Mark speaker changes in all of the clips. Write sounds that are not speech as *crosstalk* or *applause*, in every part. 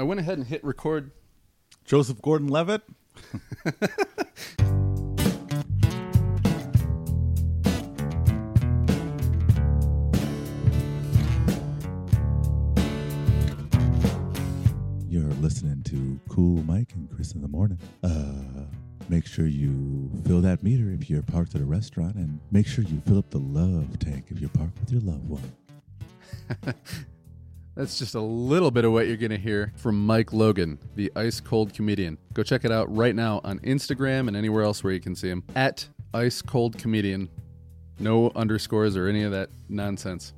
Speaker 1: I went ahead and hit record.
Speaker 2: Joseph Gordon Levitt. *laughs* You're listening to Cool Mike and Chris in the morning. Uh, make sure you fill that meter if you're parked at a restaurant, and make sure you fill up the love tank if you're parked with your loved one. *laughs*
Speaker 1: That's just a little bit of what you're going to hear from Mike Logan, the ice cold comedian. Go check it out right now on Instagram and anywhere else where you can see him at ice cold comedian. No underscores or any of that nonsense.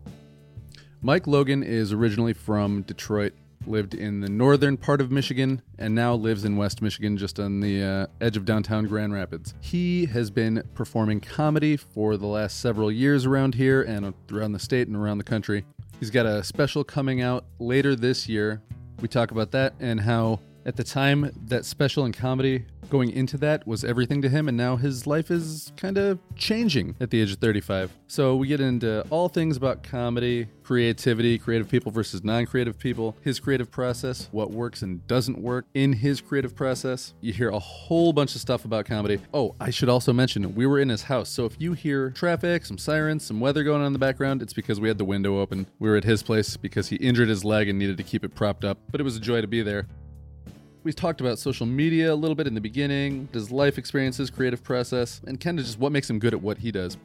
Speaker 1: Mike Logan is originally from Detroit, lived in the northern part of Michigan, and now lives in West Michigan, just on the uh, edge of downtown Grand Rapids. He has been performing comedy for the last several years around here and around the state and around the country. He's got a special coming out later this year. We talk about that and how, at the time, that special in comedy going into that was everything to him, and now his life is kind of changing at the age of 35. So we get into all things about comedy, creativity, creative people versus non creative people, his creative process, what works and doesn't work in his creative process. You hear a whole bunch of stuff about comedy. Oh, I should also mention, we were in his house. So if you hear traffic, some sirens, some weather going on in the background, it's because we had the window open. We were at his place because he injured his leg and needed to keep it propped up, but it was a joy to be there. We talked about social media a little bit in the beginning, his life experiences, creative process, and kind of just what makes him good at what he does.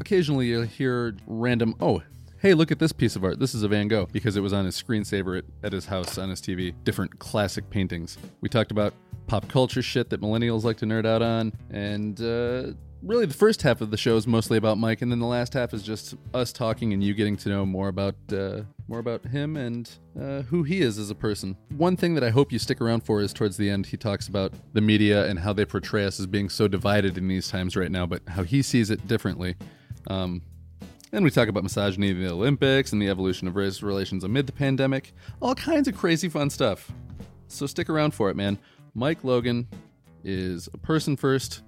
Speaker 1: Occasionally you'll hear random, oh, hey, look at this piece of art. This is a Van Gogh because it was on his screensaver at, at his house on his TV. Different classic paintings. We talked about pop culture shit that millennials like to nerd out on, and uh, really the first half of the show is mostly about Mike, and then the last half is just us talking and you getting to know more about uh, more about him and uh, who he is as a person. One thing that I hope you stick around for is towards the end he talks about the media and how they portray us as being so divided in these times right now, but how he sees it differently. Um, and we talk about misogyny in the Olympics and the evolution of race relations amid the pandemic. All kinds of crazy fun stuff. So stick around for it, man. Mike Logan is a person first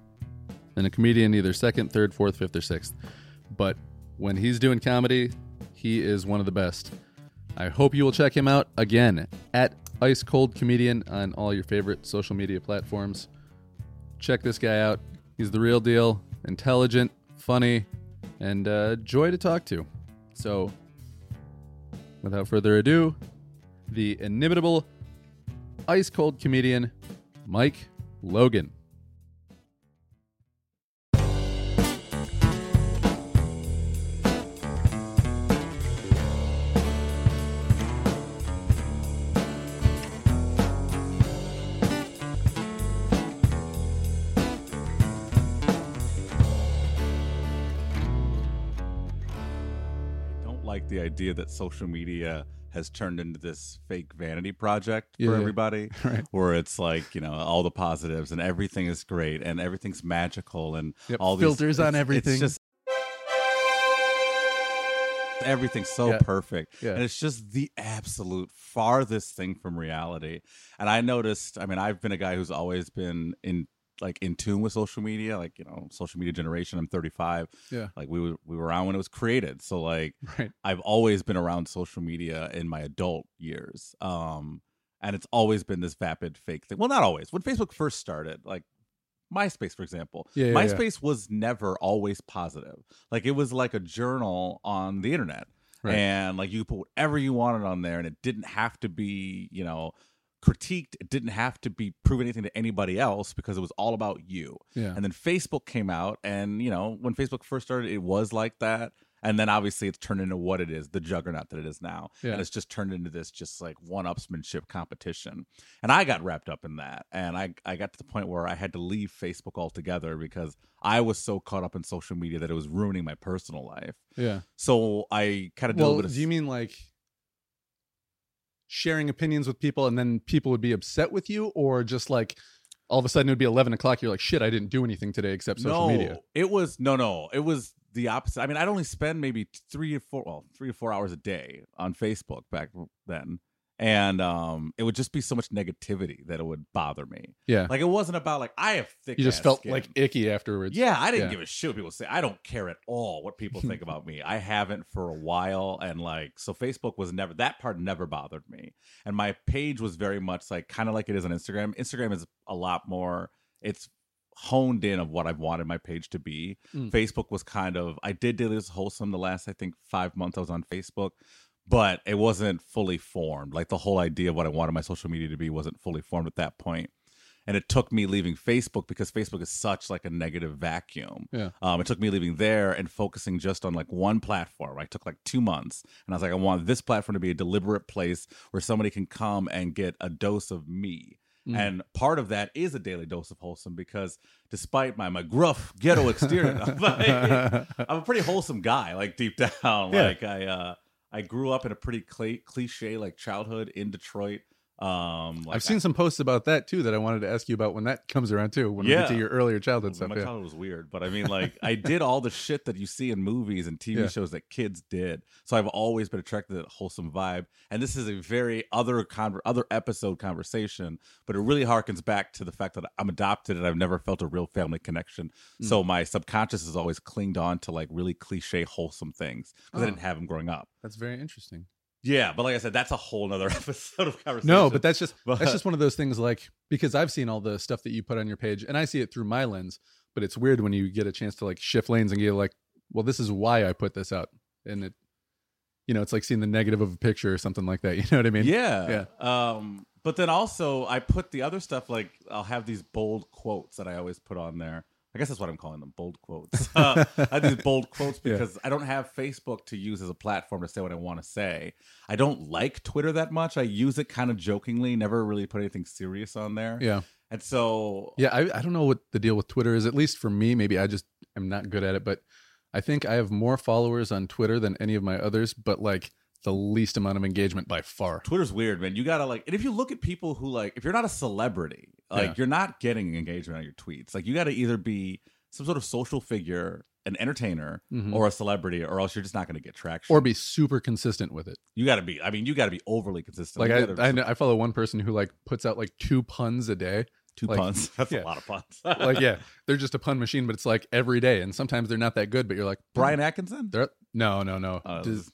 Speaker 1: and a comedian either second, third, fourth, fifth, or sixth. But when he's doing comedy, he is one of the best. I hope you will check him out again at Ice Cold Comedian on all your favorite social media platforms. Check this guy out. He's the real deal, intelligent, funny, and uh, joy to talk to. So, without further ado, the inimitable ice cold comedian, Mike Logan.
Speaker 2: The idea that social media has turned into this fake vanity project
Speaker 1: Yeah,
Speaker 2: for everybody *laughs*
Speaker 1: Right.
Speaker 2: where it's like you know all the positives and everything is great and everything's magical and
Speaker 1: Yep,
Speaker 2: all these
Speaker 1: filters on everything.
Speaker 2: it's just everything's so
Speaker 1: Yeah.
Speaker 2: perfect
Speaker 1: Yeah.
Speaker 2: and it's just the absolute farthest thing from reality and i noticed i mean i've been a guy who's always been in like in tune with social media like you know social media generation i'm 35
Speaker 1: Yeah.
Speaker 2: like we were we were around when it was created so like *laughs*
Speaker 1: Right.
Speaker 2: I've always been around social media in my adult years. Um, and it's always been this vapid fake thing. Well, not always. When Facebook first started, like MySpace, for example,
Speaker 1: Yeah, yeah, yeah.
Speaker 2: MySpace was never always positive. Like it was like a journal on the internet.
Speaker 1: Right.
Speaker 2: And like you could put whatever you wanted on there and it didn't have to be, you know, critiqued. It didn't have to be prove anything to anybody else because it was all about you.
Speaker 1: Yeah.
Speaker 2: And then Facebook came out, and you know, when Facebook first started, it was like that. And then obviously it's turned into what it is, the juggernaut that it is now.
Speaker 1: Yeah.
Speaker 2: And it's just turned into this just like one upsmanship competition. And I got wrapped up in that. And I, I got to the point where I had to leave Facebook altogether because I was so caught up in social media that it was ruining my personal life.
Speaker 1: Yeah.
Speaker 2: So I kind of did a
Speaker 1: Well,
Speaker 2: little bit of
Speaker 1: do you mean like sharing opinions with people and then people would be upset with you, or just like all of a sudden it would be 11 o'clock? You're like, shit, I didn't do anything today except social
Speaker 2: no,
Speaker 1: media.
Speaker 2: It was no, no. It was the opposite. I mean, I'd only spend maybe three or four, well, three or four hours a day on Facebook back then, and um, it would just be so much negativity that it would bother me.
Speaker 1: Yeah.
Speaker 2: Like it wasn't about like I have thick.
Speaker 1: you just felt
Speaker 2: skin.
Speaker 1: like icky afterwards.
Speaker 2: Yeah, I didn't
Speaker 1: Yeah.
Speaker 2: give a shit what people say. I don't care at all what people think about me. I haven't for a while, and like so, Facebook was never that part never bothered me, and my page was very much like kind of like it is on Instagram. Instagram is a lot more. It's honed in of what I've wanted my page to be.
Speaker 1: Mm.
Speaker 2: Facebook was kind of I did do this wholesome the last I think five months I was on Facebook, but it wasn't fully formed. Like the whole idea of what I wanted my social media to be wasn't fully formed at that point. And it took me leaving Facebook because Facebook is such like a negative vacuum.
Speaker 1: Yeah.
Speaker 2: Um, it took me leaving there and focusing just on like one platform. I took like two months, and I was like, I want this platform to be a deliberate place where somebody can come and get a dose of me.
Speaker 1: Mm.
Speaker 2: And part of that is a daily dose of wholesome because despite my my gruff ghetto exterior, *laughs* I'm, like- I'm a pretty wholesome guy, like deep down.
Speaker 1: Yeah.
Speaker 2: Like I uh I grew up in a pretty cli cliche like childhood in Detroit. Um like
Speaker 1: I've seen some posts about that too that I wanted to ask you about when that comes around too. When we get to your earlier childhood
Speaker 2: Well,
Speaker 1: stuff.
Speaker 2: my
Speaker 1: Yeah.
Speaker 2: childhood was weird, but I mean, like, I did all the shit that you see in movies and TV
Speaker 1: Yeah.
Speaker 2: shows that kids did. So I've always been attracted to that wholesome vibe. And this is a very other conver- other episode conversation, but it really harkens back to the fact that I'm adopted and I've never felt a real family connection.
Speaker 1: Mm.
Speaker 2: So my subconscious has always clinged on to like really cliche wholesome things because I
Speaker 1: Oh.
Speaker 2: didn't have them growing up.
Speaker 1: That's very interesting.
Speaker 2: Yeah, but like I said, that's a whole nother *laughs* episode of conversation.
Speaker 1: No, but that's just
Speaker 2: But-
Speaker 1: that's just one of those things like because I've seen all the stuff that you put on your page and I see it through my lens, but it's weird when you get a chance to like shift lanes and get like, well, this is why I put this out. And it you know, it's like seeing the negative of a picture or something like that. *laughs* You know what I mean?
Speaker 2: yeah. Um, but then also I put the other stuff like I'll have these bold quotes that I always put on there. I guess that's what I'm calling them, bold quotes. Uh, *laughs* *laughs* I have *laughs* these bold quotes
Speaker 1: Yeah.
Speaker 2: because I don't have Facebook to use as a platform to say what I want to say. I don't like Twitter that much. I use it kind of jokingly, never really put anything serious on there.
Speaker 1: Yeah.
Speaker 2: And so
Speaker 1: Yeah, I, I don't know what the deal with Twitter is. At least for me, maybe I just am not good at it. But I think I have more followers on Twitter than any of my others, but like the least amount of engagement by far.
Speaker 2: Twitter's weird, man. You gotta like, and if you look at people who like, if you're not a celebrity, like
Speaker 1: Yeah.
Speaker 2: you're not getting engagement on your tweets. Like you gotta either be some sort of social figure, an entertainer,
Speaker 1: Mhm.
Speaker 2: or a celebrity, or else you're just not gonna get traction.
Speaker 1: Or be super consistent with it.
Speaker 2: you gotta be. I mean, you gotta be overly consistent.
Speaker 1: Like I, I, know- I follow one person who like puts out like two puns a day.
Speaker 2: two
Speaker 1: like-
Speaker 2: puns. *laughs* That's
Speaker 1: yeah.
Speaker 2: a lot of puns. *laughs*
Speaker 1: Like yeah, they're just a pun machine, but it's like every day, and sometimes they're not that good. But you're like
Speaker 2: Brian Atkinson.
Speaker 1: they're no, no, no.
Speaker 2: Uh,
Speaker 1: Just-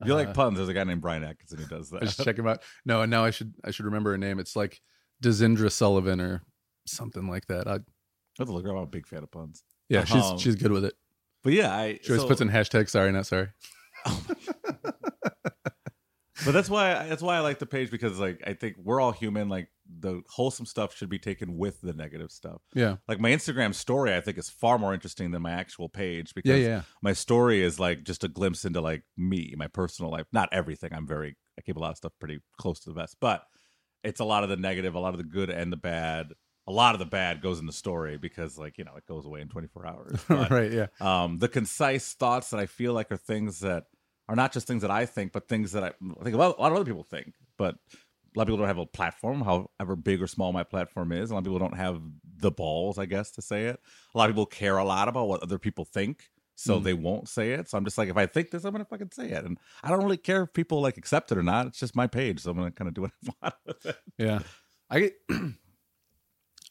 Speaker 2: if you like
Speaker 1: uh,
Speaker 2: puns? There's a guy named Brian Atkinson who does that.
Speaker 1: I just check him out. No, and now I should I should remember her name. It's like Desindra Sullivan or something like that. I,
Speaker 2: I have to look her up. I'm a big fan of puns.
Speaker 1: yeah, she's
Speaker 2: Um,
Speaker 1: she's good with it.
Speaker 2: But yeah, I
Speaker 1: She always
Speaker 2: so-
Speaker 1: puts in hashtag sorry, not sorry. *laughs*
Speaker 2: But that's why that's why I like the page because like I think we're all human. Like the wholesome stuff should be taken with the negative stuff.
Speaker 1: Yeah,
Speaker 2: Like my Instagram story, I think is far more interesting than my actual page because
Speaker 1: yeah, yeah.
Speaker 2: my story is like just a glimpse into like me, my personal life. Not everything. I'm very I keep a lot of stuff pretty close to the vest, but it's a lot of the negative, a lot of the good and the bad. A lot of the bad goes in the story because like you know it goes away in 24 hours. *laughs* But,
Speaker 1: right, yeah.
Speaker 2: um, the concise thoughts that I feel like are things that are not just things that I think, but things that I I think a lot, a lot of other people think. But a lot of people don't have a platform, however big or small my platform is. A lot of people don't have the balls, I guess, to say it. A lot of people care a lot about what other people think, so
Speaker 1: Mm.
Speaker 2: they won't say it. So I'm just like, if I think this, I'm gonna fucking say it, and I don't really care if people like accept it or not. It's just my page, so I'm gonna kind of do what I *laughs* want with it.
Speaker 1: Yeah. I *clears throat*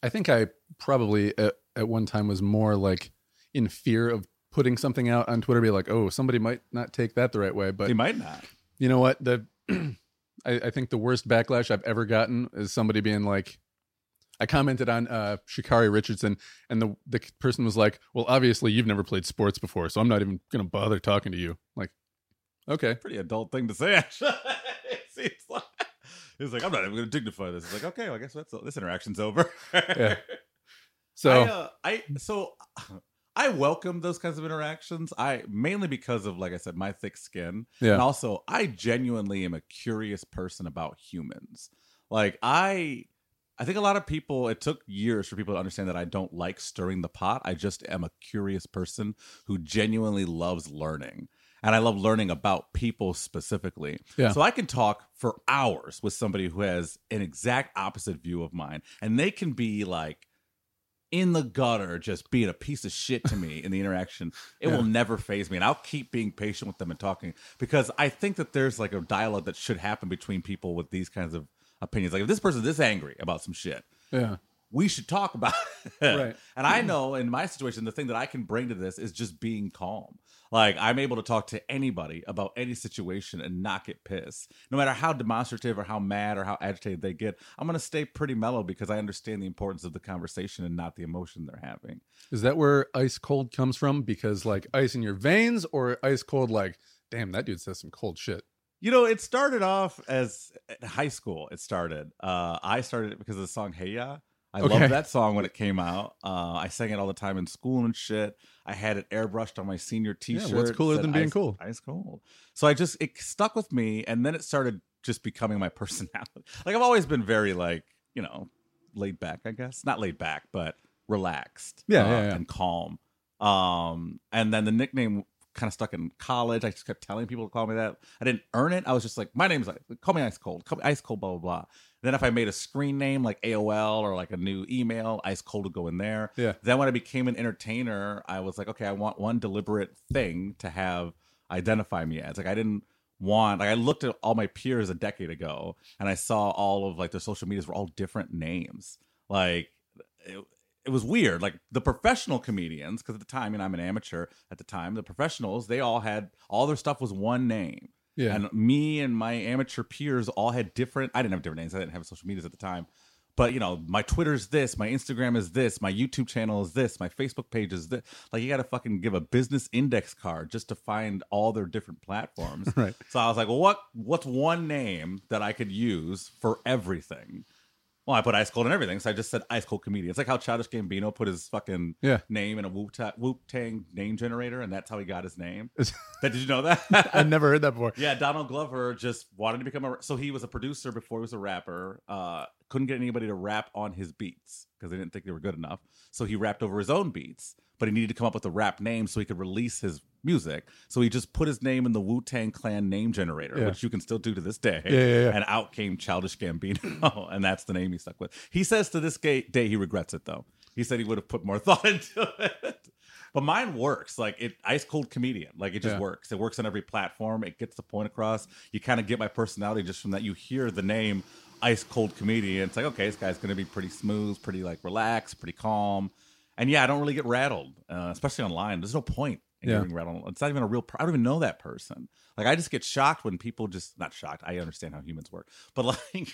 Speaker 1: I think I probably at, at one time was more like in fear of putting something out on Twitter be like, "Oh, somebody might not take that the right way." But
Speaker 2: They might not.
Speaker 1: you know what? The *clears throat* I, I think the worst backlash I've ever gotten is somebody being like I commented on uh Sha'Carri Richardson and the the person was like, "Well, obviously you've never played sports before, so I'm not even going to bother talking to you." Like, okay.
Speaker 2: Pretty adult thing to say, *laughs* actually. it seems like. He's like, I'm not even going to dignify this. It's like, okay, well, I guess that's this interaction's over.
Speaker 1: Yeah. *laughs* So,
Speaker 2: I, uh, I so I welcome those kinds of interactions. I mainly because of like I said, my thick skin,
Speaker 1: yeah.
Speaker 2: and also I genuinely am a curious person about humans. Like I, I think a lot of people. It took years for people to understand that I don't like stirring the pot. I just am a curious person who genuinely loves learning. And I love learning about people specifically.
Speaker 1: Yeah.
Speaker 2: So I can talk for hours with somebody who has an exact opposite view of mine. And they can be like in the gutter, just being a piece of shit to me in the interaction, it
Speaker 1: Yeah.
Speaker 2: will never phase me. And I'll keep being patient with them and talking because I think that there's like a dialogue that should happen between people with these kinds of opinions. Like if this person's this angry about some shit,
Speaker 1: Yeah.
Speaker 2: We should talk about it. *laughs*
Speaker 1: Right.
Speaker 2: And I know in my situation, the thing that I can bring to this is just being calm. Like I'm able to talk to anybody about any situation and not get pissed. No matter how demonstrative or how mad or how agitated they get, I'm going to stay pretty mellow because I understand the importance of the conversation and not the emotion they're having.
Speaker 1: Is that where ice cold comes from? Because like ice in your veins, or ice cold like, damn, that dude says some cold shit.
Speaker 2: You know, it started off as at high school. It started. Uh, I started it because of the song "Hey Ya." I
Speaker 1: Okay.
Speaker 2: loved that song when it came out. Uh, I sang it all the time in school and shit. I had it airbrushed on my senior T-shirt.
Speaker 1: what's cooler than being
Speaker 2: ice,
Speaker 1: cool?
Speaker 2: Ice cold. So I just it stuck with me, and then it started just becoming my *laughs* personality. Like I've always been very like you know laid back. I guess not laid back, but relaxed.
Speaker 1: Yeah,
Speaker 2: uh,
Speaker 1: yeah, yeah.
Speaker 2: and calm. Um, and then the nickname kind of stuck in college. I just kept telling people to call me that. I didn't earn it. I was just like, my name's like, call me Ice Cold, call me Ice Cold, blah blah blah. Then if I made a screen name like AOL or like a new email, Ice Cold would go in there.
Speaker 1: Yeah.
Speaker 2: Then when I became an entertainer, I was like, okay, I want one deliberate thing to have identify me as. Like I didn't want like I looked at all my peers a decade ago and I saw all of like their social medias were all different names. Like it, it was weird. Like the professional comedians, because at the time, and I'm an amateur at the time, the professionals, they all had all their stuff was one name.
Speaker 1: Yeah.
Speaker 2: And me and my amateur peers all had different I didn't have different names. I didn't have social medias at the time. But you know, my Twitter's this, my Instagram is this, my YouTube channel is this, my Facebook page is this. Like you got to fucking give a business index card just to find all their different platforms. *laughs*
Speaker 1: Right.
Speaker 2: So I was like, well, what what's one name that I could use for everything? Well, I put ice cold and everything, so I just said ice cold comedian. It's like how Childish Gambino put his fucking
Speaker 1: Yeah.
Speaker 2: name in a Wu Tang name generator, and that's how he got his name. *laughs* That did you know that? *laughs*
Speaker 1: I've never heard that before.
Speaker 2: Yeah, Donald Glover just wanted to become a. So he was a producer before he was a rapper. Uh, couldn't get anybody to rap on his beats because they didn't think they were good enough. So he rapped over his own beats, but he needed to come up with a rap name so he could release his music. So he just put his name in the Wu Tang Clan name generator,
Speaker 1: Yeah.
Speaker 2: which you can still do to this day.
Speaker 1: Yeah, yeah, yeah.
Speaker 2: And out came Childish Gambino, *laughs* and that's the name he stuck with. He says to this day he regrets it though. He said he would have put more *laughs* thought into it. But mine works like it ice cold comedian. Like it just
Speaker 1: Yeah.
Speaker 2: works. It works on every platform. It gets the point across. You kind of get my personality just from that. You hear the name ice cold comedian. It's like, okay, this guy's gonna be pretty smooth, pretty like relaxed, pretty calm. And yeah, I don't really get rattled, uh, especially online. There's no point in
Speaker 1: Yeah.
Speaker 2: getting rattled. It's not even a real. I don't even know that person. Like I just get shocked when people just not shocked. I understand how humans work, *laughs* but like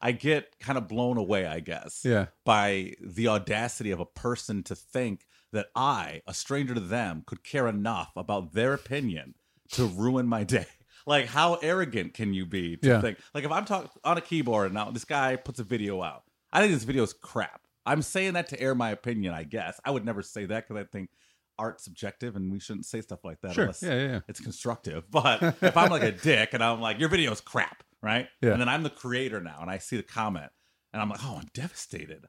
Speaker 2: I get kind of blown away. I guess
Speaker 1: Yeah.
Speaker 2: by the audacity of a person to think that I, a stranger to them, could care enough about their opinion to ruin my *laughs* day. Like, how arrogant can you be to
Speaker 1: Yeah.
Speaker 2: think? Like, if I'm talking on a keyboard and now this guy puts a video out, I think this video is crap. I'm saying that to air my opinion, I guess. I would never say that because I think art's subjective and we shouldn't say stuff like that
Speaker 1: Sure.
Speaker 2: unless
Speaker 1: Yeah, yeah, yeah.
Speaker 2: it's constructive. But if I'm like a *laughs* dick and I'm like, your video's crap, right?
Speaker 1: Yeah.
Speaker 2: And then I'm the creator now and I see the comment and I'm like, oh, I'm devastated.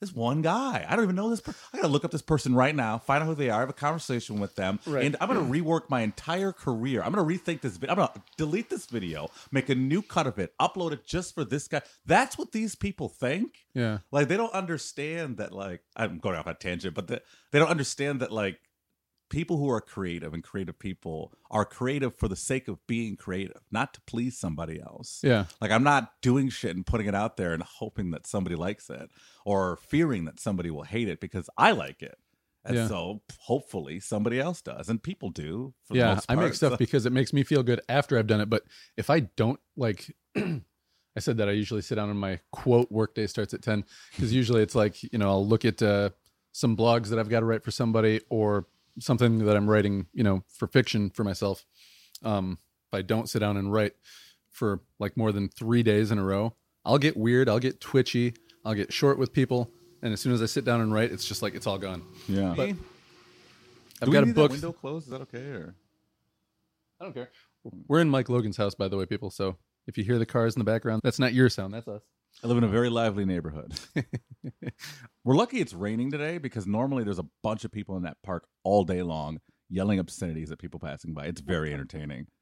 Speaker 2: This one guy, I don't even know this. Per- I gotta look up this person right now, find out who they are, have a conversation with them,
Speaker 1: Right.
Speaker 2: and I'm gonna rework my entire career. I'm gonna rethink this video. I'm gonna delete this video, make a new cut of it, upload it just for this guy. That's what these people think.
Speaker 1: Yeah.
Speaker 2: Like they don't understand that. Like I'm going off a tangent, but the, they don't understand that. Like people who are creative and creative people are creative for the sake of being creative, not to please somebody else.
Speaker 1: Yeah.
Speaker 2: Like I'm not doing shit and putting it out there and hoping that somebody likes it or fearing that somebody will hate it because I like it. And
Speaker 1: Yeah.
Speaker 2: so hopefully somebody else does. And people do. For the
Speaker 1: yeah i make stuff because it makes me feel good after i've done it but if i don't like *clears throat* i said that i usually sit down and my quote workday starts at 10 because usually it's like you know i'll look at uh, some blogs that i've got to write for somebody or something that i'm writing you know for fiction for myself um if i don't sit down and write for like more than three days in a row i'll get weird i'll get twitchy i'll get short with people and as soon as i sit down and write it's just like it's all gone
Speaker 2: yeah.
Speaker 1: But-
Speaker 2: Do
Speaker 1: i've
Speaker 2: we
Speaker 1: got a
Speaker 2: need that
Speaker 1: book
Speaker 2: window closed. Is that okay? Or
Speaker 1: I don't care. We're in Mike Logan's house, by the way, people. So if you hear the cars in the background, that's not your sound. That's us.
Speaker 2: I live in a very lively neighborhood. *laughs* We're lucky it's raining today because normally there's a bunch of people in that park all day long yelling obscenities at people passing by. It's very entertaining. *laughs*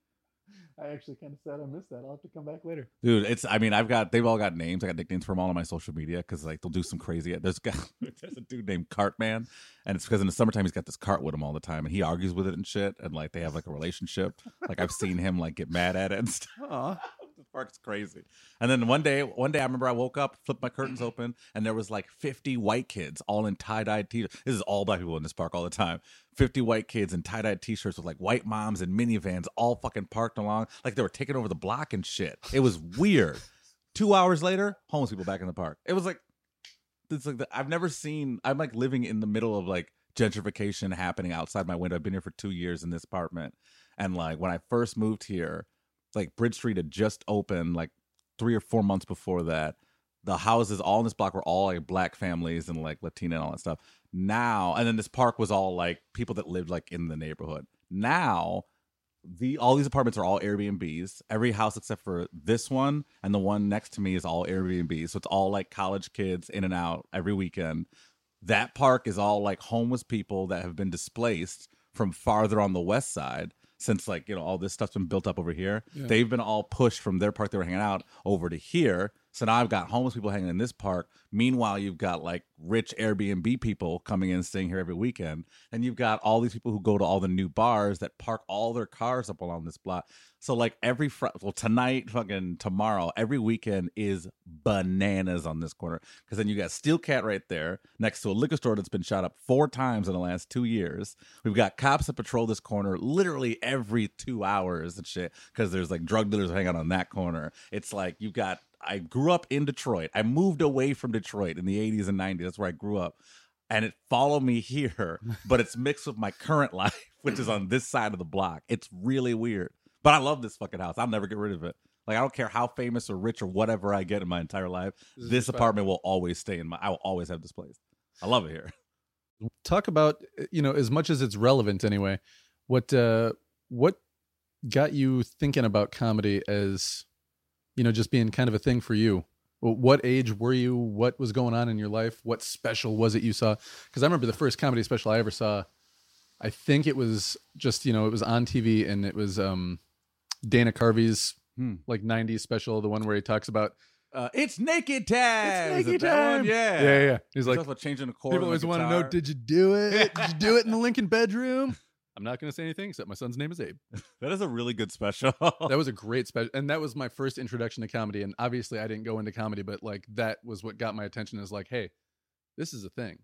Speaker 1: I actually kind of sad I missed that. I'll have to come back later.
Speaker 2: Dude, it's. I mean, I've got. They've all got names. I got nicknames for them all on my social media because like they'll do some crazy. There's a guy, *laughs* there's a dude named Cartman, and it's because in the summertime he's got this cart with him all the time, and he argues with it and shit, and like they have like a relationship. like I've seen him like get mad at it and stuff. This park's crazy. And then one day, one day I remember I woke up, flipped my curtains mm-hmm. open, and there was like 50 white kids all in tie-dyed t-shirts. This is all black people in this park all the time. 50 white kids in tie-dyed t-shirts with like white moms and minivans all fucking parked along like they were taking over the block and shit. It was weird. Two hours later, homeless people back in the park. It was like it's like the, I've never seen. I'm like living in the middle of like gentrification happening outside my window. I've been here for two years in this apartment, and like when I first moved here, like Bridge Street had just opened like three or four months before that. The houses all in this block were all like black families and like Latina and all that stuff. Now, and then this park was all like people that lived like in the neighborhood. Now, the all these apartments are all Airbnbs. Every house except for this one and the one next to me is all Airbnb. So it's all like college kids in and out every weekend. That park is all like homeless people that have been displaced from farther on the west side since like you know all this stuff's been built up over here.
Speaker 1: Yeah.
Speaker 2: They've been all pushed from their park they were hanging out over to here. So now I've got homeless people hanging in this park. Meanwhile, you've got like rich Airbnb people coming in, staying here every weekend, and you've got all these people who go to all the new bars that park all their cars up along this block. So like every fr- well tonight, fucking tomorrow, every weekend is bananas on this corner because then you got Steel Cat right there next to a liquor store that's been shot up four times in the last two years. We've got cops that patrol this corner literally every two hours and shit because there's like drug dealers hanging on that corner. It's like you've got. I grew up in Detroit. I moved away from Detroit in the 80s and 90s. That's where I grew up and it followed me here, *laughs* but it's mixed with my current life, *laughs* which is on this side of the block. It's really weird. But I love this fucking house. I'll never get rid of it. Like I don't care how famous or rich or whatever I get in my entire life.
Speaker 1: This
Speaker 2: This apartment will always stay in my I will always have this place. I love it here. *laughs*
Speaker 1: Talk about you know as much as it's relevant anyway. What uh what got you thinking about comedy as you know just being kind of a thing for you? What age were you? What was going on in your life? What special was it you saw? Because I remember the first comedy special I ever saw. I think it was just you know it was on TV and it was um Dana Carvey's
Speaker 2: Hmm.
Speaker 1: like '90s special, the one where he talks about
Speaker 2: Uh, it's naked time.
Speaker 1: It's
Speaker 2: it
Speaker 1: naked time.
Speaker 2: Yeah.
Speaker 1: yeah yeah. He's
Speaker 2: Like,
Speaker 1: like
Speaker 2: changing the chord.
Speaker 1: people always want to know did you do it? Did you do it in the *laughs* Lincoln bedroom? I'm not going to say anything except my son's name is Abe. *laughs*
Speaker 2: that is a really good special.
Speaker 1: That was a *laughs* great special, and that was my first introduction to comedy. And obviously, I didn't go into comedy, but like that was what got my attention. Is like, hey, this is a thing.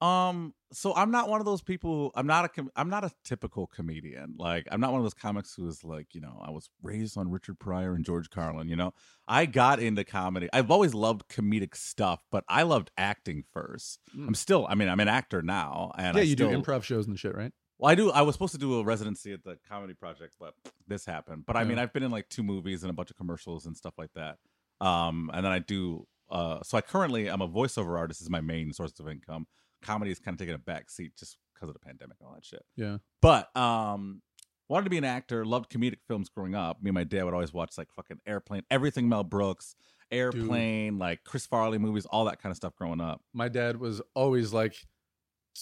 Speaker 2: Um, so I'm not one of those people. Who, I'm not a. Com- I'm not a typical comedian. Like I'm not one of those comics who is like, you know, I was raised on Richard Pryor and George Carlin. You know, I got into comedy. I've always loved comedic stuff, but I loved acting first.
Speaker 1: Mm.
Speaker 2: I'm still. I mean, I'm an actor now, and
Speaker 1: yeah,
Speaker 2: I
Speaker 1: you
Speaker 2: still,
Speaker 1: do improv shows and shit, right?
Speaker 2: Well, I do. I was supposed to do a residency at the Comedy Project, but this happened. But I mean, I've been in like two movies and a bunch of commercials and stuff like that. Um, and then I do. Uh, so I currently I'm a voiceover artist. Is my main source of income. Comedy is kind of taking a back seat just because of the pandemic and all that shit.
Speaker 1: Yeah.
Speaker 2: But um, wanted to be an actor. Loved comedic films growing up. Me and my dad would always watch like fucking Airplane, everything Mel Brooks, Airplane, like Chris Farley movies, all that kind of stuff growing up.
Speaker 1: My dad was always like,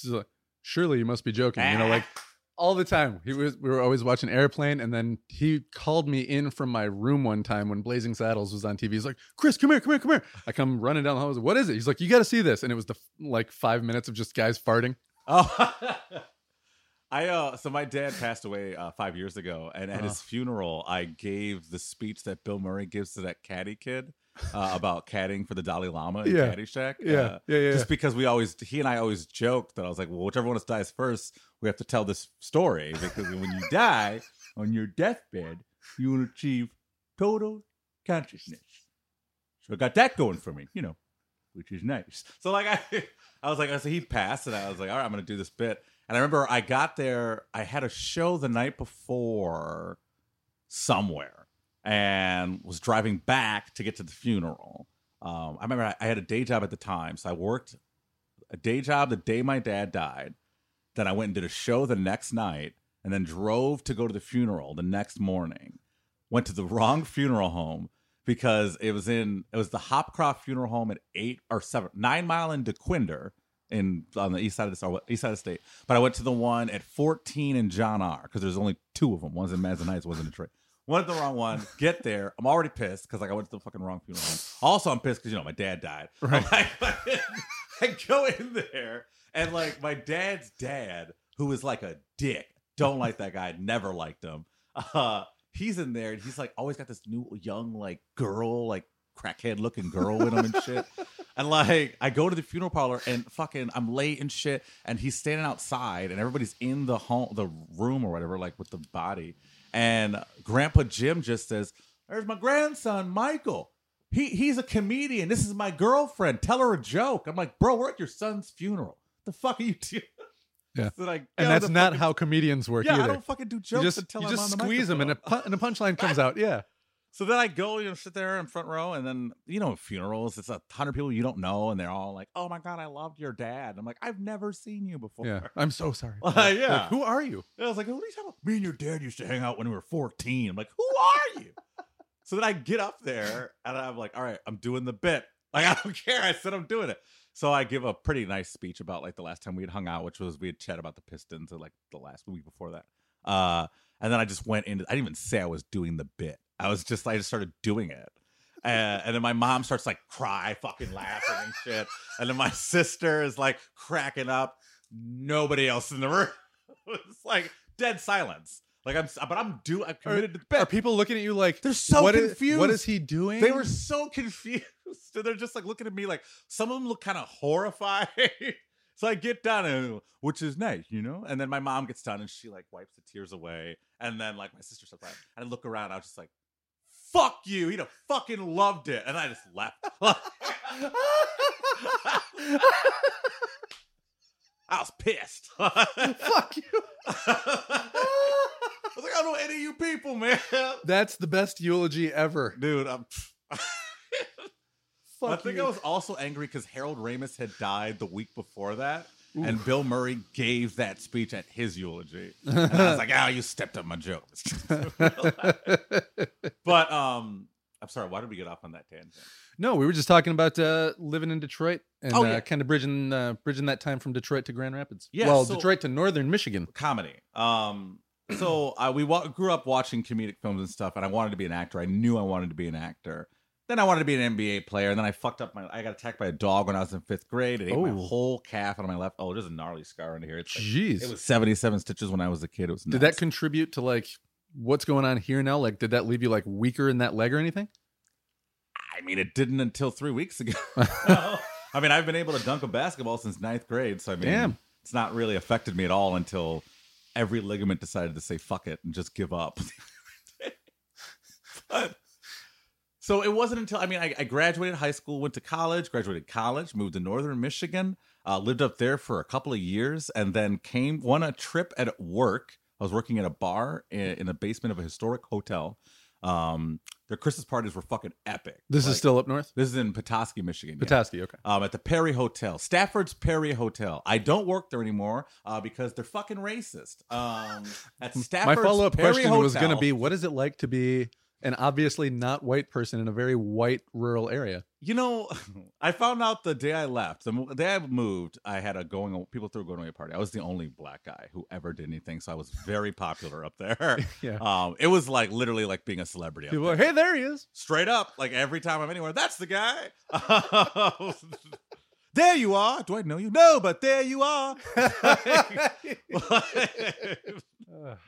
Speaker 1: like, "Surely you must be joking," you know, like *laughs* all the time. He was. We were always watching Airplane, and then he called me in from my room one time when Blazing Saddles was on TV. He's like, "Chris, come here, come here, come here." I come running down the hall. I was like, "What is it?" He's like, "You got to see this," and it was the like five minutes of just guys farting.
Speaker 2: Oh, *laughs* I uh, so my dad passed away uh, five years ago, and at his
Speaker 1: Uh-huh.
Speaker 2: funeral, I gave the speech that Bill Murray gives to that caddy kid *laughs* uh, about caddying for the Dalai Lama in
Speaker 1: Yeah.
Speaker 2: Caddyshack.
Speaker 1: Yeah,
Speaker 2: Uh,
Speaker 1: yeah, yeah.
Speaker 2: Just because we always, he and I always joked that I was like, well, whichever one of us dies first, we have to tell this story because when you *laughs* die on your deathbed, you will achieve total consciousness. So I got that going for me, you know, which is nice. So like *laughs* I, I was like, I said he passed, and I was like, all right, I'm gonna do this bit. And I remember I got there, I had a show the night before somewhere, and was driving back to get to the funeral. Um, I remember I, I had a day job at the time, so I worked a day job the day my dad died. Then I went and did a show the next night, and then drove to go to the funeral the next morning. Went to the *laughs* wrong funeral home because it was in it was the Hopcroft Funeral Home at eight or seven nine mile in Dequindre in on the east side of the east side of the state. But I went to the one at fourteen in John R. because there's only two of them. One's in Madison Heights, one's in Detroit. Went to the wrong one. Get there. I'm already pissed because like I went to the fucking wrong funeral home. Also, I'm pissed because you know my dad died.
Speaker 1: Right.
Speaker 2: Like, *laughs* I go in there and like my dad's dad, who is like a dick. Don't like that guy. Never liked him. Uh, he's in there and he's like always got this new young like girl, like crackhead looking girl with him and shit. And like I go to the funeral parlor and fucking I'm late and shit, and he's standing outside and everybody's in the home the room or whatever, like with the body. And Grandpa Jim just says, There's my grandson, Michael. He he's a comedian. This is my girlfriend. Tell her a joke. I'm like, bro, we're at your son's funeral. The fuck are you doing? *laughs*
Speaker 1: Yeah.
Speaker 2: So like,
Speaker 1: And that's not
Speaker 2: fucking-
Speaker 1: how comedians work
Speaker 2: Yeah, I don't fucking do
Speaker 1: You
Speaker 2: jokes
Speaker 1: just,
Speaker 2: until
Speaker 1: you
Speaker 2: I'm
Speaker 1: just
Speaker 2: on the
Speaker 1: squeeze them and a, pu- and a punchline comes *laughs* out. Yeah.
Speaker 2: So then I go, you know, sit there in front row, and then you know, funerals. It's a hundred people you don't know, and they're all like, "Oh my god, I loved your dad." I'm like, "I've never seen you before."
Speaker 1: Yeah. *laughs* I'm so sorry. Like,
Speaker 2: yeah.
Speaker 1: who are you?
Speaker 2: And I was like, "What are you talking about?" Me and your dad used to hang out when we were 14. I'm like, "Who are you?" so then I get up there, and I'm like, "All right, I'm doing the bit. *laughs* Like, I don't care." I said I'm doing it. So I give a pretty nice speech about like the last time we had hung out, which was we had chat about the Pistons, or like the last week before that. Uh, and then I just went into. I didn't even say I was doing the bit. I was just. I just started doing it. Uh, and then my mom starts like cry, fucking laughing and shit. And then my sister is like cracking up. Nobody else in the room. *laughs* it's like dead silence. Like I'm, but I'm do. I'm committed to the
Speaker 1: Are people looking at you like
Speaker 2: They're so
Speaker 1: what is-
Speaker 2: confused.
Speaker 1: what is he doing?
Speaker 2: They were so *laughs* confused. They're just like looking at me like some of them look kind of horrified. *laughs* so I get done, and, which is nice, you know? And then my mom gets done and she like wipes the tears away. And then like my sister starts laughing. And I look around, I was just like, fuck you. He'd have fucking loved it. And I just left. *laughs* I was pissed. *laughs*
Speaker 1: Fuck you.
Speaker 2: I was like, I don't know any of you people, man.
Speaker 1: That's the best eulogy ever.
Speaker 2: Dude, I'm.
Speaker 1: Fuck *laughs*
Speaker 2: I think
Speaker 1: you.
Speaker 2: I was also angry because Harold Ramis had died the week before that, and Bill Murray gave that speech at his eulogy. *laughs* And I was like, "Ah, you stepped on my joke." *laughs* but um, I'm sorry. Why did we get off on that tangent?
Speaker 1: No, we were just talking about uh, living in Detroit and
Speaker 2: Oh,
Speaker 1: uh, kind of bridging uh, bridging that time from Detroit to Grand Rapids.
Speaker 2: Yeah,
Speaker 1: well,
Speaker 2: so-
Speaker 1: Detroit to Northern Michigan.
Speaker 2: Comedy. Um, so uh, we wa- grew up watching comedic films and stuff, and I wanted to be an actor. I knew I wanted to be an actor. Then I wanted to be an NBA player, and then I fucked up my. I got attacked by a dog when I was in fifth grade. It ate my
Speaker 1: Oh.
Speaker 2: whole calf on my left. Oh, there's a gnarly scar under here. It's like,
Speaker 1: Jeez,
Speaker 2: It was 77 stitches when I was a kid. It was
Speaker 1: did that contribute to like what's going on here now? Like, did that leave you like weaker in that leg or anything?
Speaker 2: I mean, it didn't until three weeks ago. *laughs* I mean, I've been able to dunk a basketball since ninth grade, so I mean,
Speaker 1: Damn.
Speaker 2: it's not really affected me at all until every ligament decided to say "fuck it" and just give up. *laughs* but so it wasn't until I mean, I, I graduated high school, went to college, graduated college, moved to Northern Michigan, uh, lived up there for a couple of years, and then came won a trip at work. I was working at a bar in, in the basement of a historic hotel. Um, their Christmas parties were fucking epic.
Speaker 1: This
Speaker 2: Like,
Speaker 1: is still up north.
Speaker 2: this is in Petoskey, Michigan. yeah.
Speaker 1: Petoskey. Okay.
Speaker 2: Um, at the Perry Hotel, Stafford's Perry Hotel. I don't work there anymore uh, because they're fucking racist. Um, at *laughs*
Speaker 1: My follow up question was going to be, what is it like to be an obviously not white person in a very white rural area?
Speaker 2: You know, *laughs* I found out the day I left. The day I moved, I had a going. People threw a going away party. I was the only black guy who ever did anything, so I was very popular up there. *laughs*
Speaker 1: Yeah.
Speaker 2: Um, it was like literally like being a celebrity. up
Speaker 1: People
Speaker 2: there.
Speaker 1: hey, there he is.
Speaker 2: straight up like every time i'm anywhere that's the guy *laughs* there you are do i know you no but there you are *laughs* *laughs*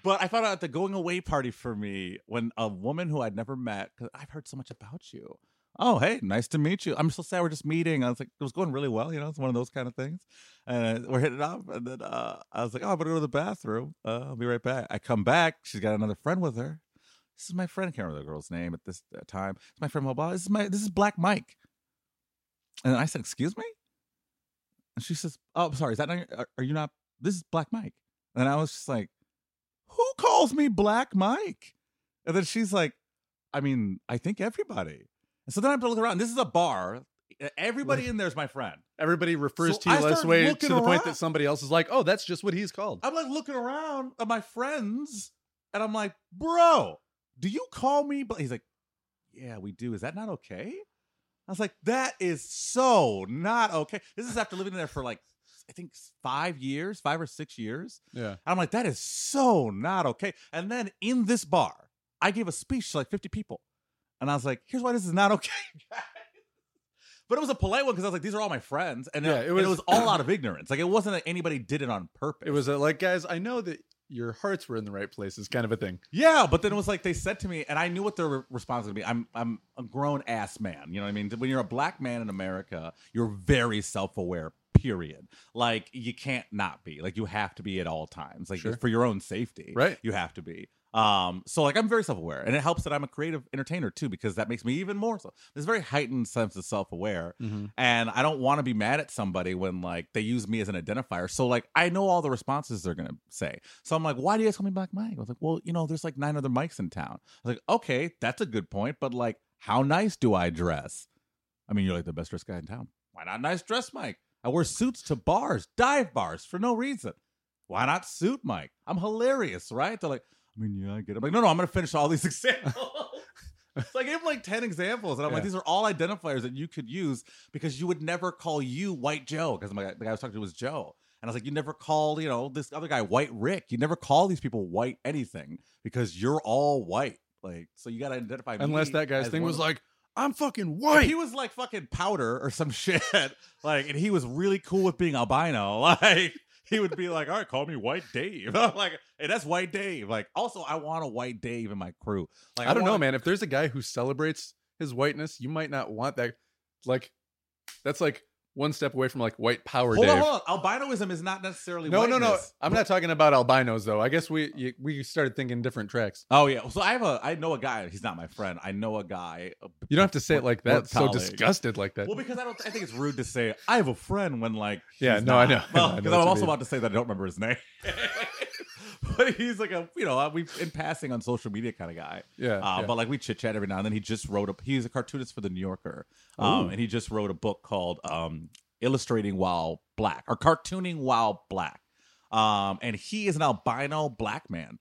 Speaker 2: but i found out at the going away party for me when a woman who i'd never met because i've heard so much about you oh hey nice to meet you i'm so sad we're just meeting i was like it was going really well you know it's one of those kind of things and we're hitting it up and then uh, i was like oh i'm gonna go to the bathroom uh, i'll be right back i come back she's got another friend with her this is my friend. I can't remember the girl's name at this uh, time. It's my friend. Blah blah. This is my. This is Black Mike. And I said, "Excuse me." And she says, "Oh, sorry. Is that not, your- are, are you not? This is Black Mike." And I was just like, "Who calls me Black Mike?" And then she's like, "I mean, I think everybody." And so then I have to look around. This is a bar. Everybody in there is my friend.
Speaker 1: Everybody refers
Speaker 2: So
Speaker 1: to you
Speaker 2: I
Speaker 1: this
Speaker 2: started
Speaker 1: way to the point that somebody else is like, oh, that's just what he's called.
Speaker 2: I'm like looking around at my friends, and I'm like, "Bro, do you call me?" But he's like, "Yeah, we do. Is that not okay?" I was like, "That is so not okay." This is after living there for like, I think five years, five or six years.
Speaker 1: Yeah.
Speaker 2: And I'm like, "That is so not okay." And then in this bar, I gave a speech to like 50 people. And I was like, here's why this is not okay. *laughs* but it was a polite one because I was like, these are all my friends. And,
Speaker 1: Yeah,
Speaker 2: it, was,
Speaker 1: was-
Speaker 2: it was all out of ignorance. Like it wasn't that anybody did it on purpose.
Speaker 1: It was uh, like, guys, I know that your hearts were in the right places, kind of a thing.
Speaker 2: Yeah, but then it was like they said to me, and I knew what their re- response would be. I'm I'm a grown ass man. You know what I mean? When you're a black man in America, you're very self aware. Period. Like you can't not be. Like you have to be at all times. Like
Speaker 1: Sure.
Speaker 2: for your own safety.
Speaker 1: Right.
Speaker 2: You have to be. Um. So like I'm very self aware, and it helps that I'm a creative entertainer too, because that makes me even more so. There's a very heightened sense of self aware,
Speaker 1: Mm-hmm.
Speaker 2: and I don't want to be mad at somebody when like they use me as an identifier. So like I know all the responses they're gonna say. So I'm like, why do you guys call me Black Mike? I was like, well, you know, there's like nine other mics in town. I was like, okay, that's a good point, but like, how nice do I dress? I mean, you're like the best dressed guy in town. Why not nice dress, Mike? I wear suits to bars, dive bars for no reason. Why not suit, Mike? I'm hilarious, right? They're like, I mean, yeah, I get it. I'm like, no, no, I'm gonna finish all these *laughs* examples. so I gave him like 10 examples, and I'm like, these are all identifiers that you could use because you would never call you White Joe, because the guy I was talking to was Joe. And I was like, you never call, you know, this other guy White Rick. You never call these people white anything because you're all white. Like, so you gotta identify me
Speaker 1: Unless that guy's thing was like, I'm fucking white.
Speaker 2: he was like fucking powder or some *laughs* shit, like, and he was really cool with being albino, *laughs* like, he would be like, all right, call me White Dave. *laughs* I'm like, hey, that's White Dave. Like, also, I want a White Dave in my crew. Like,
Speaker 1: I don't know, man. If there's a guy who celebrates his whiteness, you might not want that. Like, that's like one step away from like white power,
Speaker 2: Hold
Speaker 1: Dave.
Speaker 2: on, hold on. Albinoism is not necessarily
Speaker 1: No, no, no. I'm not talking about albinos though. I guess we you, we started thinking different tracks.
Speaker 2: Oh yeah. So I have a. I know a guy. He's not my friend. I know a guy.
Speaker 1: You don't have to say it like that. So disgusted like that.
Speaker 2: Well, because I don't. I think it's rude to say I have a friend when like.
Speaker 1: Yeah, no, I
Speaker 2: not.
Speaker 1: know, *laughs* I know,
Speaker 2: Well, because I'm also
Speaker 1: mean.
Speaker 2: about to say that I don't remember his name. *laughs* *laughs* but he's like a you know we in passing on social media kind of guy.
Speaker 1: yeah,
Speaker 2: Uh,
Speaker 1: yeah.
Speaker 2: But like we chit chat every now and then. He just wrote a. He's a cartoonist for the New Yorker, um, and he just wrote a book called um, "Illustrating While Black" or "Cartooning While Black." Um, and he is an albino black man,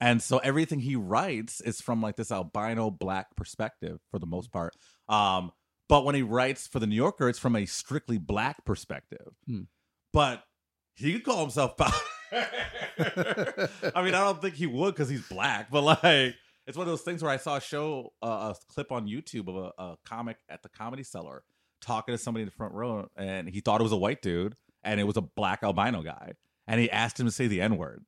Speaker 2: and so everything he writes is from like this albino black perspective for the most part. Um, but when he writes for the New Yorker, it's from a strictly black perspective.
Speaker 1: Hmm.
Speaker 2: But he could call himself. *laughs* *laughs* I mean, I don't think he would because he's black, but like, it's one of those things where I saw a show, uh, a clip on YouTube of a, a comic at the Comedy Cellar talking to somebody in the front row, and he thought it was a white dude, and it was a black albino guy, and he asked him to say the N word.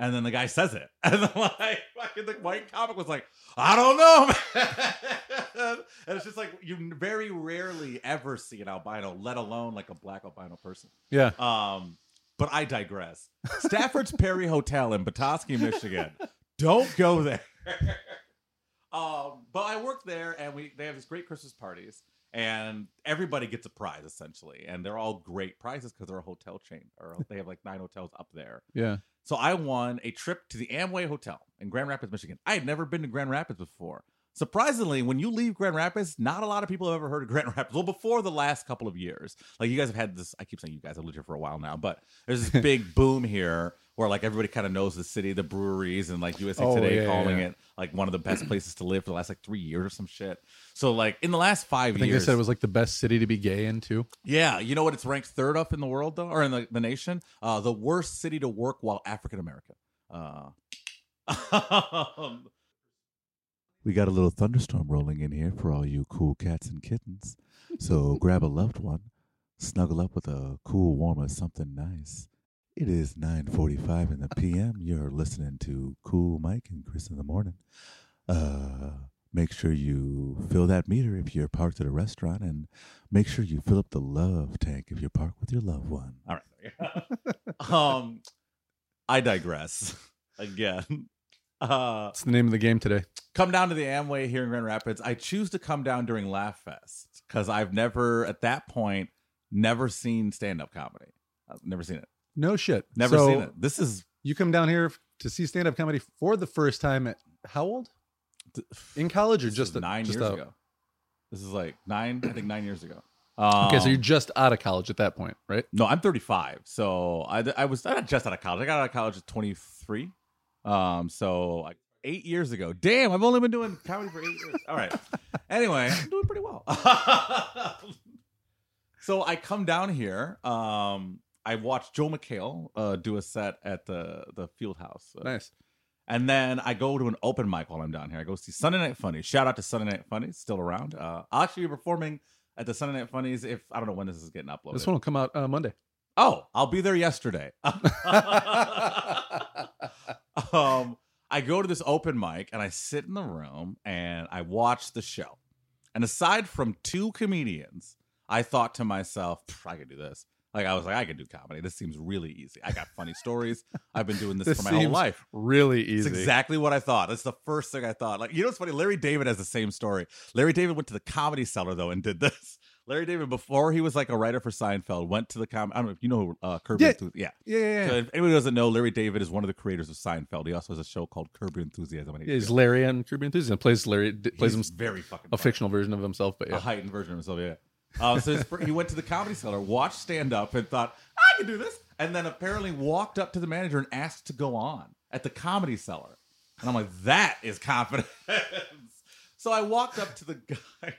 Speaker 2: And then the guy says it, *laughs* and then like fucking the white comic was like, "I don't know," man. *laughs* and it's just like you very rarely ever see an albino, let alone like a black albino person.
Speaker 1: yeah.
Speaker 2: Um, but I digress. Stafford's Perry Hotel in Petoskey, Michigan. Don't go there. *laughs* um, but I worked there, and we they have these great Christmas parties, and everybody gets a prize essentially, and they're all great prizes because they're a hotel chain, or they have like nine hotels up there.
Speaker 1: Yeah.
Speaker 2: So I won a trip to the Amway Hotel in Grand Rapids, Michigan. I had never been to Grand Rapids before. Surprisingly, when you leave Grand Rapids, not a lot of people have ever heard of *laughs* Grand Rapids. Well, before the last couple of years, like you guys have had this. I keep saying you guys have lived here for a while now, but there's this big *laughs* boom here where like everybody kind of knows the city, the breweries, and like USA
Speaker 1: Oh,
Speaker 2: Today
Speaker 1: yeah,
Speaker 2: calling
Speaker 1: yeah.
Speaker 2: it like one of the best places to live for the last like three years or some shit. So like in the last five
Speaker 1: I think
Speaker 2: years,
Speaker 1: they said it was like the best city to be gay in too.
Speaker 2: yeah, you know what? It's ranked third up in the world, though, or in the, the nation. Uh, the worst city to work while African American. Uh, *laughs* we got a little thunderstorm rolling in here for all you cool cats and kittens. So *laughs* grab a loved one, snuggle up with a cool warm or something nice. It is 9:45 in the p.m. You're listening to Cool Mike and Chris in the morning. Uh, make sure you fill that meter if you're parked at a restaurant, and make sure you fill up the love tank if you're parked with your loved one. All right. *laughs* um, I digress *laughs* again. Uh,
Speaker 1: It's the name of the game today.
Speaker 2: come down to the Amway here in Grand Rapids. I choose to come down during Laugh Fest because I've never, at that point, never seen stand up comedy. I've never seen it.
Speaker 1: No shit.
Speaker 2: Never
Speaker 1: So,
Speaker 2: seen it. This is
Speaker 1: You come down here to see stand up comedy for the first time at how old? In college or just a-
Speaker 2: nine
Speaker 1: just
Speaker 2: years
Speaker 1: out?
Speaker 2: ago. This is like nine, I think nine years ago. Um,
Speaker 1: Okay, so you're just out of college at that point, right?
Speaker 2: No, I'm 35. So I, I was not just out of college. I got out of college at 23. Um, so like eight years ago. Damn, I've only been doing comedy for eight years. All right. *laughs* Anyway, I'm doing pretty well. *laughs* so I come down here. Um, I watched Joel McHale uh, do a set at the the Field House,
Speaker 1: Nice.
Speaker 2: And then I go to an open mic while I'm down here. I go see Sunday Night Funny. Shout out to Sunday Night Funny, still around. Uh, I'll actually be performing at the Sunday Night Funnies if I don't know when this is getting uploaded.
Speaker 1: This one will come out uh, Monday.
Speaker 2: Oh, I'll be there yesterday. *laughs* *laughs* um, I go to this open mic and I sit in the room and I watch the show. And aside from two comedians, I thought to myself, I could do this. Like I was like, I could do comedy. This seems really easy. I got funny stories. I've been doing this,
Speaker 1: This
Speaker 2: for my whole life.
Speaker 1: Really
Speaker 2: It's
Speaker 1: easy.
Speaker 2: exactly what I thought. That's the first thing I thought. Like, you know what's funny? Larry David has the same story. Larry David went to the comedy cellar though and did this. Larry David, before he was like a writer for Seinfeld, went to the com. I don't know if you know who uh, Curb
Speaker 1: Yeah.
Speaker 2: Enthusi- Yeah.
Speaker 1: yeah, yeah,
Speaker 2: So if anybody doesn't know, Larry David is one of the creators of Seinfeld. He also has a show called Curb Your Enthusiasm.
Speaker 1: Yeah, He's Larry on Curb Your Enthusiasm. Plays Larry. d- Plays him
Speaker 2: very fucking
Speaker 1: a
Speaker 2: funny.
Speaker 1: fictional version of himself, but yeah.
Speaker 2: a heightened version of himself. Yeah. Uh, so his, he went to the comedy cellar, watched stand up, and thought I can do this, and then apparently walked up to the manager and asked to go on at the comedy cellar. And I'm like, that is confidence. *laughs* so I walked up to the guy.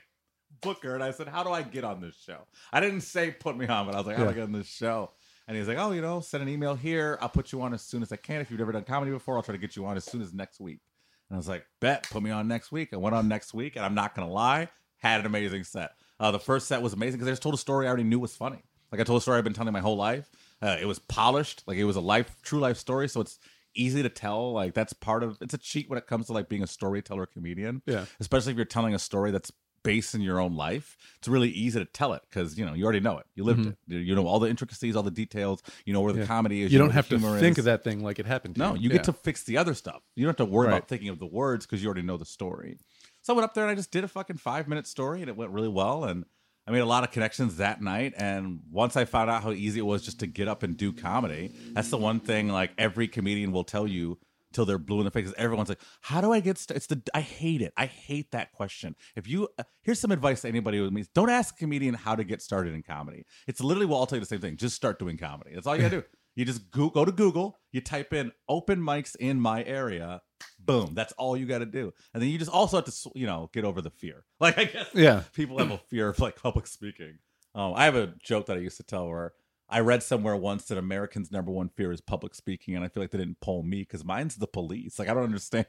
Speaker 2: Booker and I said, "How do I get on this show?" I didn't say put me on, but I was like, "How do I get on this show?" And he's like, "Oh, you know, send an email here. I'll put you on as soon as I can. If you've never done comedy before, I'll try to get you on as soon as next week." And I was like, "Bet, put me on next week." I went on next week, and I'm not gonna lie, had an amazing set. Uh, the first set was amazing because I just told a story I already knew was funny. Like I told a story I've been telling my whole life. Uh, it was polished, like it was a life, true life story. So it's easy to tell. Like that's part of. It's a cheat when it comes to like being a storyteller comedian
Speaker 1: Yeah.
Speaker 2: especially if you're telling a story that's based in your own life it's really easy to tell it because you know you already know it you lived it You- you know all the intricacies all the details you know where the
Speaker 1: Mm-hmm. Yeah.
Speaker 2: comedy is
Speaker 1: You
Speaker 2: know
Speaker 1: don't have to think
Speaker 2: is.
Speaker 1: of that thing like it happened. To
Speaker 2: no
Speaker 1: you.
Speaker 2: you
Speaker 1: Yeah.
Speaker 2: get to fix the other stuff you don't have to worry
Speaker 1: Right.
Speaker 2: about thinking of the words because you already know the story so i went up there and i just did a fucking five minute story and it went really well and I made a lot of connections that night, and once I found out how easy it was just to get up and do comedy, that's the one thing like every comedian will tell you till they're blue in the face. is Everyone's like, "How do I get started?" It's the I hate it. I hate that question. If you uh, here's some advice to anybody who means, don't ask a comedian how to get started in comedy. It's literally well, I'll tell you the same thing. Just start doing comedy. That's all you gotta do. *laughs* You just go, go to Google, you type in open mics in my area, boom. That's all you got to do. And then you just also have to, you know, get over the fear. *laughs* Like, I guess
Speaker 1: Yeah.
Speaker 2: people have a fear of like public speaking. Um, I have a joke that I used to tell where I read somewhere once that Americans' number one fear is public speaking, and I feel like they didn't poll me because mine's the police. Like I don't *laughs* understand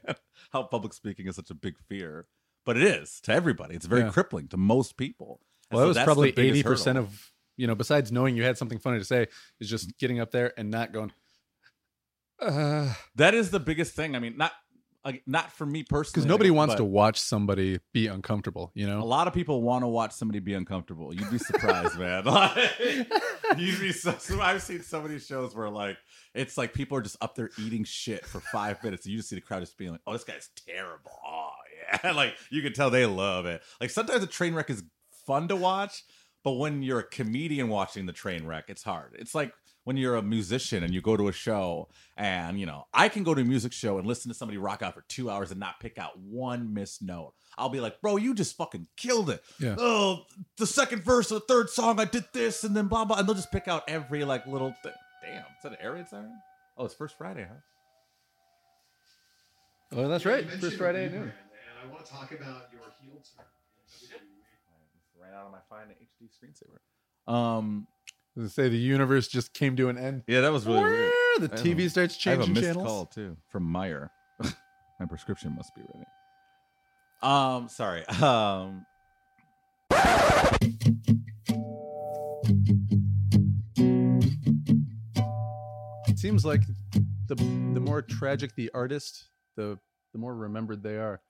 Speaker 2: how public speaking is such a big fear, but it is to everybody. It's very
Speaker 1: Yeah.
Speaker 2: crippling to most people. And
Speaker 1: Well,
Speaker 2: so
Speaker 1: that was probably eighty percent of you know. Besides knowing you had something funny to say, is just getting up there and not going. Uh,
Speaker 2: that is the biggest thing. I mean, not like, not for me personally,
Speaker 1: because nobody wants to watch somebody be uncomfortable. You know?
Speaker 2: A lot of people want to watch somebody be uncomfortable. You'd be surprised, man. *laughs* Like, you'd be so, so- I've seen so many shows where like it's like people are just up there eating shit for five minutes, and you just see the crowd just being like, "Oh, this guy's terrible." *laughs* Oh yeah, *laughs* like you can tell they love it. Like sometimes a train wreck is fun to watch, but when you're a comedian watching the train wreck, it's hard. It's like when you're a musician and you go to a show and you know i can go to a music show and listen to somebody rock out for two hours and not pick out one missed note i'll be like bro you just fucking killed it
Speaker 1: Yeah.
Speaker 2: oh the second verse of the third song i did this and then blah blah and they'll just pick out every like little thing damn is that an air raid siren oh it's first friday huh
Speaker 1: Oh, that's
Speaker 3: Yeah,
Speaker 1: right.
Speaker 3: you
Speaker 1: First Friday noon.
Speaker 3: And I want to talk about your heel turn.
Speaker 2: ran out of my fine hd screensaver um
Speaker 1: Does it say the universe just came to an end?
Speaker 2: yeah that was really weird
Speaker 1: The
Speaker 2: I
Speaker 1: TV starts
Speaker 2: I have a
Speaker 1: changing
Speaker 2: missed
Speaker 1: channels.
Speaker 2: call too from Meijer. *laughs* My prescription must be ready. Um, sorry. *laughs* Um,
Speaker 1: It seems like the the more tragic the artist, the the more remembered they are.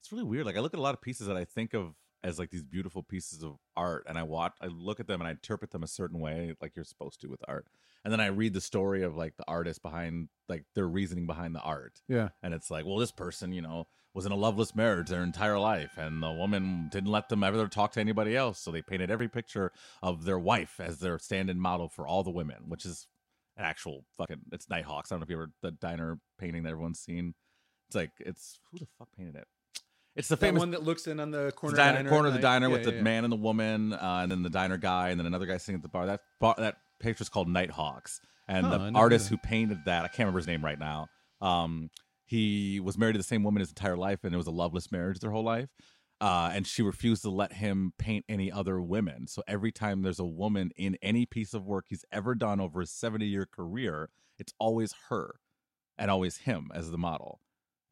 Speaker 2: it's really weird. Like I look at a lot of pieces that I think of as like these beautiful pieces of art, and I watch, I look at them and I interpret them a certain way, like you're supposed to with art. And then I read the story of like the artist behind, like their reasoning behind the art.
Speaker 1: Yeah.
Speaker 2: And it's like, well, this person, you know, was in a loveless marriage their entire life, and the woman didn't let them ever talk to anybody else. So they painted every picture of their wife as their stand-in model for all the women, which is an actual fucking. It's Nighthawks. I don't know if you ever the diner painting that everyone's seen. It's like it's who the fuck painted it? It's the
Speaker 1: That
Speaker 2: famous
Speaker 1: one that looks in on the corner
Speaker 2: diner,
Speaker 1: diner
Speaker 2: corner of the
Speaker 1: night.
Speaker 2: diner
Speaker 1: Yeah,
Speaker 2: with
Speaker 1: yeah,
Speaker 2: the
Speaker 1: yeah.
Speaker 2: man and the woman, uh, and then the diner guy, and then another guy sitting at the bar. That bar, that picture's called Nighthawks, and
Speaker 1: Huh,
Speaker 2: the artist who painted that, I can't remember his name right now. Um, he was married to the same woman his entire life, and it was a loveless marriage their whole life. Uh, and she refused to let him paint any other women. So every time there's a woman in any piece of work he's ever done over his 70 year career, it's always her and always him as the model.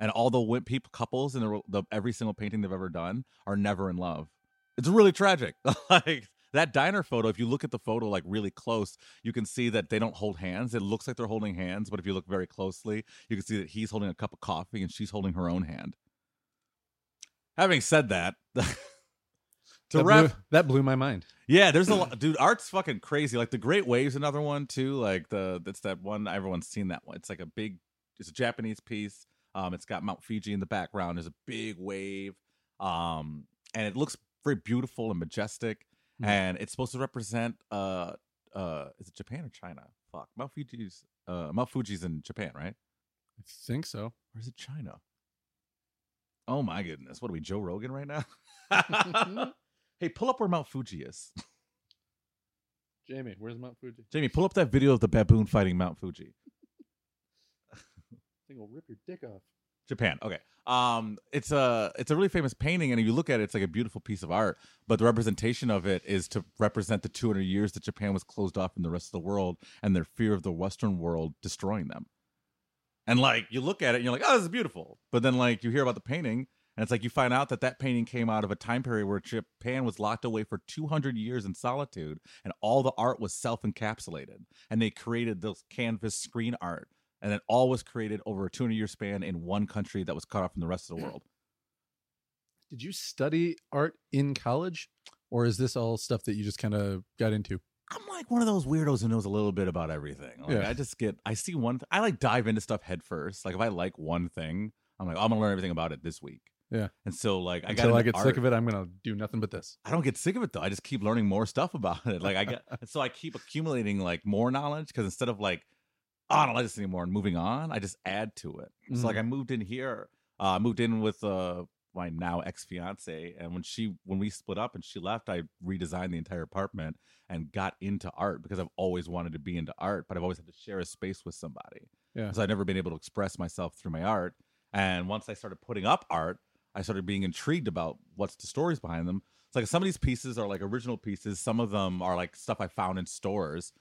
Speaker 2: And all the people couples in the, the every single painting they've ever done are never in love. It's really tragic. *laughs* like that diner photo, if you look at the photo like really close, you can see that they don't hold hands. It looks like they're holding hands, but if you look very closely, you can see that he's holding a cup of coffee and she's holding her own hand. Having said that, *laughs* to
Speaker 1: that,
Speaker 2: wrap
Speaker 1: blew, that blew my mind.
Speaker 2: yeah, there's a lot, dude. Art's fucking crazy. Like the Great Waves, another one too. Like the that's that one everyone's seen that one. It's like a big, it's a Japanese piece. Um, it's got Mount Fuji in the background. There's a big wave, um, and it looks very beautiful and majestic.
Speaker 1: Mhm.
Speaker 2: And it's supposed to represent uh uh is it Japan or China? Fuck, Mount Fuji's uh Mount Fuji's in Japan, right?
Speaker 1: I think so.
Speaker 2: Or is it China? Oh my goodness, what are we, Joe Rogan right now? *laughs* hey, pull up where Mount Fuji is.
Speaker 1: Jamie, where's Mount Fuji?
Speaker 2: Jamie, pull up that video of the baboon fighting Mount Fuji.
Speaker 1: I think I'll rip your dick off.
Speaker 2: Japan. Okay. Um, it's a it's a really famous painting, and if you look at it, it's like a beautiful piece of art. But the representation of it is to represent the 200 years that Japan was closed off from the rest of the world, and their fear of the Western world destroying them. And like you look at it, and you're like, oh, this is beautiful. But then like you hear about the painting, and it's like you find out that that painting came out of a time period where Japan was locked away for 200 years in solitude, and all the art was self encapsulated, and they created this canvas screen art and then all was created over a 200 year span in one country that was cut off from the rest of the world. *clears throat*
Speaker 1: Did you study art in college, or is this all stuff that you just kind of got into?
Speaker 2: I'm like one of those weirdos who knows a little bit about everything. Like,
Speaker 1: Yeah.
Speaker 2: I just get, I see one, th- I like dive into stuff head first. Like if I like one thing, I'm like, oh, I'm gonna learn everything about it this week.
Speaker 1: Yeah.
Speaker 2: And so like I got
Speaker 1: Until I get sick of it, I'm gonna do nothing but this.
Speaker 2: I don't get sick of it though. I just keep learning more stuff about it. Like I get, *laughs* so I keep accumulating like more knowledge because instead of like, oh, I don't like this anymore and moving on, I just add to it. So like I moved in here, uh, I moved in with uh my now ex fiance, and when she when we split up and she left, I redesigned the entire apartment and got into art because I've always wanted to be into art, but I've always had to share a space with somebody.
Speaker 1: Yeah.
Speaker 2: So I've never been able to express myself through my art. And once I started putting up art, I started being intrigued about what's the stories behind them. It's like some of these pieces are like original pieces. Some of them are like stuff I found in stores.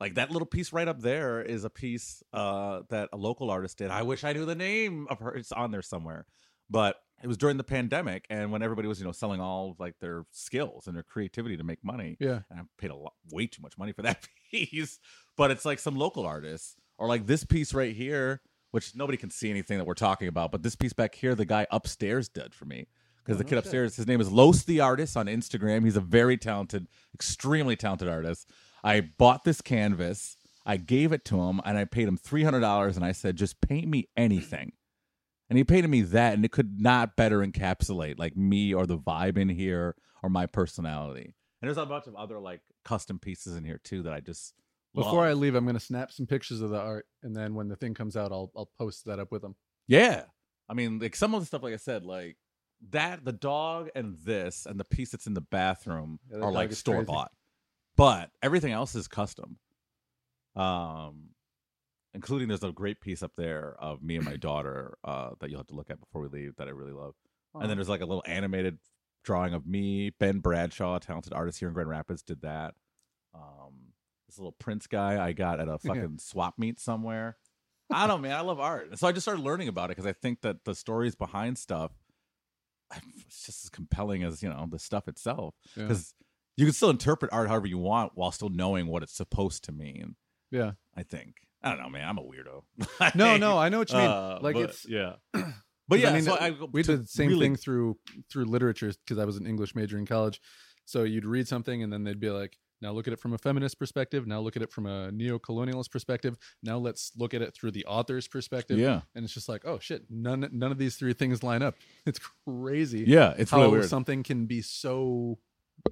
Speaker 2: Like that little piece right up there is a piece uh, that a local artist did. I wish I knew the name of her. It's on there somewhere, but it was during the pandemic and when everybody was, you know, selling all of, like their skills and their creativity to make money.
Speaker 1: Yeah.
Speaker 2: And I paid a lot, way too much money for that *laughs* piece. But it's like some local artists, or like this piece right here, which nobody can see anything that we're talking about. But this piece back here, the guy upstairs did for me because
Speaker 1: Oh,
Speaker 2: the kid upstairs, his name is Los the Artist on Instagram. He's a very talented, extremely talented artist. I bought this canvas, I gave it to him, and I paid him three hundred dollars, and I said, just paint me anything. And he painted me that, and it could not better encapsulate like me or the vibe in here or my personality. And there's a bunch of other like custom pieces in here too that I just
Speaker 1: Before I leave, I'm gonna snap some pictures of the art, and then when the thing comes out, I'll I'll post that up with them.
Speaker 2: Yeah. I mean, like some of the stuff, like I said, like that, the dog and this and the piece that's in the bathroom
Speaker 1: Yeah,
Speaker 2: are like store bought. But everything else is custom. Um, including there's a great piece up there of me and my daughter uh, that you'll have to look at before we leave that I really love. And then there's like a little animated drawing of me, Ben Bradshaw, a talented artist here in Grand Rapids, did that. Um, this little Prince guy I got at a *laughs* fucking swap meet somewhere. I don't know, man. I love art, so I just started learning about it because I think that the stories behind stuff, it's just as compelling as you know the stuff itself.
Speaker 1: Yeah.
Speaker 2: You can still interpret art however you want while still knowing what it's supposed to mean.
Speaker 1: yeah.
Speaker 2: I think. I don't know, man. I'm a weirdo. *laughs*
Speaker 1: No, no, I know what you mean.
Speaker 2: Uh,
Speaker 1: like
Speaker 2: but,
Speaker 1: it's
Speaker 2: yeah. *clears throat* But yeah,
Speaker 1: I mean,
Speaker 2: so
Speaker 1: uh,
Speaker 2: I,
Speaker 1: we did the same
Speaker 2: really-
Speaker 1: thing through through literature because I was an English major in college. So you'd read something and then they'd be like, "Now look at it from a feminist perspective. Now look at it from a neo-colonialist perspective. Now let's look at it through the author's perspective."
Speaker 2: Yeah,
Speaker 1: And it's just like, "Oh shit, none none of these three things line up." *laughs* It's crazy.
Speaker 2: yeah, it's
Speaker 1: how
Speaker 2: really weird.
Speaker 1: something can be so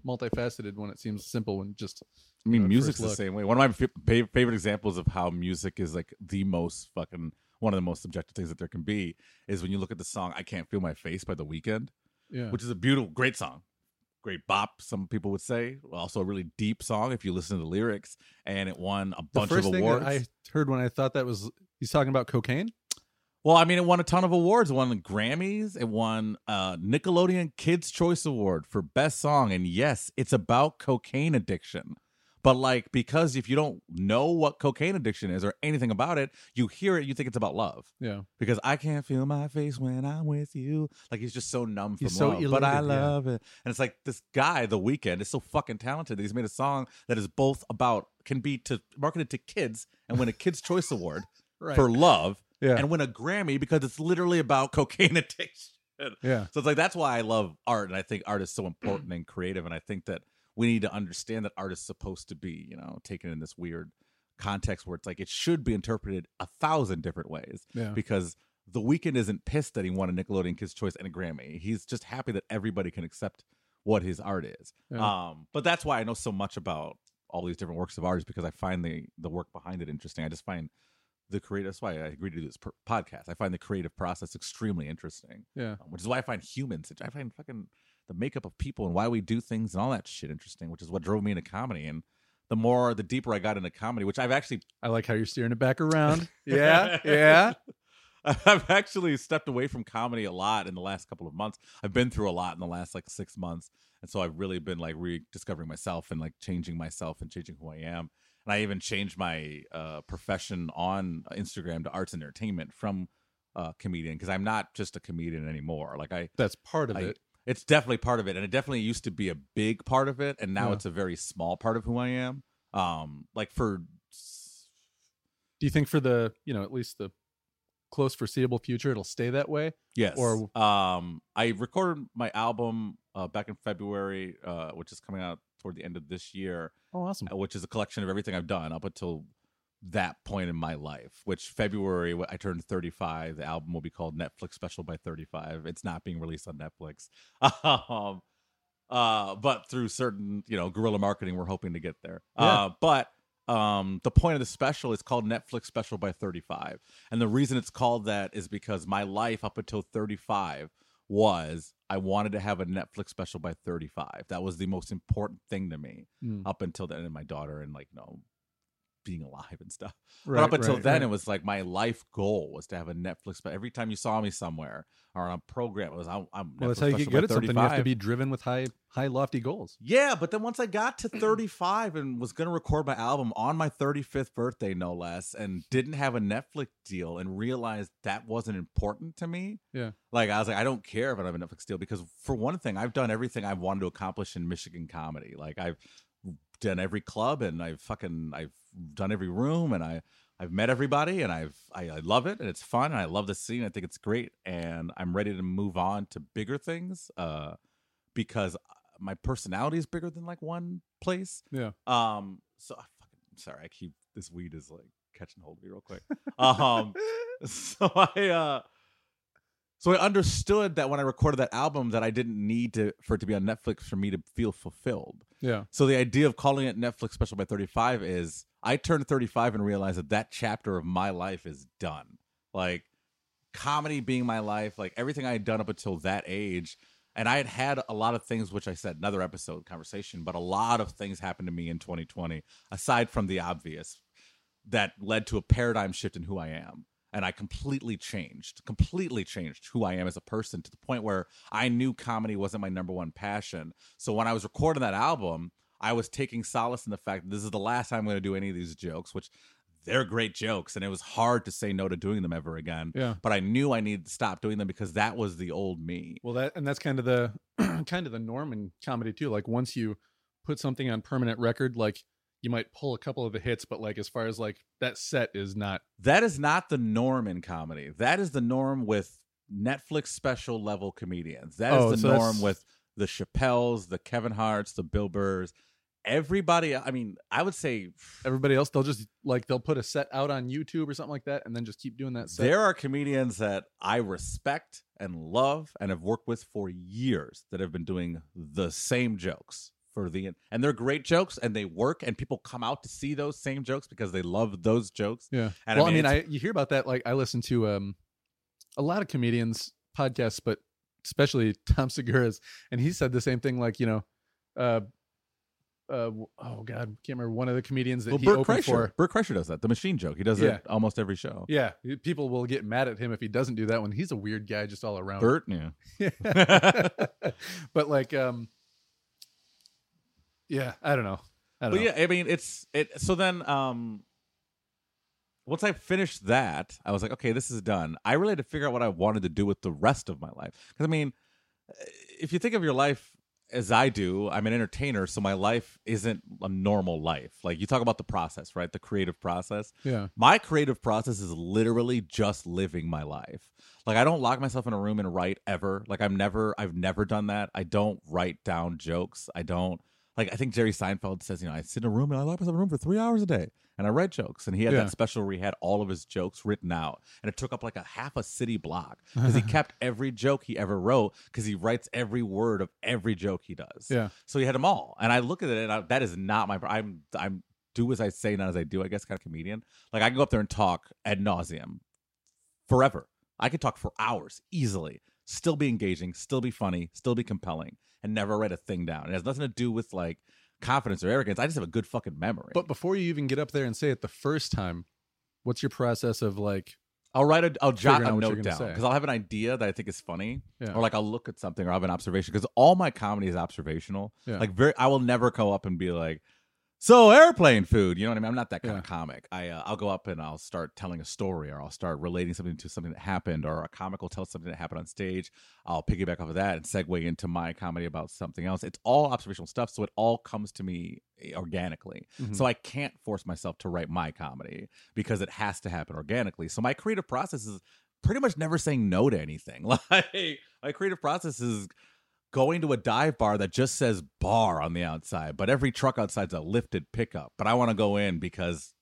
Speaker 1: multifaceted when it seems simple and just
Speaker 2: I mean,
Speaker 1: uh,
Speaker 2: music's the same way. One of my fa- favorite examples of how music is like the most fucking one of the most subjective things that there can be is when you look at the song "I Can't Feel My Face" by The Weeknd,
Speaker 1: yeah.
Speaker 2: which is a beautiful, great song, great bop. Some people would say, also a really deep song if you listen to the lyrics, and it won a
Speaker 1: the
Speaker 2: bunch of awards.
Speaker 1: I heard when I thought that was he's talking about cocaine.
Speaker 2: Well, I mean, it won a ton of awards. It won the Grammys. It won uh, Nickelodeon Kids Choice Award for Best Song. And yes, it's about cocaine addiction. But like because if you don't know what cocaine addiction is or anything about it, you hear it, you think it's about love.
Speaker 1: Yeah.
Speaker 2: Because I can't feel my face when I'm with you. Like he's just so numb from
Speaker 1: He's so
Speaker 2: love. But I
Speaker 1: elated, yeah.
Speaker 2: love it. And it's like this guy, The Weeknd, is so fucking talented that he's made a song that is both about can be to marketed to kids and win a Kids Choice Award *laughs*
Speaker 1: Right.
Speaker 2: for love
Speaker 1: yeah.
Speaker 2: and win a Grammy because it's literally about *laughs* cocaine addiction.
Speaker 1: yeah.
Speaker 2: So it's like that's why I love art, and I think art is so *clears throat* important and creative, and I think that we need to understand that art is supposed to be, you know, taken in this weird context where it's like it should be interpreted a thousand different ways
Speaker 1: Yeah.
Speaker 2: because the Weeknd isn't pissed that he won a Nickelodeon Kids Choice and a Grammy. He's just happy that everybody can accept what his art is.
Speaker 1: Yeah.
Speaker 2: Um, but that's why I know so much about all these different works of art is because I find the the work behind it interesting. I just find the creative. That's why I agreed to do this podcast. I find the creative process extremely interesting
Speaker 1: Yeah.
Speaker 2: um, which is why I find humans, I find fucking the makeup of people and why we do things and all that shit interesting, which is what drove me into comedy. And the more, the deeper I got into comedy, which I've actually,
Speaker 1: I like how you're steering it back around. *laughs* Yeah. Yeah. *laughs*
Speaker 2: I've actually stepped away from comedy a lot in the last couple of months. I've been through a lot in the last like six months, and so I've really been like rediscovering myself and like changing myself and changing who I am. And I even changed my uh, profession on Instagram to arts and entertainment from uh, comedian because I'm not just a comedian anymore. Like I,
Speaker 1: That's part of
Speaker 2: I-
Speaker 1: it.
Speaker 2: It's definitely part of it, and it definitely used to be a big part of it, and now
Speaker 1: Yeah.
Speaker 2: it's a very small part of who I am. Um, like for
Speaker 1: Do you think for the, you know, at least the close foreseeable future, it'll stay that way?
Speaker 2: yes,
Speaker 1: Or-
Speaker 2: um, I recorded my album uh, back in February, uh, which is coming out toward the end of this year,
Speaker 1: Oh, awesome.
Speaker 2: uh, which is a collection of everything I've done up until that point in my life. Which February I turned 35. The album will be called Netflix Special by 35. It's not being released on Netflix. *laughs* um, uh, but through certain, you know, guerrilla marketing, we're hoping to get there.
Speaker 1: Yeah.
Speaker 2: Uh, but um, the point of the special is called Netflix Special by 35. And the reason it's called that is because my life up until 35 was I wanted to have a Netflix special by 35. That was the most important thing to me
Speaker 1: Mm.
Speaker 2: up until then, and my daughter, and like, you know, being alive and stuff.
Speaker 1: Right,
Speaker 2: but up until
Speaker 1: right,
Speaker 2: then,
Speaker 1: right.
Speaker 2: it was like my life goal was to have a Netflix. But every time you saw me somewhere or on a program, it was I'm. I'm
Speaker 1: well, that's how you get good at something. You have to be driven with high, high, lofty goals.
Speaker 2: Yeah, but then once I got to 35 and was going to record my album on my 35th birthday, no less, and didn't have a Netflix deal and realized that wasn't important to me.
Speaker 1: Yeah.
Speaker 2: Like, I was like, I don't care if I don't have a Netflix deal because, for one thing, I've done everything I've wanted to accomplish in Michigan comedy. Like, I've done every club and I've fucking, I've done every room and I, I've met everybody and I've I, I love it and it's fun and I love the scene. I think it's great and I'm ready to move on to bigger things. Uh, because my personality is bigger than like one place.
Speaker 1: Yeah.
Speaker 2: Um. So I fucking sorry. I keep this weed is like catching hold of me real quick. Um. *laughs* so I uh. So I understood that when I recorded that album that I didn't need to for it to be on Netflix for me to feel fulfilled.
Speaker 1: Yeah.
Speaker 2: So the idea of calling it Netflix Special by 35 is I turned 35 and realized that that chapter of my life is done. Like comedy being my life, like everything I had done up until that age. And I had had a lot of things, which I said another episode conversation, but a lot of things happened to me in 2020, aside from the obvious, that led to a paradigm shift in who I am. And I completely changed, completely changed who I am as a person to the point where I knew comedy wasn't my number one passion. So when I was recording that album, I was taking solace in the fact that this is the last time I'm going to do any of these jokes, which they're great jokes. And it was hard to say no to doing them ever again.
Speaker 1: Yeah.
Speaker 2: But I knew I needed to stop doing them because that was the old me.
Speaker 1: Well, that and that's kind of the *clears throat* kind of the norm in comedy too. Like once you put something on permanent record, like you might pull a couple of the hits, but like as far as like that set is not.
Speaker 2: That is not the norm in comedy. That is the norm with Netflix special level comedians. That is
Speaker 1: Oh,
Speaker 2: the
Speaker 1: so
Speaker 2: norm with the Chappelles, the Kevin Harts, the Bill Burrs. Everybody, I mean, I would say
Speaker 1: Everybody else, they'll just like they'll put a set out on YouTube or something like that, and then just keep doing that set.
Speaker 2: there are comedians that I respect and love and have worked with for years that have been doing the same jokes for the and they're great jokes and they work and people come out to see those same jokes because they love those jokes.
Speaker 1: Yeah.
Speaker 2: And
Speaker 1: well,
Speaker 2: I
Speaker 1: I
Speaker 2: mean,
Speaker 1: mean, I, you hear about that. Like, I listen to um a lot of comedians podcasts, but especially *laughs* Tom Segura's, and he said the same thing. Like, you know, uh, uh, oh god, can't remember one of the comedians that
Speaker 2: Well,
Speaker 1: he
Speaker 2: Bert
Speaker 1: opened
Speaker 2: Kreischer,
Speaker 1: for.
Speaker 2: Bert Kreischer does that. The machine joke. He does
Speaker 1: Yeah.
Speaker 2: it almost every show.
Speaker 1: Yeah, people will get mad at him if he doesn't do that one. He's a weird guy just all around.
Speaker 2: Bert, yeah. *laughs*
Speaker 1: but like, um, yeah, I don't know. I don't
Speaker 2: But
Speaker 1: know.
Speaker 2: yeah, I mean, it's it. So then, um, once I finished that, I was like, okay, this is done. I really had to figure out what I wanted to do with the rest of my life. Because I mean, eh, if you think of your life as I do, I'm an entertainer, so my life isn't a normal life. Like you talk about the process, right? The creative process.
Speaker 1: yeah.
Speaker 2: My creative process is literally just living my life. Like I don't lock myself in a room and write ever. Like I'm never I've never done that. I don't write down jokes. I don't like I think Jerry Seinfeld says, you know, I sit in a room and I lock myself in a room for three hours a day and I write jokes. And he had
Speaker 1: Yeah.
Speaker 2: that special where he had all of his jokes written out. And it took up like a half a city block *laughs* because he kept every joke he ever wrote because he writes every word of every joke he does.
Speaker 1: Yeah.
Speaker 2: So he had them all, and I look at it, and I, that is not my. I'm I'm do as I say, not as I do. I guess kind of comedian. Like I can go up there and talk ad nauseum forever. I could talk for hours easily, still be engaging, still be funny, still be compelling, and never write a thing down. It has nothing to do with like confidence or arrogance. I just have a good fucking memory.
Speaker 1: But before you even get up there and say it the first time, what's your process of like?
Speaker 2: I'll write a, I'll jot a
Speaker 1: out what you're
Speaker 2: note down because I'll have an idea that I think is funny,
Speaker 1: Yeah.
Speaker 2: or like I'll look at something or I have an observation because all my comedy is observational.
Speaker 1: Yeah.
Speaker 2: Like very, I will never go up and be like, "So airplane food," you know what I mean? I'm not that kind
Speaker 1: Yeah.
Speaker 2: of comic. I uh, I'll go up and I'll start telling a story, or I'll start relating something to something that happened, or a comic will tell something that happened on stage. I'll piggyback off of that and segue into my comedy about something else. It's all observational stuff, so it all comes to me eh, organically.
Speaker 1: Mhm.
Speaker 2: So I can't force myself to write my comedy because it has to happen organically. So my creative process is pretty much never saying no to anything. *laughs* Like my creative process is going to a dive bar that just says bar on the outside, but every truck outside's a lifted pickup. But I want to go in because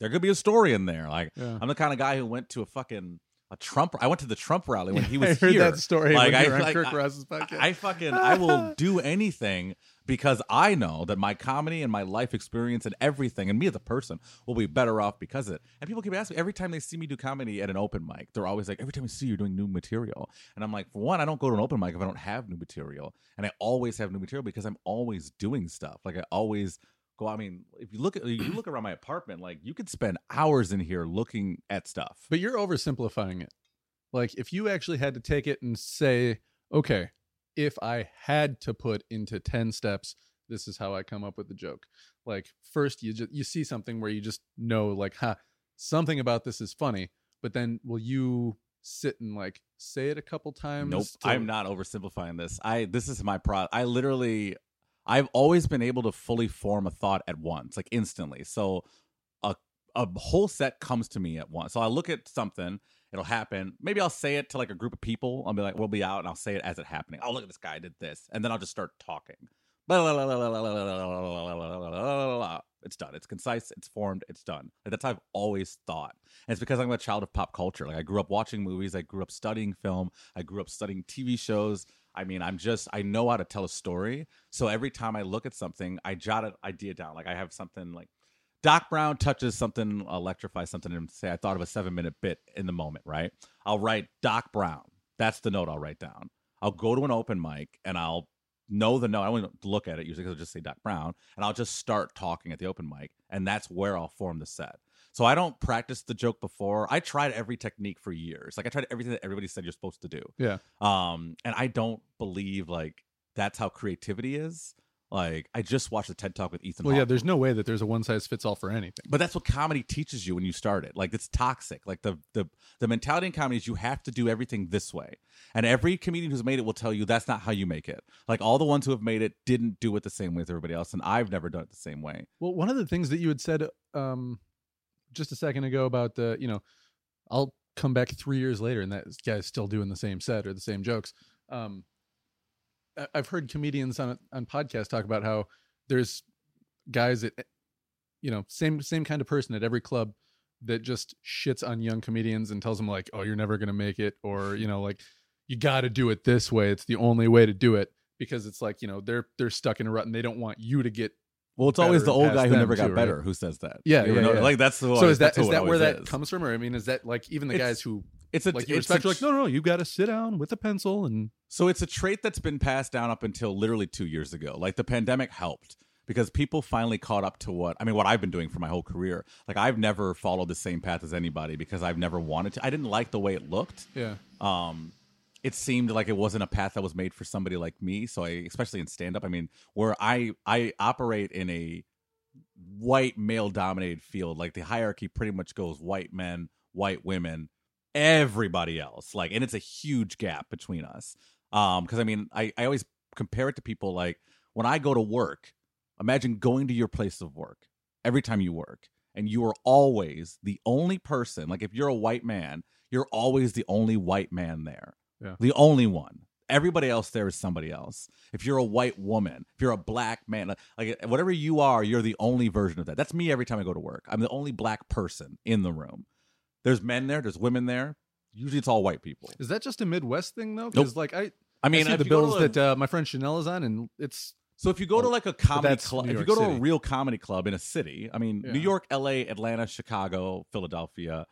Speaker 2: there could be a story in there. Like
Speaker 1: Yeah.
Speaker 2: I'm the kind of guy who went to a fucking a Trump. I went to the Trump rally when he *laughs*
Speaker 1: I
Speaker 2: was
Speaker 1: heard
Speaker 2: here.
Speaker 1: that story
Speaker 2: Like, I-
Speaker 1: you were on
Speaker 2: like,
Speaker 1: Kirk
Speaker 2: I-
Speaker 1: Ross's podcast.
Speaker 2: I fucking I will *laughs* do anything because I know that my comedy and my life experience and everything and me as a person will be better off because of it. And people keep asking me every time they see me do comedy at an open mic, they're always like, every time I see you doing new material. And I'm like, for one, I don't go to an open mic if I don't have new material. And I always have new material because I'm always doing stuff. Like I always go, I mean, if you look at you look around my apartment, like you could spend hours in here looking at stuff.
Speaker 1: But you're oversimplifying it. Like if you actually had to take it and say, okay, if I had to put into 10 steps, this is how I come up with the joke. Like first you just you see something where you just know like, ha, something about this is funny, but then will you sit and like say it a couple times?
Speaker 2: Nope,
Speaker 1: to-
Speaker 2: I'm not oversimplifying this. I this is my pro. I literally, I've always been able to fully form a thought at once, like instantly. So a a whole set comes to me at once. So I look at something, it'll happen. Maybe I'll say it to like a group of people. I'll be like, we'll be out, and I'll say it as it happening. Oh, look at this guy did this, and then I'll just start talking. It's done. It's concise. It's formed. It's done. Like, that's how I've always thought. And it's because I'm a child of pop culture. Like I grew up watching movies. I grew up studying film. I grew up studying TV shows. I mean, I'm just I know how to tell a story. So every time I look at something, I jot an idea down. Like I have something like Doc Brown touches something, electrifies something, and say I thought of a seven minute bit in the moment. Right? I'll write Doc Brown. That's the note I'll write down. I'll go to an open mic and I'll know the note. I won't look at it usually because I'll just say Doc Brown, and I'll just start talking at the open mic, and that's where I'll form the set. So I don't practice the joke before. I tried every technique for years. Like I tried everything that everybody said you're supposed to do.
Speaker 1: Yeah.
Speaker 2: Um, and I don't believe like that's how creativity is. Like I just watched the TED Talk with Ethan.
Speaker 1: Well, yeah, there's no way that there's a one size fits all for anything.
Speaker 2: But that's what comedy teaches you when you start it. Like it's toxic. Like the the the mentality in comedy is you have to do everything this way. And every comedian who's made it will tell you that's not how you make it. Like all the ones who have made it didn't do it the same way as everybody else, and I've never done it the same way.
Speaker 1: Well, one of the things that you had said um, just a second ago about the, you know, I'll come back three years later and that guy's still doing the same set or the same jokes. Um, I've heard comedians on on podcasts talk about how there's guys that, eh, you know, same same kind of person at every club that just shits on young comedians and tells them like, oh, you're never gonna make it, or you know, like you got to do it this way. It's the only way to do it because it's like you know they're they're stuck in a rut and they don't want you to get
Speaker 2: Well, it's always the old guy who never got
Speaker 1: too,
Speaker 2: better
Speaker 1: right?
Speaker 2: who says that.
Speaker 1: Yeah, yeah, yeah.
Speaker 2: Like that's the
Speaker 1: so is that is that where
Speaker 2: always
Speaker 1: comes from, or I mean, is that like even the
Speaker 2: It's-
Speaker 1: guys who
Speaker 2: It's a
Speaker 1: like you respect are like, no, no, no, you got to sit down with a pencil and
Speaker 2: So it's a trait that's been passed down up until literally two years ago. Like the pandemic helped because people finally caught up to what I mean, what I've been doing for my whole career. Like I've never followed the same path as anybody because I've never wanted to. I didn't like the way it looked.
Speaker 1: yeah,
Speaker 2: Um, it seemed like it wasn't a path that was made for somebody like me. So I, especially in stand up, I mean, where I I operate in a white male dominated field. Like the hierarchy pretty much goes white men, white women, everybody else. Like, and it's a huge gap between us. Um, because I mean, I, I always compare it to people like when I go to work, imagine going to your place of work every time you work, and you are always the only person. Like if you're a white man, you're always the only white man there.
Speaker 1: Yeah.
Speaker 2: The only one. Everybody else there is somebody else. If you're a white woman, if you're a black man, like- like whatever you are, you're the only version of that. That's me every time I go to work. I'm the only black person in the room. There's men there, there's women there. Usually it's all white people.
Speaker 1: Is that just a Midwest thing though? Because like I,
Speaker 2: I mean,
Speaker 1: I see the bills that uh, my friend Chanel is on, and it's
Speaker 2: So if you go to
Speaker 1: Oh,
Speaker 2: like a comedy
Speaker 1: that's
Speaker 2: club,
Speaker 1: New
Speaker 2: if you
Speaker 1: York
Speaker 2: go to a
Speaker 1: City.
Speaker 2: real comedy club in a city, I mean,
Speaker 1: Yeah.
Speaker 2: New York, L.A., Atlanta, Chicago, Philadelphia,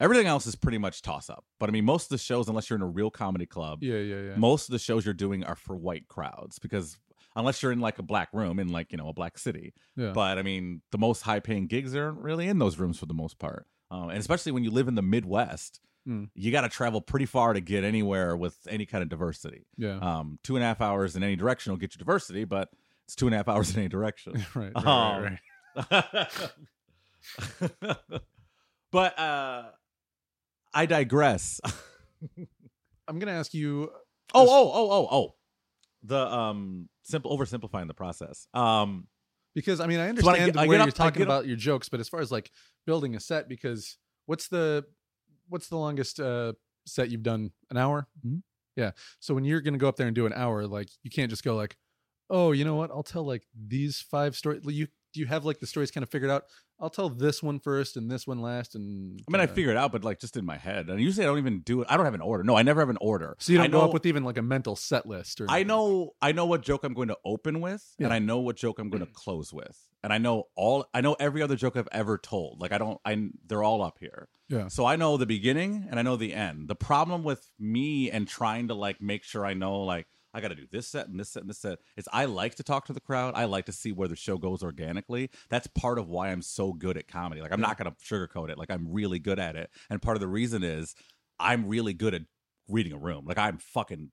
Speaker 2: everything else is pretty much toss up. But I mean, most of the shows, unless you're in a real comedy club,
Speaker 1: yeah, yeah, yeah.
Speaker 2: most of the shows you're doing are for white crowds because unless you're in like a black room in like you know a black city,
Speaker 1: yeah.
Speaker 2: but I mean, the most high paying gigs aren't really in those rooms for the most part. Um, and especially when you live in the Midwest,
Speaker 1: Hmm.
Speaker 2: you got to travel pretty far to get anywhere with any kind of diversity.
Speaker 1: yeah.
Speaker 2: Um, two and a half hours in any direction will get you diversity, but it's two and a half hours in any direction. *laughs*
Speaker 1: right, right,
Speaker 2: um,
Speaker 1: right, *laughs* right.
Speaker 2: but uh, I digress. *laughs*
Speaker 1: I'm gonna ask you.
Speaker 2: Oh, oh, oh, oh, oh. The um simple oversimplifying the process. Um
Speaker 1: because I mean I
Speaker 2: So I
Speaker 1: understand
Speaker 2: get- I
Speaker 1: where you're talking
Speaker 2: up-
Speaker 1: about your jokes, but as far as like building a set, because what's the what's the longest uh, set you've done? An hour?
Speaker 2: Mhm.
Speaker 1: Yeah. So when you're gonna go up there and do an hour, like you can't just go like, oh, you know what? I'll tell like these five stories. You do you have like the stories kind of figured out? I'll tell this one first and this one last, and
Speaker 2: I mean I figured it out, but like just in my head. And usually I don't even do it. I don't have an order. No, I never have an order.
Speaker 1: So you don't
Speaker 2: I
Speaker 1: go
Speaker 2: know,
Speaker 1: up with even like a mental set list, or
Speaker 2: I
Speaker 1: anything.
Speaker 2: know I know what joke I'm going to open with,
Speaker 1: Yeah.
Speaker 2: and I know what joke I'm going to *clears throat* close with. And I know all I know every other joke I've ever told. Like I don't I they're all up here.
Speaker 1: Yeah.
Speaker 2: So I know the beginning and I know the end. The problem with me and trying to like make sure I know like I got to do this set and this set and this set is I like to talk to the crowd. I like to see where the show goes organically. That's part of why I'm so good at comedy. Like I'm not going to sugarcoat it. Like I'm really good at it. And part of the reason is I'm really good at reading a room. Like I'm fucking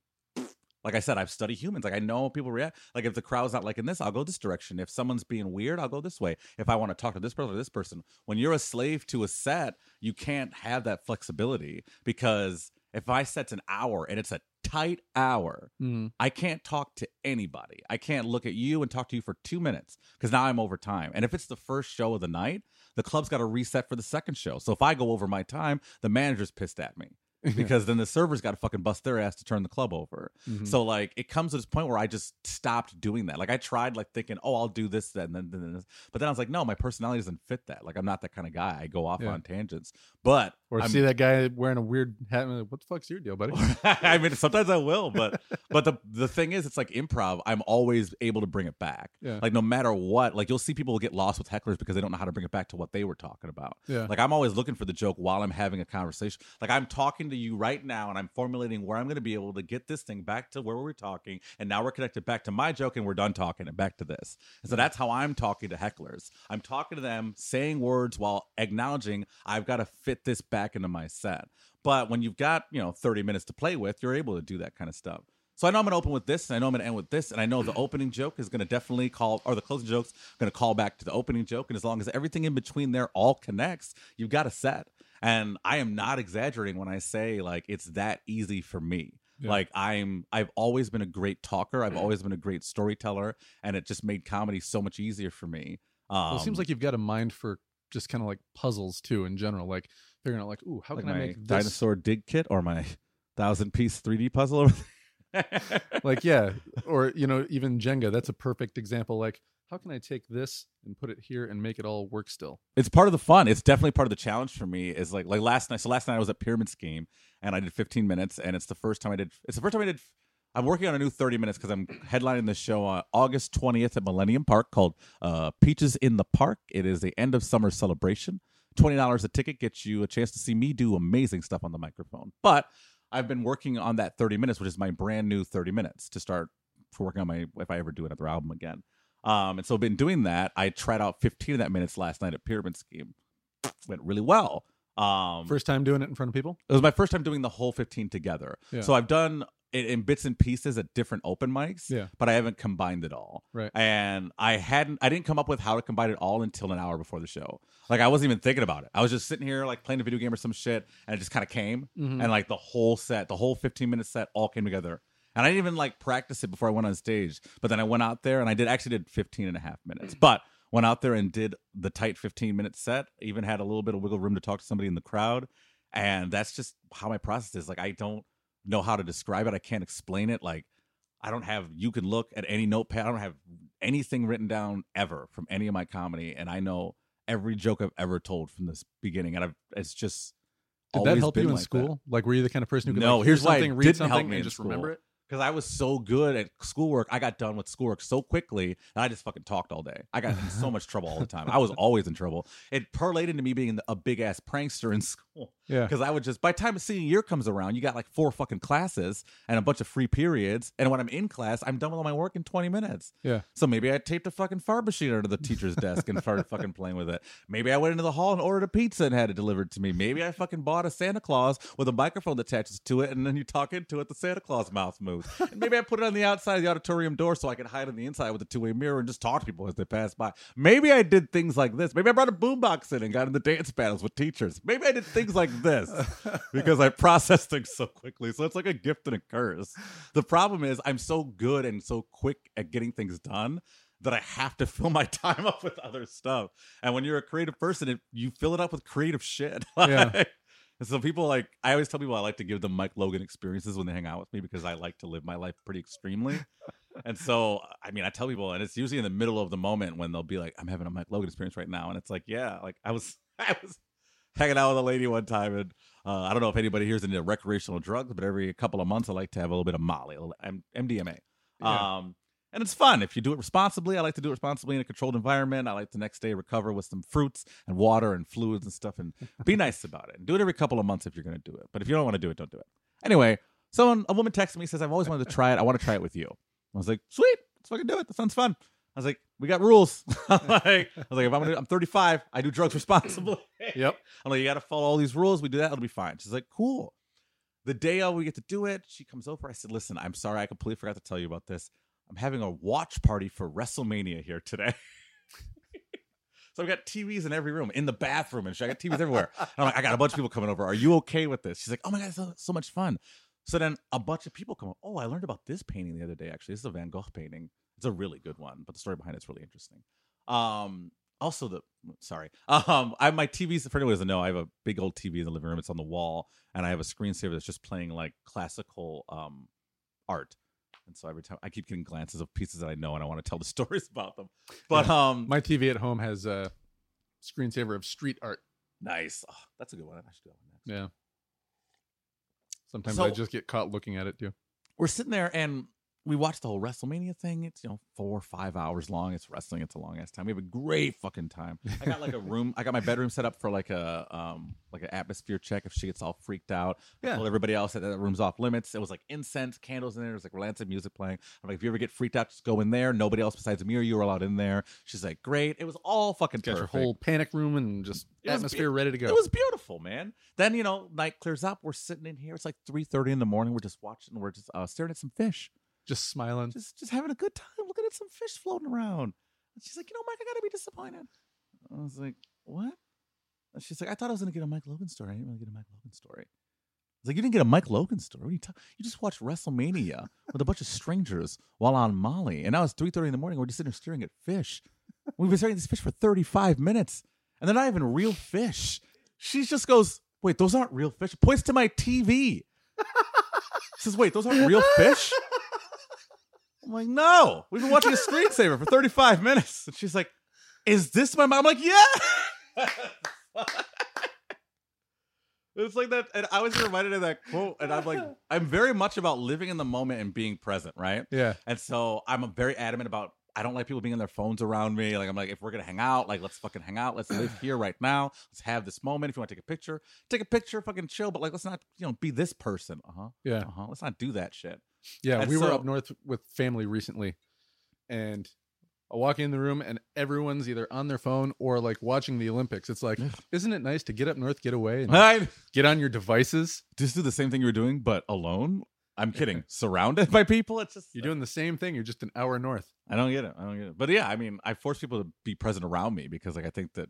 Speaker 2: like I said, I've studied humans. Like I know how people react. Like if the crowd's not liking this, I'll go this direction. If someone's being weird, I'll go this way. If I want to talk to this person or this person, when you're a slave to a set, you can't have that flexibility because if I set an hour and it's a tight hour,
Speaker 1: Mhm.
Speaker 2: I can't talk to anybody. I can't look at you and talk to you for two minutes because now I'm over time. And if it's the first show of the night, the club's got to reset for the second show. So if I go over my time, the manager's pissed at me *laughs* because then the server's got to fucking bust their ass to turn the club over.
Speaker 1: Mhm.
Speaker 2: So like it comes to this point where I just stopped doing that. Like I tried like thinking, oh, I'll do this then, then, then this. but then I was like, no, my personality doesn't fit that. Like I'm not that kind of guy. I go off
Speaker 1: Yeah.
Speaker 2: on tangents. But
Speaker 1: or
Speaker 2: I'm-
Speaker 1: see that guy wearing a weird hat. and, What the fuck's your deal, buddy? *laughs*
Speaker 2: I mean, sometimes I will, but but the the thing is, it's like improv. I'm always able to bring it back.
Speaker 1: Yeah.
Speaker 2: Like no matter what, like you'll see people get lost with hecklers because they don't know how to bring it back to what they were talking about.
Speaker 1: Yeah.
Speaker 2: Like I'm always looking for the joke while I'm having a conversation. Like I'm talking to you right now, and I'm formulating where I'm going to be able to get this thing back to where we we're talking, and now we're connected back to my joke, and we're done talking and back to this. And so mm. that's how I'm talking to hecklers. I'm talking to them, saying words while acknowledging I've got to fit this back into my set. But when you've got you know 30 minutes to play with, you're able to do that kind of stuff. So I know I'm going to open with this, and I know I'm going to end with this, and I know the mm. opening joke is going to definitely call, or the closing joke's going to call back to the opening joke. And as long as everything in between there all connects, you've got a set. And I am not exaggerating when I say like it's that easy for me.
Speaker 1: Yeah.
Speaker 2: Like I'm, I've always been a great talker. I've always been a great storyteller, and it just made comedy so much easier for me. Um,
Speaker 1: well, it seems like you've got a mind for just kind of like puzzles too in general, like figuring out like, ooh, how
Speaker 2: like
Speaker 1: can I make this?
Speaker 2: dinosaur dig kit or my *laughs* thousand piece 3D puzzle. over there.
Speaker 1: Like yeah, *laughs* or you know even Jenga. That's a perfect example. Like how can I take this and put it here and make it all work still?
Speaker 2: it's part of the fun. It's definitely part of the challenge for me. Is like like last night. So last night I was at Pyramid Scheme and I did 15 minutes, and it's the first time I did. It's the first time I did. I'm working on a new 30 minutes because I'm headlining the show on August 20th at Millennium Park called uh, Peaches in the Park. It is the end of summer celebration. Twenty dollars a ticket gets you a chance to see me do amazing stuff on the microphone. But I've been working on that 30 minutes, which is my brand new 30 minutes to start for working on my if I ever do another album again. Um, and so I've been doing that. I tried out 15 of that minutes last night at Pyramid Scheme. Went really well. Um,
Speaker 1: First time doing it in front of people.
Speaker 2: it was my first time doing the whole 15 together.
Speaker 1: Yeah.
Speaker 2: So I've done it in bits and pieces at different open mics.
Speaker 1: Yeah.
Speaker 2: But I haven't combined it all.
Speaker 1: Right.
Speaker 2: And I hadn't I didn't come up with how to combine it all until an hour before the show. Like I wasn't even thinking about it. I was just sitting here like playing a video game or some shit and it just kind of came.
Speaker 1: Mhm.
Speaker 2: And like the whole set, the whole 15 minute set all came together. And I didn't even like practice it before I went on stage. But then I went out there and I did actually did 15 and a half minutes. But went out there and did the tight 15 minute set, even had a little bit of wiggle room to talk to somebody in the crowd. And that's just how my process is. Like I don't know how to describe it. I can't explain it. Like I don't have you can look at any notepad. I don't have anything written down ever from any of my comedy. And I know every joke I've ever told from this beginning. And I've it's just
Speaker 1: Did that help you in
Speaker 2: like that.
Speaker 1: school? Like, were you the kind of person who could
Speaker 2: No,
Speaker 1: like,
Speaker 2: here's why
Speaker 1: something, read something,
Speaker 2: me
Speaker 1: and just
Speaker 2: school.
Speaker 1: remember it?
Speaker 2: Because I was so good at schoolwork. I got done with schoolwork so quickly that I just fucking talked all day. I got in so much trouble all the time. I was always in trouble. It parlayed into me being a big ass prankster in *laughs* school
Speaker 1: Yeah.
Speaker 2: because I would just by the time the senior year comes around, you got like four fucking classes and a bunch of free periods. And when I'm in class, I'm done with all my work in 20 minutes.
Speaker 1: Yeah.
Speaker 2: So maybe I taped a fucking fart machine under the teacher's desk and started fucking playing with it. Maybe I went into the hall and ordered a pizza and had it delivered to me. Maybe I fucking bought a Santa Claus with a microphone that attaches to it, and then you talk into it, the Santa Claus mouth moves. And maybe I put it on the outside of the auditorium door so I could hide on the inside with a two way mirror and just talk to people as they pass by. Maybe I did things like this. Maybe I brought a boombox in and got in the dance battles with teachers. Maybe I did things like this *laughs* because I process things so quickly. So it's like a gift and a curse. The problem is I'm so good and so quick at getting things done that I have to *laughs* fill my time up with other stuff. And when you're a creative person, it, you fill it up with creative shit. *laughs*
Speaker 1: Yeah.
Speaker 2: And so people like I always tell people I like to give them Mike Logan experiences when they hang out with me because I like to live my life pretty extremely. and so I mean I tell people and it's usually in the middle of the moment when they'll be like, I'm having a Mike Logan experience right now. And it's like, yeah, like I was *laughs* I was hanging out with a lady one time and uh, I don't know if anybody here's into recreational drugs, but every couple of months I like to have a little bit of Molly, a little M- MDMA.
Speaker 1: Yeah.
Speaker 2: Um, and it's fun if you do it responsibly. I like to do it responsibly in a controlled environment. I like the next day recover with some fruits and water and fluids and stuff, and *laughs* be nice about it. And do it every couple of months if you're going to do it. But if you don't want to do it, don't do it. Anyway, someone a woman texted me says I've always wanted to try it. I want to try it with you. I was like, sweet, let's fucking do it. That sounds fun. I was like, we got rules. *laughs* I'm like, I was like, if I'm gonna, I'm 35. I do drugs responsibly.
Speaker 1: Yep. *laughs*
Speaker 2: I'm like, you got to follow all these rules. We do that, it'll be fine. She's like, cool. The day of we get to do it, she comes over. I said, listen, I'm sorry, I completely forgot to tell you about this. I'm having a watch party for WrestleMania here today. *laughs* so I've got TVs in every room, in the bathroom, and. I got TVs everywhere. And I'm like, I got a bunch of people coming over. Are you okay with this? She's like, oh my god, it's so, so much fun. So then a bunch of people come up. Oh, I learned about this painting the other day. Actually, this is a Van Gogh painting. It's a really good one, but the story behind it's really interesting. Um, also the sorry, *laughs* um, I my TV's for anyone who doesn't know, I have a big old TV in the living room. It's on the wall, and I have a screensaver that's just playing like classical um art. And so every time I keep getting glances of pieces that I know, and I want to tell the *laughs* stories about them. *laughs* But um,
Speaker 1: My TV at home has a screensaver of street art.
Speaker 2: nice. Oh, that's a good one. I should do that one next.
Speaker 1: Yeah. Sometimes
Speaker 2: So-
Speaker 1: I just get caught looking at it too.
Speaker 2: we're sitting there and we watched the whole WrestleMania thing. It's you know four or five hours long. It's wrestling. It's a long ass time. We have a great fucking time. I got like a room. *laughs* I got my bedroom set up for like a um like an atmosphere check if she gets all freaked out.
Speaker 1: Yeah.
Speaker 2: Well, everybody else at that room's off limits. It was like incense, candles in there. It was like relaxing music playing. I'm like, if you ever get freaked out, just go in there. Nobody else besides me or you are allowed in there. She's like, great. It was all fucking
Speaker 1: Got your whole panic room and just
Speaker 2: It
Speaker 1: atmosphere ready to go.
Speaker 2: It was beautiful, man. Then you know, night clears up. We're sitting in here. It's like three thirty in the morning. We're just watching. We're just uh, staring at some fish
Speaker 1: just smiling.
Speaker 2: just just having a good time looking at some fish floating around. And she's like, you know, Mike, I gotta be disappointed. I was like, what? And she's like, I thought I was gonna get a Mike Logan story. I didn't really get a Mike Logan story. I was like, you didn't get a Mike Logan story. What are you, ta- you just watched WrestleMania with a bunch of strangers while on Molly, and now it's three thirty in the morning. We're just sitting staring at fish. We've been staring at these fish for thirty five minutes, and they're not even real fish. She just goes, wait, those aren't real fish. Points to my TV. She says, wait, those aren't real fish. I'm like, no, we've been watching a screensaver for 35 minutes. And she's like, is this my mom? I'm like, yeah. it's like that. And I was reminded of that quote. And I'm like, I'm very much about living in the moment and being present, right?
Speaker 1: Yeah.
Speaker 2: And so I'm very adamant about I don't like people being on their phones around me. Like I'm like, if we're gonna hang out, like let's fucking hang out. Let's live *sighs* here right now. Let's have this moment. If you want to take a picture, take a picture, fucking chill. But like, let's not, you know, be this person. Uh huh.
Speaker 1: Yeah.
Speaker 2: Uh huh. Let's not do that shit.
Speaker 1: Yeah.
Speaker 2: And
Speaker 1: we were up north with family recently and I walk in the room and everyone's either on their phone or like watching the Olympics. It's like, *sighs* isn't it nice to get up north, get away, and *laughs*
Speaker 2: I
Speaker 1: get on your devices?
Speaker 2: just do the same thing you were doing, but alone. I'm *laughs* kidding. Surrounded by people, it's just
Speaker 1: You're doing the same thing. You're just an hour north.
Speaker 2: I don't get it. I don't get it. But yeah, I mean, I force people to be present around me because like I think that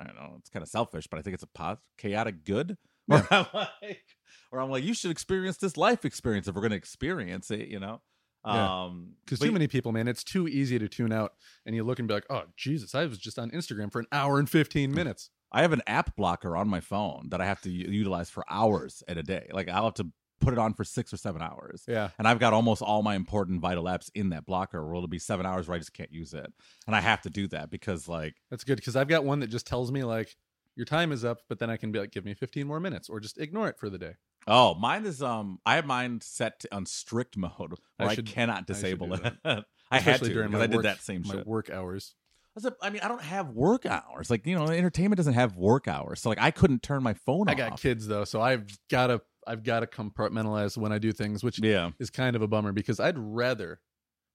Speaker 2: I don't know, it's kind of selfish, but I think it's a pos- chaotic good. *laughs* Where I'm like, or I'm like, you should experience this life experience if we're going to experience it, you know.
Speaker 1: Yeah.
Speaker 2: Um,
Speaker 1: Because too many people, man, it's too easy to tune out, and you look and be like, "Oh, Jesus, I was just on Instagram for an hour and fifteen minutes."
Speaker 2: I have an app blocker on my phone that I have to u- utilize for hours at a day. Like I'll have to put it on for six or seven hours.
Speaker 1: Yeah,
Speaker 2: And I've got almost all my important vital apps in that blocker where it'll be seven hours where I just can't use it. And I have to do that because like
Speaker 1: that's good because I've got one that just tells me like your time is up, but then I can be like, "Give me fifteen more minutes," or just ignore it for the day.
Speaker 2: Oh, mine is um. I have mine set to, on strict mode where I,
Speaker 1: should-
Speaker 2: cannot
Speaker 1: I should
Speaker 2: disable
Speaker 1: do
Speaker 2: it. *laughs* I had to
Speaker 1: during my
Speaker 2: I did
Speaker 1: work-
Speaker 2: that same
Speaker 1: My
Speaker 2: shit.
Speaker 1: work hours.
Speaker 2: I I mean, I don't have work hours. Like you know, entertainment doesn't have work hours, so like I couldn't turn my phone
Speaker 1: I
Speaker 2: off.
Speaker 1: I got kids though, so I've got to I've got to compartmentalize when I do things, which
Speaker 2: Yeah.
Speaker 1: is kind of a bummer because I'd rather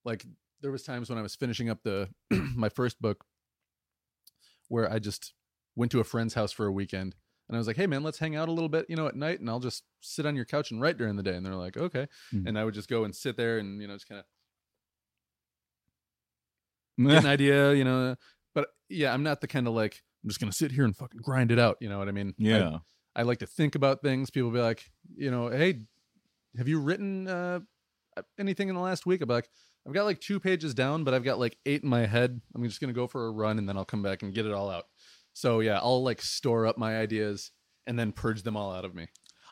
Speaker 1: like there was times when I was finishing up the *clears throat* my first book where I just went to a friend's house for a weekend and I was like, "Hey man, let's hang out a little bit, you know, at night and I'll just sit on your couch and write during the day." And they're like, "Okay."
Speaker 2: Mhm.
Speaker 1: And I would just go and sit there and you know, just kind of get *laughs* an idea, you know, but yeah, I'm not the kind of like I'm just going to sit here and fucking grind it out, you know what I mean?
Speaker 2: Yeah.
Speaker 1: I like to think about things. People be like, you know, hey, have you written uh, anything in the last week? I'll be like, I've got like two pages down, but I've got like eight in my head. I'm just gonna go for a run and then I'll come back and get it all out. So yeah, I'll like store up my ideas and then purge them all out of me.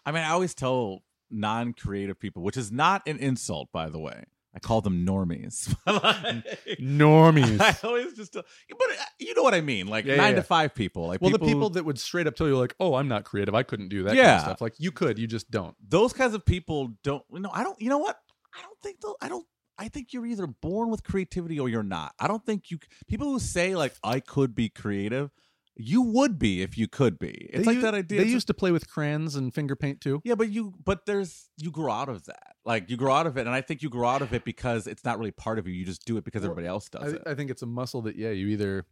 Speaker 2: I mean, I always tell non-creative people, which is not an insult, by the way. I call them normies. *laughs* *laughs* Like-
Speaker 1: Normies.
Speaker 2: I always just, tell- but uh, you know what I mean, like
Speaker 1: Yeah,
Speaker 2: nine
Speaker 1: yeah.
Speaker 2: to five people. Like
Speaker 1: well,
Speaker 2: people,
Speaker 1: the people that would straight up tell you like, "Oh, I'm not creative. I couldn't do that." kind
Speaker 2: Yeah.
Speaker 1: of stuff. Like you could, you just don't.
Speaker 2: those kinds of people don't. You know, I don't. You know what? I don't think. They'll, I don't. I think you're either born with creativity or you're not. I don't think you. People who say like I could be creative, you would be if you could be. It's
Speaker 1: They
Speaker 2: like
Speaker 1: u-
Speaker 2: that idea.
Speaker 1: They used to play with crayons and finger paint too.
Speaker 2: Yeah, but you but there's you grow out of that. Like you grow out of it, and I think you grow out of it because it's not really part of you. You just do it because
Speaker 1: Well,
Speaker 2: everybody else does
Speaker 1: I,
Speaker 2: it.
Speaker 1: I think it's a muscle that yeah, you either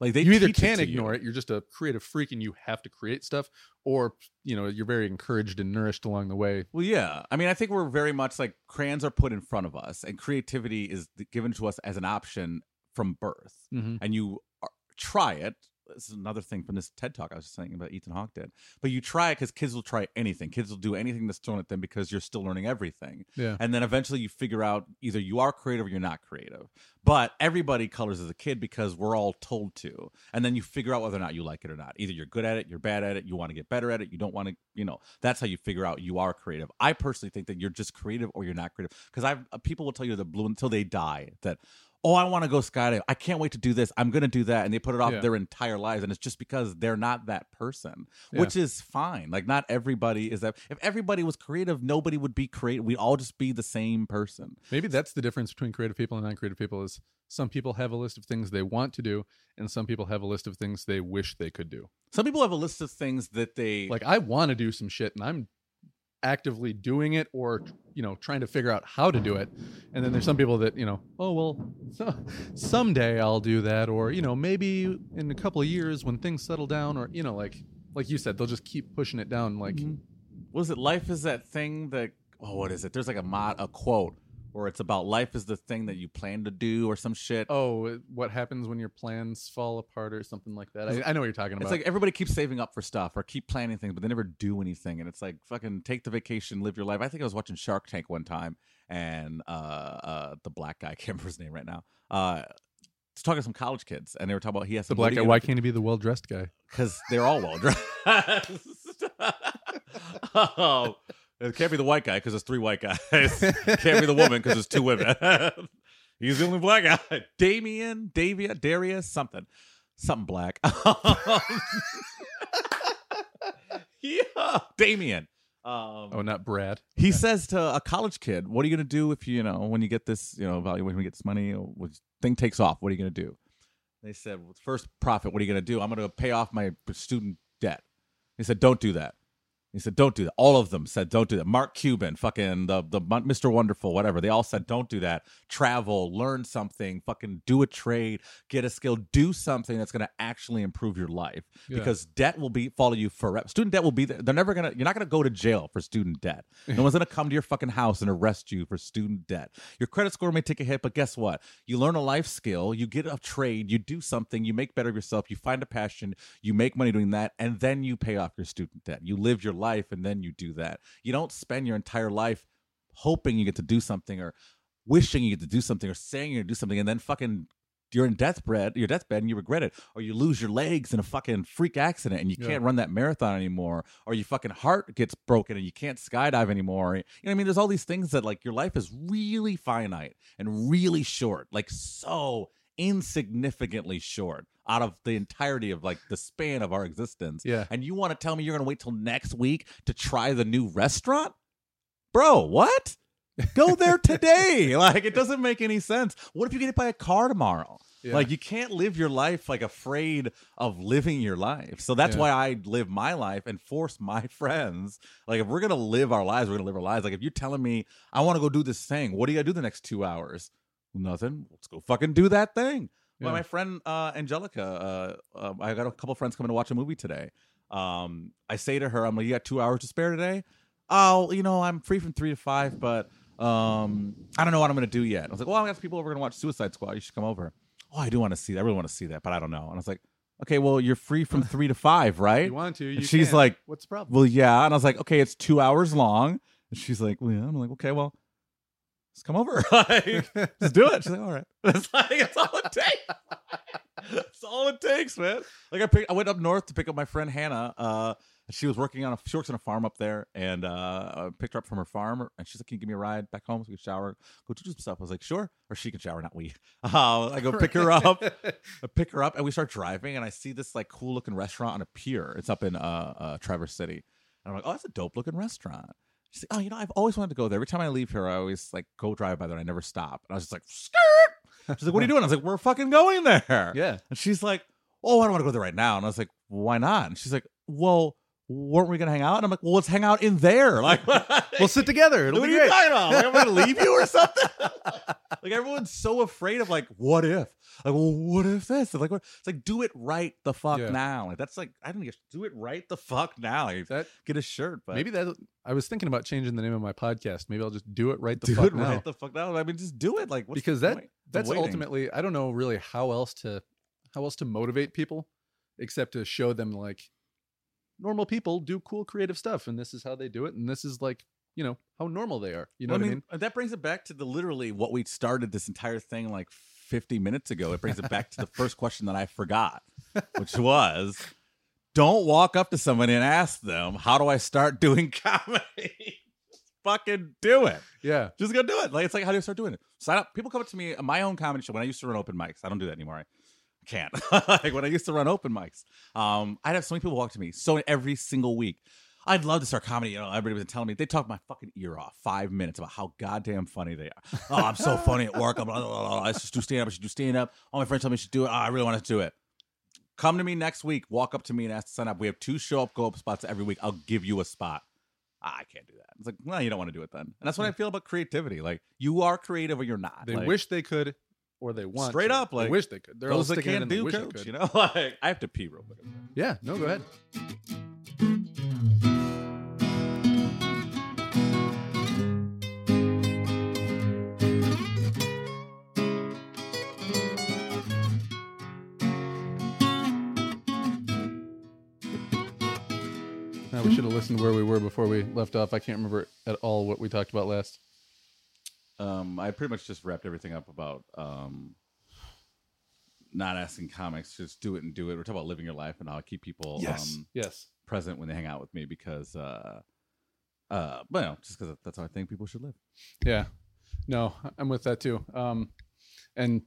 Speaker 2: Like they
Speaker 1: you either
Speaker 2: it
Speaker 1: can
Speaker 2: to
Speaker 1: ignore
Speaker 2: you.
Speaker 1: it you're just a creative freak and you have to create stuff or you know you're very encouraged and nourished along the way
Speaker 2: Well, yeah. I mean, I think we're very much like crayons are put in front of us, and creativity is given to us as an option from birth,
Speaker 1: mm-hmm.
Speaker 2: and you are, try it. This is another thing from this TED talk I was just saying about Ethan Hawke did. But you try it because kids will try anything. Kids will do anything that's thrown at them because you're still learning everything.
Speaker 1: yeah
Speaker 2: and then eventually you figure out either you are creative or you're not creative but everybody colors as a kid because we're all told to and then you figure out whether or not you like it or not either you're good at it you're bad at it you want to get better at it you don't want to you know that's how you figure out you are creative i personally think that you're just creative or you're not creative because i've uh, people will tell you the blue until they die that oh i want to go skydiving i can't wait to do this. I'm going to do that. And they put it off
Speaker 1: Yeah.
Speaker 2: their entire lives. And it's just because they're not that person
Speaker 1: Yeah.
Speaker 2: which is fine. Like not everybody is that. If everybody was creative nobody would be creative we'd all just be the same person.
Speaker 1: Maybe that's the difference between creative people and non-creative people is some people have a list of things they want to do and some people have a list of things they wish they could do.
Speaker 2: Some people have a list of things that they
Speaker 1: like i want to do some shit and i'm actively doing it or you know trying to figure out how to do it and then there's some people that you know oh well so, *laughs* someday i'll do that or you know maybe in a couple of years when things settle down or you know like like you said they'll just keep pushing it down like
Speaker 2: Mhm. what is it life is that thing that oh what is it there's like a mod a quote where it's about life is the thing that you plan to do or some shit
Speaker 1: oh what happens when your plans fall apart or something like that i, I know what you're talking about
Speaker 2: It's like everybody keeps saving up for stuff or keep planning things, but they never do anything. And it's like fucking take the vacation, live your life. I think I was watching Shark Tank one time, and uh, uh, the black guy, *laughs* I can't remember his name right now. Uh, was talking to some college kids, and they were talking about he has
Speaker 1: the black guy why can't he be the well-dressed guy *laughs*
Speaker 2: because they're all well dressed. *laughs* oh, it can't be the white guy because there's three white guys. *laughs* can't be the woman because there's two women. *laughs* He's the only black guy. *laughs* Damien, Davia, Darius, something, something black. yeah, Damien. Um,
Speaker 1: oh not brad
Speaker 2: he says to a college kid, "What are you going to do if you, you know, when you get this, you know, evaluation, when you get this money, or thing takes off? What are you going to do?" They said, well, "First profit. What are you going to do? I'm going to pay off my student debt." He said, "Don't do that. He said, "Don't do that." All of them said, "Don't do that." Mark Cuban, fucking the the Mr. Wonderful, whatever. They all said, "Don't do that." Travel, learn something, fucking do a trade, get a skill, do something that's going to actually improve your life.
Speaker 1: Yeah.
Speaker 2: Because debt will be follow you forever. Student debt will be there. They're never gonna. You're not gonna go to jail for student debt. No one's gonna come to your fucking house and arrest you for student debt. Your credit score may take a hit, but guess what? You learn a life skill, you get a trade, you do something, you make better of yourself, you find a passion, you make money doing that, and then you pay off your student debt. You live your life and then you do that. You don't spend your entire life hoping you get to do something or wishing you get to do something or saying you're gonna do something and then fucking you're in deathbed, your deathbed, and you regret it, or you lose your legs in a fucking freak accident and you
Speaker 1: Yeah.
Speaker 2: can't run that marathon anymore, or your fucking heart gets broken and you can't skydive anymore. You know what I mean? There's all these things that like your life is really finite and really short, like so insignificantly short out of the entirety of like the span of our existence.
Speaker 1: Yeah.
Speaker 2: And you want to tell me you're gonna wait till next week to try the new restaurant? Bro, what? Go there *laughs* today. like it doesn't make any sense. What if you get hit by a car tomorrow?
Speaker 1: Yeah.
Speaker 2: Like you can't live your life like afraid of living your life. So that's
Speaker 1: Yeah.
Speaker 2: why I live my life and force my *laughs* friends. Like if we're gonna live our lives, we're gonna live our lives. Like if you're telling me I want to go do this thing, what do you gotta do the next two hours? Nothing. Let's go fucking do that thing. Well, my friend uh, Angelica, uh, uh, I got a couple friends coming to watch a movie today. Um, I say to her, I'm like, you got two hours to spare today? Oh, you know, I'm free from three to five, but um, I don't know what I'm going to do yet. I was like, well, I got people over going to watch Suicide Squad. You should come over. Oh, I do want to see that. I really want to see that, but I don't know. And I was like, okay, well, you're free from *laughs* three to five, right?
Speaker 1: You want to? You
Speaker 2: And she's
Speaker 1: can.
Speaker 2: like,
Speaker 1: "What's the problem?"
Speaker 2: Well, yeah. And I was like, okay, it's two hours long. And she's like, well, yeah. I'm like, okay, well, just come over. *laughs* like, just do it. She's like, all right. *laughs* It's like, it's all it takes. That's all it takes, man. Like I picked, I went up north to pick up my friend Hannah. Uh, she was working on a she works on a farm up there, and uh, I picked her up from her farm, and she's like, "Can you give me a ride back home so we can shower, go do some stuff?" I was like, "Sure," or she can shower, not we. *laughs* Uh, I go pick her up, I pick her up, and we start driving, and I see this like cool looking restaurant on a pier. It's up in uh, uh Traverse City, and I'm like, "Oh, that's a dope looking restaurant." She's like, "Oh, you know, I've always wanted to go there. Every time I leave here, I always like go drive by there. and I never stop." And I was just like, "Skirt." She's like, "What are you doing?" I was like, "We're fucking going there." *laughs*
Speaker 1: yeah.
Speaker 2: And she's like, "Oh, I don't want to go there right now." And I was like, "Why not?" And she's like, "Well, weren't we gonna hang out?" And I'm like, "Well, let's hang out in there." *laughs* Like,
Speaker 1: We'll sit together. It'll
Speaker 2: what
Speaker 1: be
Speaker 2: are you
Speaker 1: great.
Speaker 2: talking about? Like, I'm gonna leave you or *laughs* something? like everyone's so afraid of like, what if? Like, well, what if this? Like, what? It's like, do it right the fuck
Speaker 1: Yeah.
Speaker 2: now. Like, that's like, I didn't get do it right the fuck now. Like,
Speaker 1: That
Speaker 2: get a shirt, but
Speaker 1: maybe that. I was thinking about changing the name of my podcast. Maybe I'll just do it right the
Speaker 2: do
Speaker 1: fuck
Speaker 2: it
Speaker 1: now.
Speaker 2: right the fuck now. I mean, just do it. Like, what's
Speaker 1: because
Speaker 2: the
Speaker 1: that
Speaker 2: point?
Speaker 1: That's
Speaker 2: waiting.
Speaker 1: ultimately I don't know really how else to how else to motivate people except to show them like normal people do cool creative stuff and this is how they do it and this is like you know how normal they are you know
Speaker 2: Well,
Speaker 1: what I mean?
Speaker 2: That brings it back to the literally what we started this entire thing like 50 minutes ago. It brings it back to the first question that I forgot, which *laughs* was don't walk up to somebody and ask them, How do I start doing *laughs* comedy? Fucking do it.
Speaker 1: yeah
Speaker 2: Just go do it. Like it's like how do you start doing it? Sign up. People come up to me my own comedy show when I used to run open mics. I don't do that anymore. I can't. *laughs* like when I used to run open mics, um, I'd have so many people walk to me. So every single week. I'd love to start comedy. You know, everybody was telling me they talk my fucking ear off five minutes about how goddamn funny they are. *laughs* Oh, I'm so funny at work. I'm blah, *laughs* blah, blah, blah. I should do stand up. I should do stand up. All my friends tell me I should do it. Oh, I really want to do it. Come to me next week. Walk up to me and ask to sign up. We have two show up, go up spots every week. I'll give you a spot. Ah, I can't do that. It's like, well, you don't want to do it then. And that's what I feel about creativity. Like, you are creative or you're not.
Speaker 1: they
Speaker 2: Like,
Speaker 1: wish they could or they want
Speaker 2: Straight
Speaker 1: to.
Speaker 2: up,
Speaker 1: They
Speaker 2: like,
Speaker 1: wish they could they're all
Speaker 2: those that can't do coach, you know? *laughs* Like, I have to pee real quick.
Speaker 1: yeah no go ahead Now we should have listened to where we were before we left off. I can't remember at all what we talked about last.
Speaker 2: Um, I pretty much just wrapped everything up about um, not asking comics, just do it and do it. We're talking about living your life and how I keep people um,
Speaker 1: yes.
Speaker 2: present when they hang out with me because, uh, uh, but no, just because that's how I think people should live.
Speaker 1: Yeah. No, I'm with that too. Um, and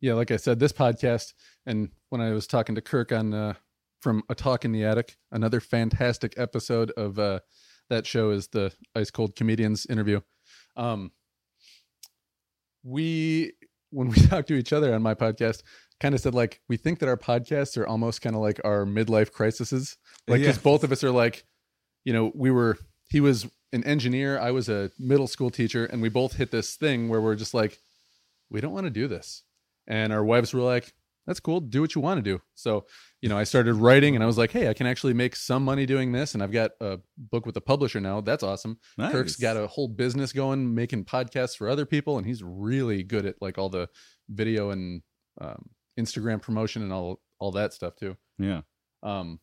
Speaker 1: yeah, like I said, this podcast, and when I was talking to Kirk on uh, from A Talk in the Attic, another fantastic episode of uh, that show is the Ice Cold Comedians interview. Um, we, when we *laughs* talk to each other on my podcast, kind of said like we think that our podcasts are almost kind of like our midlife crises, like because
Speaker 2: Yeah.
Speaker 1: both of us are like, you know, we were he was an engineer, I was a middle school teacher, and we both hit this thing where we're just like, we don't want to do this. And our wives were like, that's cool, do what you want to do. So, you know, I started writing and I was like, hey, I can actually make some money doing this. And I've got a book with a publisher now. That's awesome.
Speaker 2: Nice.
Speaker 1: Kirk's got a whole business going, making podcasts for other people, and he's really good at like all the video and um, Instagram promotion and all all that stuff too.
Speaker 2: yeah.
Speaker 1: Um,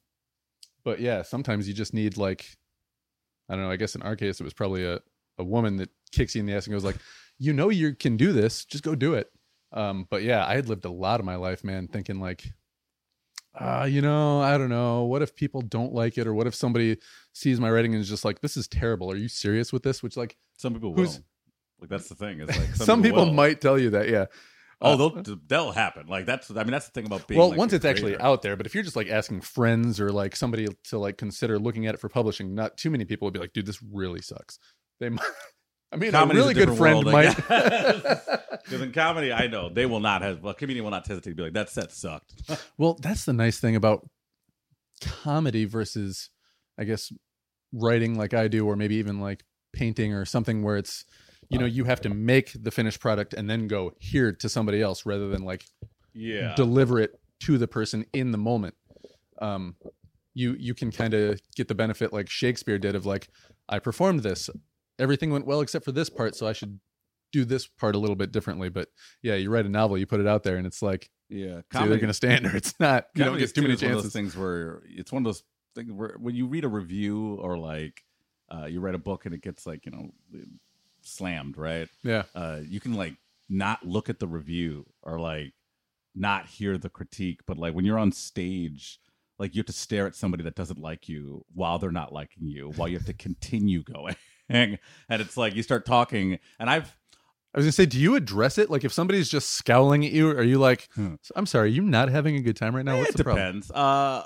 Speaker 1: but yeah, sometimes you just need like, I don't know. I guess in our case, it was probably a a woman that kicks you in the ass and goes like, you know, you can do this. Just go do it. Um, but yeah, I had lived a lot of my life, man, thinking like, uh, you know, I don't know. What if people don't like it, or what if somebody sees my writing and is just like, this is terrible. Are you serious with this? Which like
Speaker 2: Some people will. Like that's the thing. It's like *laughs*
Speaker 1: some, people,
Speaker 2: will.
Speaker 1: might tell you that, yeah.
Speaker 2: Oh,
Speaker 1: Uh,
Speaker 2: they'll they'll happen. Like that's. I mean, that's the thing about being.
Speaker 1: well,
Speaker 2: like,
Speaker 1: once it's actually out there, but if you're just like asking friends or like somebody to like consider looking at it for publishing, not too many people would be like, dude, this really sucks. They might. I mean,
Speaker 2: Comedy's
Speaker 1: a really good
Speaker 2: different
Speaker 1: friend
Speaker 2: world,
Speaker 1: might.
Speaker 2: I. Because *laughs* *laughs* in comedy, I know they will not have. Well, a comedian will not hesitate to be like that set sucked. *laughs*
Speaker 1: well, that's the nice thing about comedy versus, I guess, writing like I do, or maybe even like painting or something where it's, you know, you have to make the finished product and then go here to somebody else rather than like
Speaker 2: yeah.
Speaker 1: deliver it to the person in the moment. Um, you you can kind of get the benefit like Shakespeare did of like I performed this, everything went well except for this part, so I should do this part a little bit differently. But yeah, you write a novel, you put it out there, and it's like
Speaker 2: yeah.
Speaker 1: it's either going to stand or it's *laughs* not. You don't get too many
Speaker 2: of those
Speaker 1: chances.
Speaker 2: things where it's one of those things where when you read a review or like uh, you write a book and it gets like you know slammed, right?
Speaker 1: Yeah,
Speaker 2: uh, you can like not look at the review or like not hear the critique, but like when you're on stage, like you have to stare at somebody that doesn't like you while they're not liking you, while you have to continue going. *laughs* and it's like you start talking, and I've
Speaker 1: I was gonna say, do you address it? Like if somebody's just scowling at you, are you like,
Speaker 2: Hmm.
Speaker 1: I'm sorry, you not having a good time right now? What's
Speaker 2: it
Speaker 1: the problem?
Speaker 2: depends. Uh,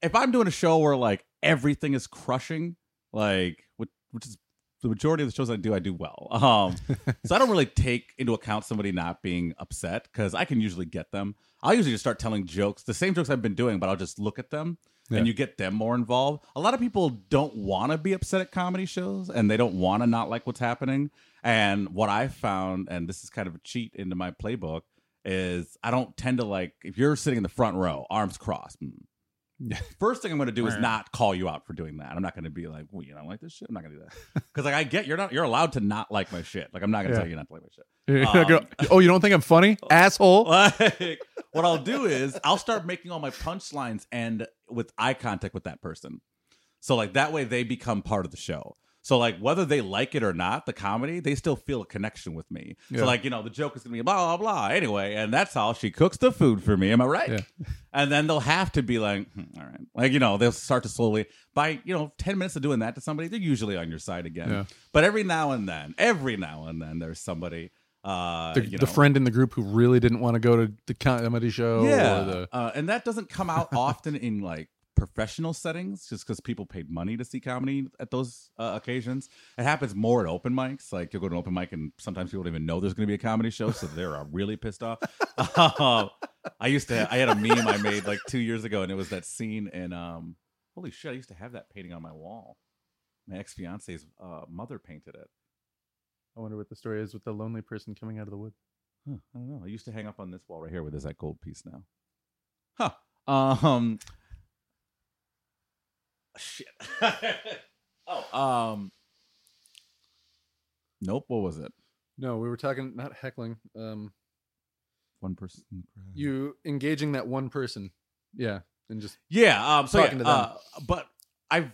Speaker 2: if I'm doing a show where like everything is crushing, like which, which is the majority of the shows I do, I do well. *laughs* Um, so I don't really take into account somebody not being upset because I can usually get them. I'll usually just start telling jokes, the same jokes I've been doing, but I'll just look at them.
Speaker 1: Yeah.
Speaker 2: And you get them more involved. A lot of people don't want to be upset at comedy shows, and they don't want to not like what's happening. And what I found, and this is kind of a cheat into my playbook, is I don't tend to like if you're sitting in the front row, arms crossed. mm, First thing I'm going to do is not call you out for doing that. I'm not going to be like, "Well, you don't like this shit." I'm not going to do that because like I get you're not you're allowed to not like my shit. Like I'm not going to
Speaker 1: Yeah.
Speaker 2: tell you not to like my shit. *laughs* Um,
Speaker 1: oh, you don't think I'm funny, *laughs* asshole?
Speaker 2: Like, what I'll do is I'll start making all my punchlines and with eye contact with that person. So like that way they become part of the show. So like whether they like it or not, the comedy, they still feel a connection with me.
Speaker 1: Yeah.
Speaker 2: So like, you know, the joke is gonna be blah blah blah. Anyway, and that's how she cooks the food for me. Am I right?
Speaker 1: Yeah.
Speaker 2: And then they'll have to be like, "Hmm, all right. Like, you know, they'll start to slowly by, you know, 10 minutes of doing that to somebody, they're usually on your side again.
Speaker 1: Yeah.
Speaker 2: But every now and then, every now and then there's somebody uh
Speaker 1: the,
Speaker 2: you
Speaker 1: the friend in the group who really didn't want to go to the comedy show.
Speaker 2: yeah,
Speaker 1: Or the,
Speaker 2: uh, and that doesn't come out *laughs* often in like professional settings, just because people paid money to see comedy at those uh, occasions. It happens more at open mics. Like you'll go to an open mic, and sometimes people don't even know there's going to be a comedy show, so they're uh, really pissed off. *laughs* Um, I used to, I had a meme I made like two years ago, and it was that scene in um, holy shit, I used to have that painting on my wall. My ex fiance's uh, mother painted it.
Speaker 1: I wonder what the story is with the lonely person coming out of the woods.
Speaker 2: Huh, I don't know. I used to hang up on this wall right here with this that gold piece now. Huh. Um. Shit. *laughs* oh. Um. Nope. What was it?
Speaker 1: No, we were talking not heckling. Um,
Speaker 2: One person. in the crowd.
Speaker 1: you engaging that one person. Yeah, and just
Speaker 2: Yeah. Um. So
Speaker 1: Talking
Speaker 2: yeah.
Speaker 1: to them.
Speaker 2: Uh, but I've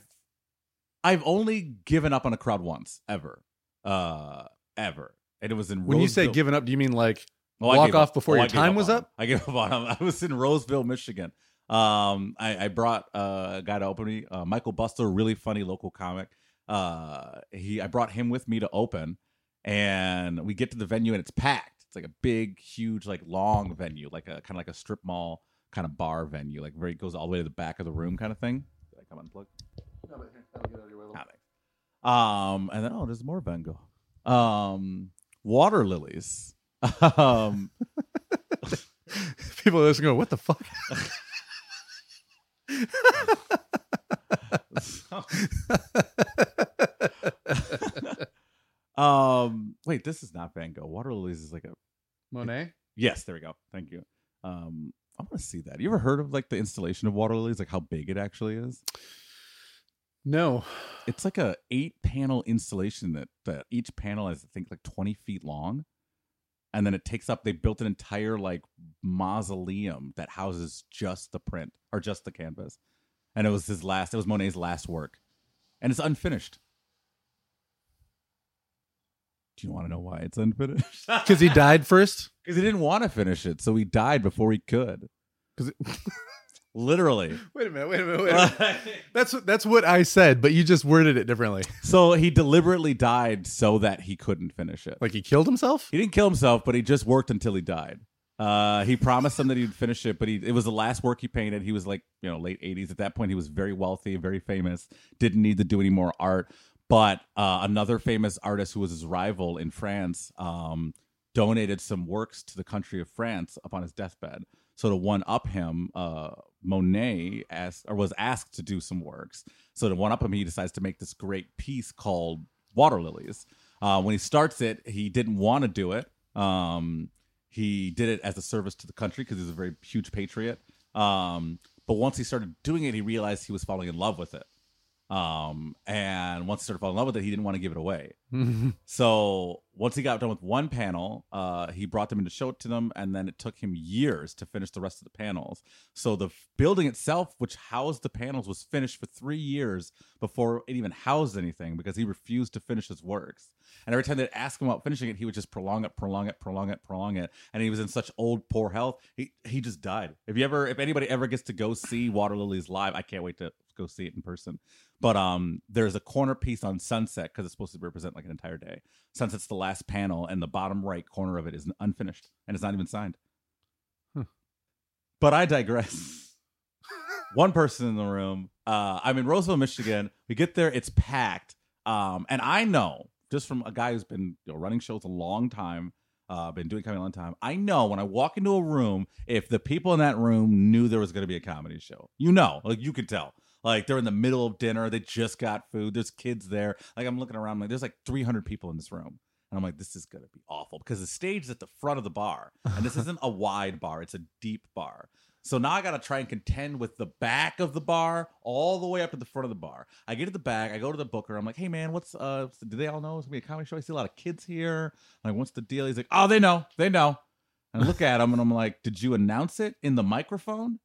Speaker 2: I've only given up on a crowd once ever. Uh. Ever. And it was in
Speaker 1: when you say
Speaker 2: Roseville-
Speaker 1: giving up, do you mean like
Speaker 2: Oh,
Speaker 1: walk off
Speaker 2: up.
Speaker 1: before
Speaker 2: Oh,
Speaker 1: your time
Speaker 2: up
Speaker 1: was up? *laughs*
Speaker 2: I gave up on him. I was in Roseville, Michigan. Um, I, I brought uh, a guy to open me, uh, Michael Buster, really funny local comic. Uh, he, I brought him with me to open, and we get to the venue and it's packed. It's like a big, huge, like long venue, like a kind of like a strip mall kind of bar venue, like very goes all the way to the back of the room kind of thing. Did I come unplugged? No, but here, that'll get out of Ah, thanks. Um, and then oh, there's more Van Gogh. Um, water lilies. um,
Speaker 1: people listening go, what the fuck? *laughs*
Speaker 2: um, wait, this is not Van Gogh. Water lilies is like a
Speaker 1: Monet.
Speaker 2: yes. There we go. Thank you. Um, I want to see that. You ever heard of like the installation of water lilies? Like how big it actually is?
Speaker 1: No.
Speaker 2: It's like a eight panel installation that that each panel is I think like twenty feet long, and then it takes up. They built an entire like mausoleum that houses just the print or just the canvas, and it was his last. It was Monet's last work, and it's unfinished. Do you want to know why it's unfinished? *laughs*
Speaker 1: Because he died first.
Speaker 2: Because he didn't want to finish it, so he died before he could.
Speaker 1: 'Cause it- *laughs*
Speaker 2: Literally. *laughs*
Speaker 1: Wait a minute. Wait a minute. Wait a minute. *laughs* that's what that's what I said, but you just worded it differently.
Speaker 2: so he deliberately died so that he couldn't finish it.
Speaker 1: Like he killed himself.
Speaker 2: He didn't kill himself, but he just worked until he died. Uh, he promised them that he'd finish it, but he it was the last work he painted. He was like, you know, late 80s. At that point, he was very wealthy, very famous, didn't need to do any more art. But uh, another famous artist who was his rival in France um, donated some works to the country of France upon his deathbed. So to one up him, uh, Monet asked or was asked to do some works. So to one up him, he decides to make this great piece called Water Lilies. Uh, when he starts it, he didn't want to do it. Um, he did it as a service to the country because he's a very huge patriot. Um, but once he started doing it, he realized he was falling in love with it. Um, and once he started falling in love with it, he didn't want to give it away. *laughs* So once he got done with one panel, uh, he brought them in to show it to them, and then it took him years to finish the rest of the panels. So the f- building itself, which housed the panels, was finished for three years before it even housed anything because he refused to finish his works. And every time they'd ask him about finishing it, he would just prolong it, prolong it, prolong it, prolong it. And he was in such old, poor health, he he just died. If you ever, if anybody ever gets to go see Water Lilies live, I can't wait to go see it in person. But um, there's a corner piece on Sunset because it's supposed to represent like an entire day. Sunset's the last panel, and the bottom right corner of it is unfinished, and it's not even signed.
Speaker 1: Huh.
Speaker 2: But I digress. *laughs* One person in the room. Uh, I'm in Roseville, Michigan. We get there, it's packed, um, and I know just from a guy who's been you know, running shows a long time, uh, been doing comedy a long time. I know when I walk into a room, if the people in that room knew there was going to be a comedy show, you know, like you could tell. Like they're in the middle of dinner, they just got food. There's kids there. Like I'm looking around, like there's like 300 people in this room, and I'm like, this is gonna be awful because the stage is at the front of the bar, and this isn't a wide bar; it's a deep bar. So now I got to try and contend with the back of the bar all the way up to the front of the bar. I get to the back, I go to the booker. I'm like, "Hey man, what's uh do they all know it's to be a comedy show? I see a lot of kids here. Like, what's the deal?" He's like, "Oh, they know. They know." And I look at him and I'm like, "Did you announce it in the microphone?"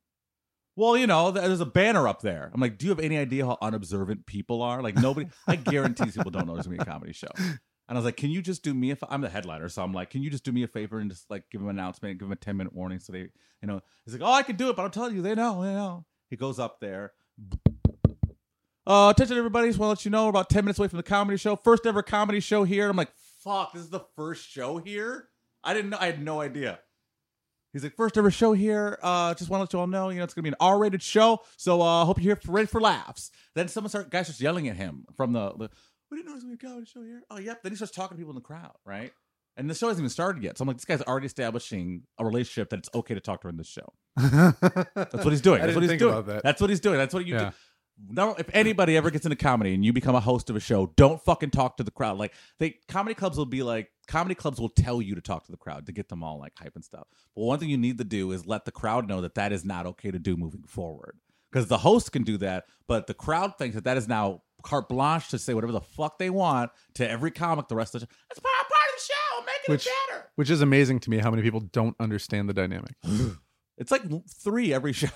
Speaker 2: Well, you know, there's a banner up there. I'm like, "Do you have any idea how unobservant people are? Like nobody I guarantee people don't know there's to be a comedy show." And I was like, "Can you just do me a? F-? I'm the headliner, so I'm like, can you just do me a favor and just like give them an announcement, give them a ten minute warning, so they, you know." He's like, "Oh, I can do it, but I'm telling you, they know, they know." He goes up there. Uh, attention, everybody! Just want to let you know, we're about ten minutes away from the comedy show. First ever comedy show here. I'm like, "Fuck, this is the first show here." I didn't know. I had no idea. He's like, first ever show here. Uh, just want to let you all know, you know, it's gonna be an R-rated show. So uh, hope you're here for, ready for laughs. Then someone start guys starts yelling at him from the. the we didn't know there was gonna be a comedy show here. Oh, yep. Then he starts talking to people in the crowd, right? And the show hasn't even started yet. So I'm like, this guy's already establishing a relationship that it's okay to talk to her in this show. *laughs* That's what he's doing. That's what he's doing.
Speaker 1: that.
Speaker 2: That's what he's doing. That's what you
Speaker 1: Yeah.
Speaker 2: do. No, if anybody ever gets into comedy and you become a host of a show, don't fucking talk to the crowd. Like they comedy clubs will be like comedy clubs will tell you to talk to the crowd to get them all like hype and stuff. But one thing you need to do is let the crowd know that that is not okay to do moving forward. Because the host can do that, but the crowd thinks that that is now carte blanche to say whatever the fuck they want to every comic the rest of the show. That's part, part of the show. I'm making
Speaker 1: Which-
Speaker 2: it better.
Speaker 1: Which is amazing to me how many people don't understand the dynamic. *sighs*
Speaker 2: It's like three every show.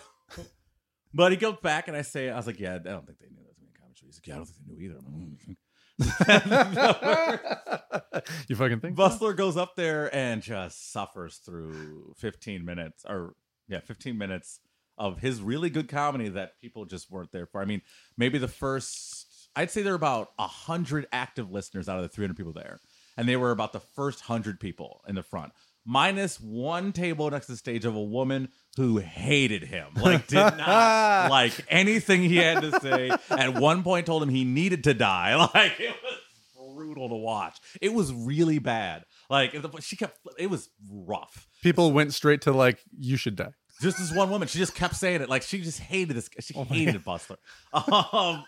Speaker 2: But he goes back and I say, I was like, yeah, I don't think they knew that was to be comedy. He's like, yeah, I don't think they knew either. I'm "Mm." *laughs*
Speaker 1: you fucking think?
Speaker 2: Bustler goes up there and just suffers through 15 minutes or yeah, 15 minutes of his really good comedy that people just weren't there for. I mean, maybe the first I'd say there are about 100 active listeners out of the 300 people there. And they were about the first 100 people in the front. Minus one table next to the stage of a woman who hated him. Like did not *laughs* like anything he had to say. At one point told him he needed to die. *laughs* Like it was brutal to watch. It was really bad. Like she kept. It was rough.
Speaker 1: People went straight to like, you should die.
Speaker 2: just this one woman. She just kept saying it. Like she just hated this. She
Speaker 1: Oh
Speaker 2: hated Bustler. *laughs* Um,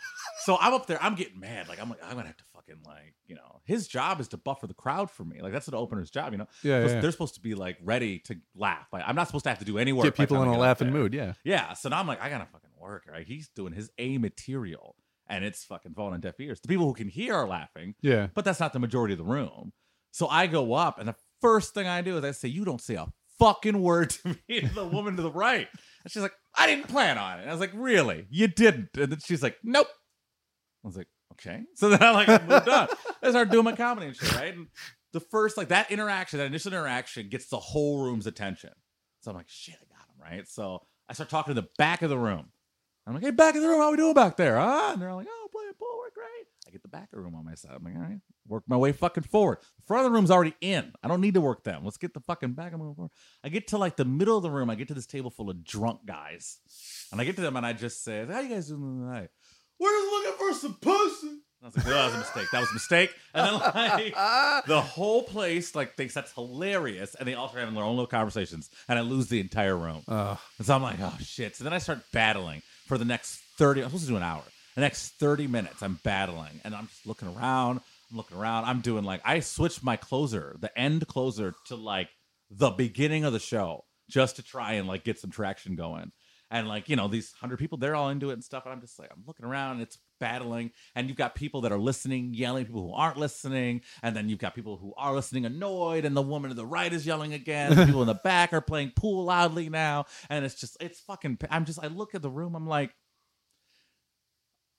Speaker 2: so I'm up there. I'm getting mad. Like I'm like I'm gonna have to fucking like you know his job is to buffer the crowd for me. Like that's an opener's job. You know.
Speaker 1: Yeah, yeah.
Speaker 2: They're supposed to be like ready to laugh. Like I'm not supposed to have to do any work.
Speaker 1: Get people in a laughing mood. Yeah.
Speaker 2: Yeah. So now I'm like, I gotta fucking work, right? He's doing his A material and it's fucking falling on deaf ears. The people who can hear are laughing,
Speaker 1: Yeah.
Speaker 2: but that's not the majority of the room. So I go up and the first thing I do is I say, You don't say a fucking word *laughs* to me to the woman to the right. And she's like, I didn't plan on it. And I was like, Really? You didn't? And then she's like, Nope. I was like, Okay. *laughs* So then I like I moved on. I started doing my comedy and shit, right? And the first like that interaction, that initial interaction gets the whole room's attention. So I'm like, shit, I got him, right? So I start talking to the back of the room. I'm like, hey, back of the room, how we doing back there? Huh? And they're like, oh, playing pool, we're great. I get the back of the room on my side. I'm like, all right, work my way fucking forward. The front of the room's already in. I don't need to work them. Let's get the fucking back of the room. I get to like the middle of the room. I get to this table full of drunk guys. And I get to them and I just say, how you guys doing tonight? We're just looking for some pussy. I was like, no, that was a mistake. That was a mistake. And then like *laughs* the whole place like thinks that's hilarious, and they all start having their own little conversations, and I lose the entire room.
Speaker 1: Uh,
Speaker 2: And so I'm like, oh shit. So then I start battling for the next 30, I'm supposed to do an hour. The next 30 minutes, I'm battling and I'm just looking around. I'm looking around. I'm doing like, I switched my closer, the end closer, to like the beginning of the show just to try and like get some traction going. And like, you know, these 100 people, they're all into it and stuff. And I'm just like, I'm looking around and it's battling. And you've got people that are listening, yelling, people who aren't listening. And then you've got people who are listening annoyed. And the woman to the right is yelling again. People in the back are playing pool loudly now. And it's just, it's fucking, I'm just, I look at the room, I'm like,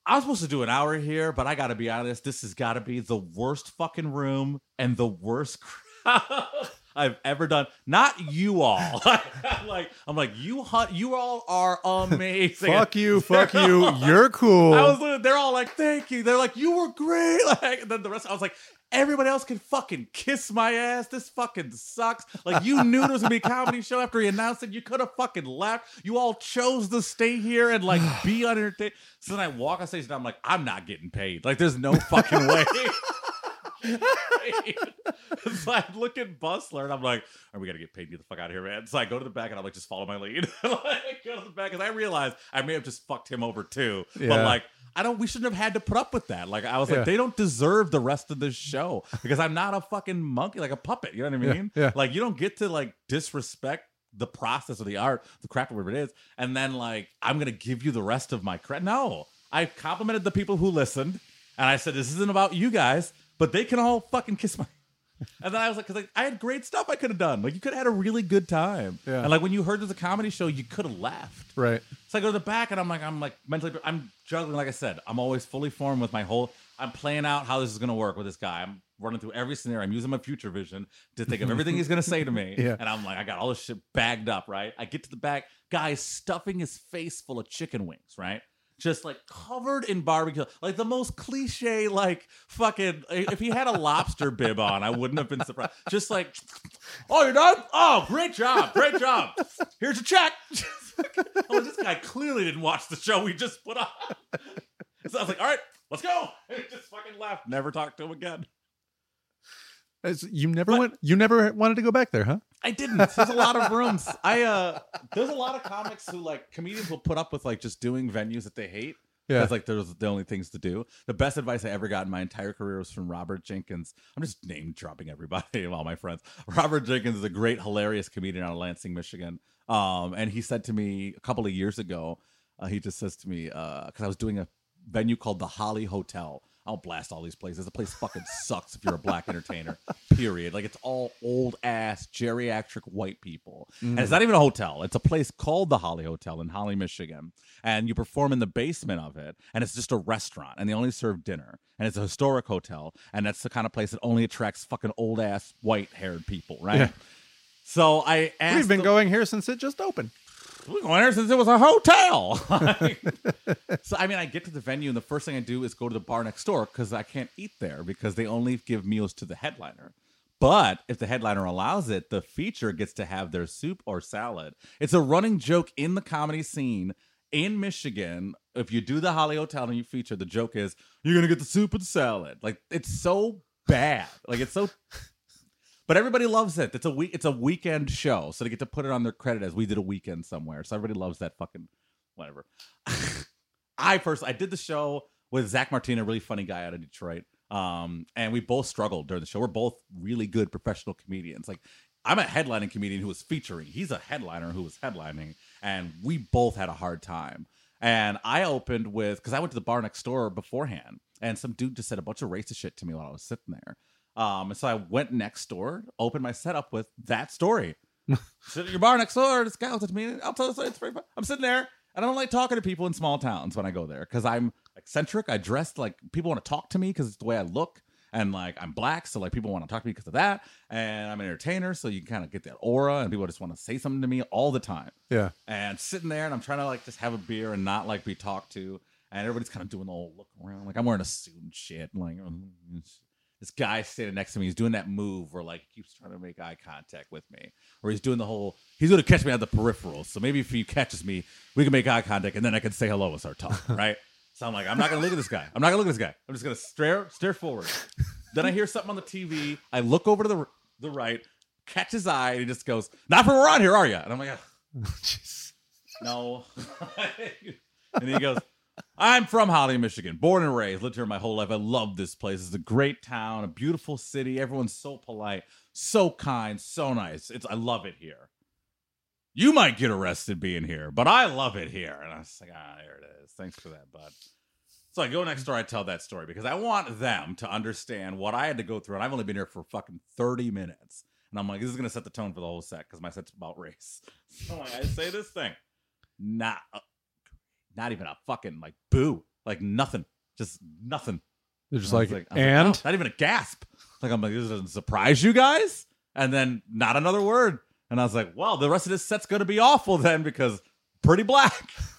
Speaker 2: I was supposed to do an hour here, but I got to be honest. This has got to be the worst fucking room and the worst *laughs* crowd I've ever done. Not you all. *laughs* like I'm like you. hu- You all are amazing.
Speaker 1: fuck you. *laughs* Fuck you. You're cool.
Speaker 2: I was. They're all like, "Thank you." They're like, "You were great." *laughs* Like, and then the rest, I was like, "Everybody else can fucking kiss my ass. This fucking sucks." Like, you knew there was gonna be a comedy show after he announced it. You could have fucking left. You all chose to stay here and like be *sighs* unentertained. So then I walk on stage and I'm like, "I'm not getting paid. Like, there's no fucking way." *laughs* so I look at Bustler and I'm like, right, we gotta get paid to get the fuck out of here, man. So I go to the back and I'm like, just follow my lead. *laughs* like, go to the back because I realize I may have just fucked him over too. But like, I don't. We shouldn't have had to put up with that. Like, I was
Speaker 1: Yeah.
Speaker 2: like, they don't deserve the rest of this show because I'm not a fucking monkey, like a puppet. You know what I
Speaker 1: Yeah,
Speaker 2: mean?
Speaker 1: yeah.
Speaker 2: Like, you don't get to like disrespect the process of the art, the craft, whatever it is, and then like I'm gonna give you the rest of my credit. No, I complimented the people who listened, and I said this isn't about you guys, but they can all fucking kiss my. *laughs* And then I was like, because like, I had great stuff I could have done. Like you could have had a really good time.
Speaker 1: Yeah.
Speaker 2: And like when you heard there's a comedy show, you could have left.
Speaker 1: right.
Speaker 2: So I go to the back and I'm like, I'm like mentally, I'm juggling. Like I said, I'm always fully formed with my whole. I'm playing out how this is going to work with this guy. I'm running through every scenario. I'm using my future vision to think of everything he's going to say to me. *laughs*
Speaker 1: Yeah.
Speaker 2: And I'm like, I got all this shit bagged up. Right. I get to the back, guy is stuffing his face full of chicken wings. Right. Just like covered in barbecue, like the most cliche, like fucking. If he had a lobster bib on, I wouldn't have been surprised. Just like, oh, you're done? Oh, great job, great job. Here's a check. *laughs* oh, this guy clearly didn't watch the show we just put on. *laughs* So I was like, all right, let's go. And *laughs* he just fucking left. Never talked to him again.
Speaker 1: As- You never
Speaker 2: What?
Speaker 1: went. You never wanted to go back there, huh?
Speaker 2: I didn't. There's a lot of *laughs* rooms. I uh there's a lot of comics who like comedians will put up with like just doing venues that they hate.
Speaker 1: Yeah.
Speaker 2: That's like those the only things to do. The best advice I ever got in my entire career was from Robert Jenkins. I'm just name dropping everybody of *laughs* all my friends. Robert Jenkins is a great, hilarious comedian out of Lansing, Michigan. Um, and he said to me a couple of years ago, uh, he just says to me, because I was doing a venue called the Holly Hotel. I'll blast all these places. The place fucking sucks if you're a black entertainer. *laughs* Period. Like it's all old ass geriatric white people, and it's mm. not even a hotel. It's a place called the Holly Hotel in Holly, Michigan, and you perform in the basement of it, and it's just a restaurant, and they only serve dinner, and it's a historic hotel, and that's the kind of place that only attracts fucking old ass white haired people, right?
Speaker 1: Yeah.
Speaker 2: So I asked.
Speaker 1: We've been
Speaker 2: them-
Speaker 1: going here since it just opened.
Speaker 2: Been going there since it was a hotel. *laughs* so I mean, I get to the venue, and the first thing I do is go to the bar next door because I can't eat there because they only give meals to the headliner. But if the headliner allows it, the feature gets to have their soup or salad. It's a running joke in the comedy scene in Michigan. If you do the Holly Hotel and you feature, the joke is you're gonna get the soup and salad. Like it's so bad. Like it's so But everybody loves it. It's a week. It's a weekend show, so they get to put it on their credit as we did a weekend somewhere. So everybody loves that fucking whatever. *laughs* I first I did the show with Zach Martina, really funny guy out of Detroit. Um, and we both struggled during the show. We're both really good professional comedians. Like I'm a headlining comedian who was featuring. He's a headliner who was headlining, and we both had a hard time. And I opened with because I went to the bar next door beforehand, and some dude just said a bunch of racist shit to me while I was sitting there. Um, and so I went next door, opened my setup with that story. *laughs* Sit at your bar next door. This guy was to me. I'll tell you. It's very fun. I'm sitting there, and I don't like talking to people in small towns when I go there because I'm eccentric. I dress like people want to talk to me because it's the way I look, and like I'm black, so like people want to talk to me because of that. And I'm an entertainer, so you kind of get that aura, and people just want to say something to me all the time
Speaker 1: Yeah.
Speaker 2: and sitting there and I'm trying to like just have a beer and not like be talked to. And everybody's kind of doing the whole look around. Like I'm wearing a suit and shit. And like *laughs* this guy standing next to me, he's doing that move where like he keeps trying to make eye contact with me. Or he's doing the whole he's gonna catch me on the peripheral. So maybe if he catches me, we can make eye contact and then I can say hello and start talking, *laughs* right? So I'm like, I'm not gonna look at this guy. I'm not gonna look at this guy. I'm just gonna stare stare forward. then I hear something on the TV. I look over to the the right, catch his eye, and he just goes, "Not from around here, are you?" And I'm like. *laughs* Oh,
Speaker 1: jeez.
Speaker 2: no. *laughs* and he goes, I'm from Holly, Michigan, born and raised, lived here my whole life. I love this place. It's a great town, a beautiful city. Everyone's so polite, so kind, so nice. It's I love it here. You might get arrested being here, but I love it here. And I was like, ah, there it is. Thanks for that, bud. So I go next door, I tell that story because I want them to understand what I had to go through. And I've only been here for fucking 30 minutes. And I'm like, this is going to set the tone for the whole set because my set's about race. *laughs* So like, I say this thing. A, not even a fucking like boo. Like nothing. Just nothing.
Speaker 1: They're just
Speaker 2: was
Speaker 1: like,
Speaker 2: was
Speaker 1: and
Speaker 2: "Oh," not even a gasp. Like I'm like, this doesn't surprise you guys. And then not another word. And I was like, well, the rest of this set's gonna be awful then because pretty black. *laughs*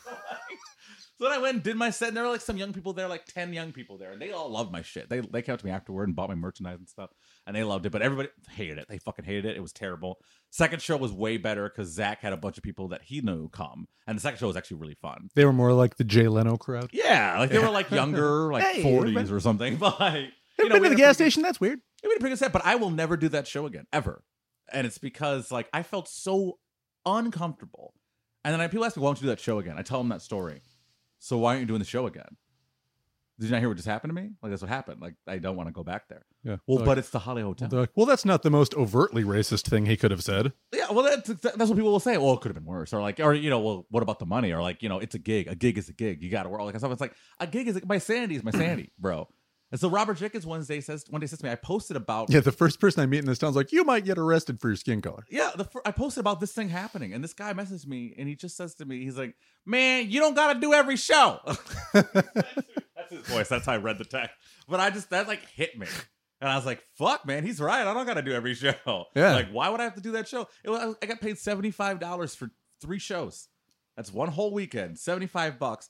Speaker 2: so then I went and did my set, and there were like some young people there, like ten young people there, and they all loved my shit. They they came up to me afterward and bought my merchandise and stuff, and they loved it. But everybody hated it. They fucking hated it. It was terrible. Second show was way better because Zach had a bunch of people that he knew come, and the second show was actually really fun.
Speaker 1: they were more like the Jay Leno crowd.
Speaker 2: Yeah, like they were like *laughs* younger, like
Speaker 1: Hey,
Speaker 2: forties
Speaker 1: everybody-
Speaker 2: or something. *laughs* But like,
Speaker 1: You
Speaker 2: you know,
Speaker 1: been
Speaker 2: we
Speaker 1: to the
Speaker 2: had a
Speaker 1: gas
Speaker 2: pretty
Speaker 1: station? That's weird.
Speaker 2: it would a pretty good set, but I will never do that show again, ever. And it's because like I felt so uncomfortable. And then I, people ask me, "Why don't you do that show again?" I tell them that story. So why aren't you doing the show again? Did you not hear what just happened to me? Like that's what happened. Like I don't want to go back there.
Speaker 1: Yeah.
Speaker 2: Well, but it's the Holly Hotel.
Speaker 1: They're like, well, that's not the most overtly racist thing he could have said.
Speaker 2: yeah, well, that's that's what people will say. Well, it could have been worse, or like, or you know, well, what about the money? Or like, you know, it's a gig. A gig is a gig. You got to work. Like stuff. It's like a gig is my sanity is my sanity, bro. And so Robert Jenkins Wednesday says one day says to me, I posted about
Speaker 1: Yeah, the first person I meet in this town's like, you might get arrested for your skin color.
Speaker 2: Yeah, the fir- I posted about this thing happening, and this guy messaged me, and he just says to me, he's like, "Man, you don't got to do every show." *laughs* that's his voice. That's how I read the text. But I just that like hit me, and I was like, "Fuck, man, he's right. I don't got to do every show.
Speaker 1: Yeah.
Speaker 2: like why would I have to do that show? It was, I got paid seventy five dollars for three shows. That's one whole weekend, seventy five bucks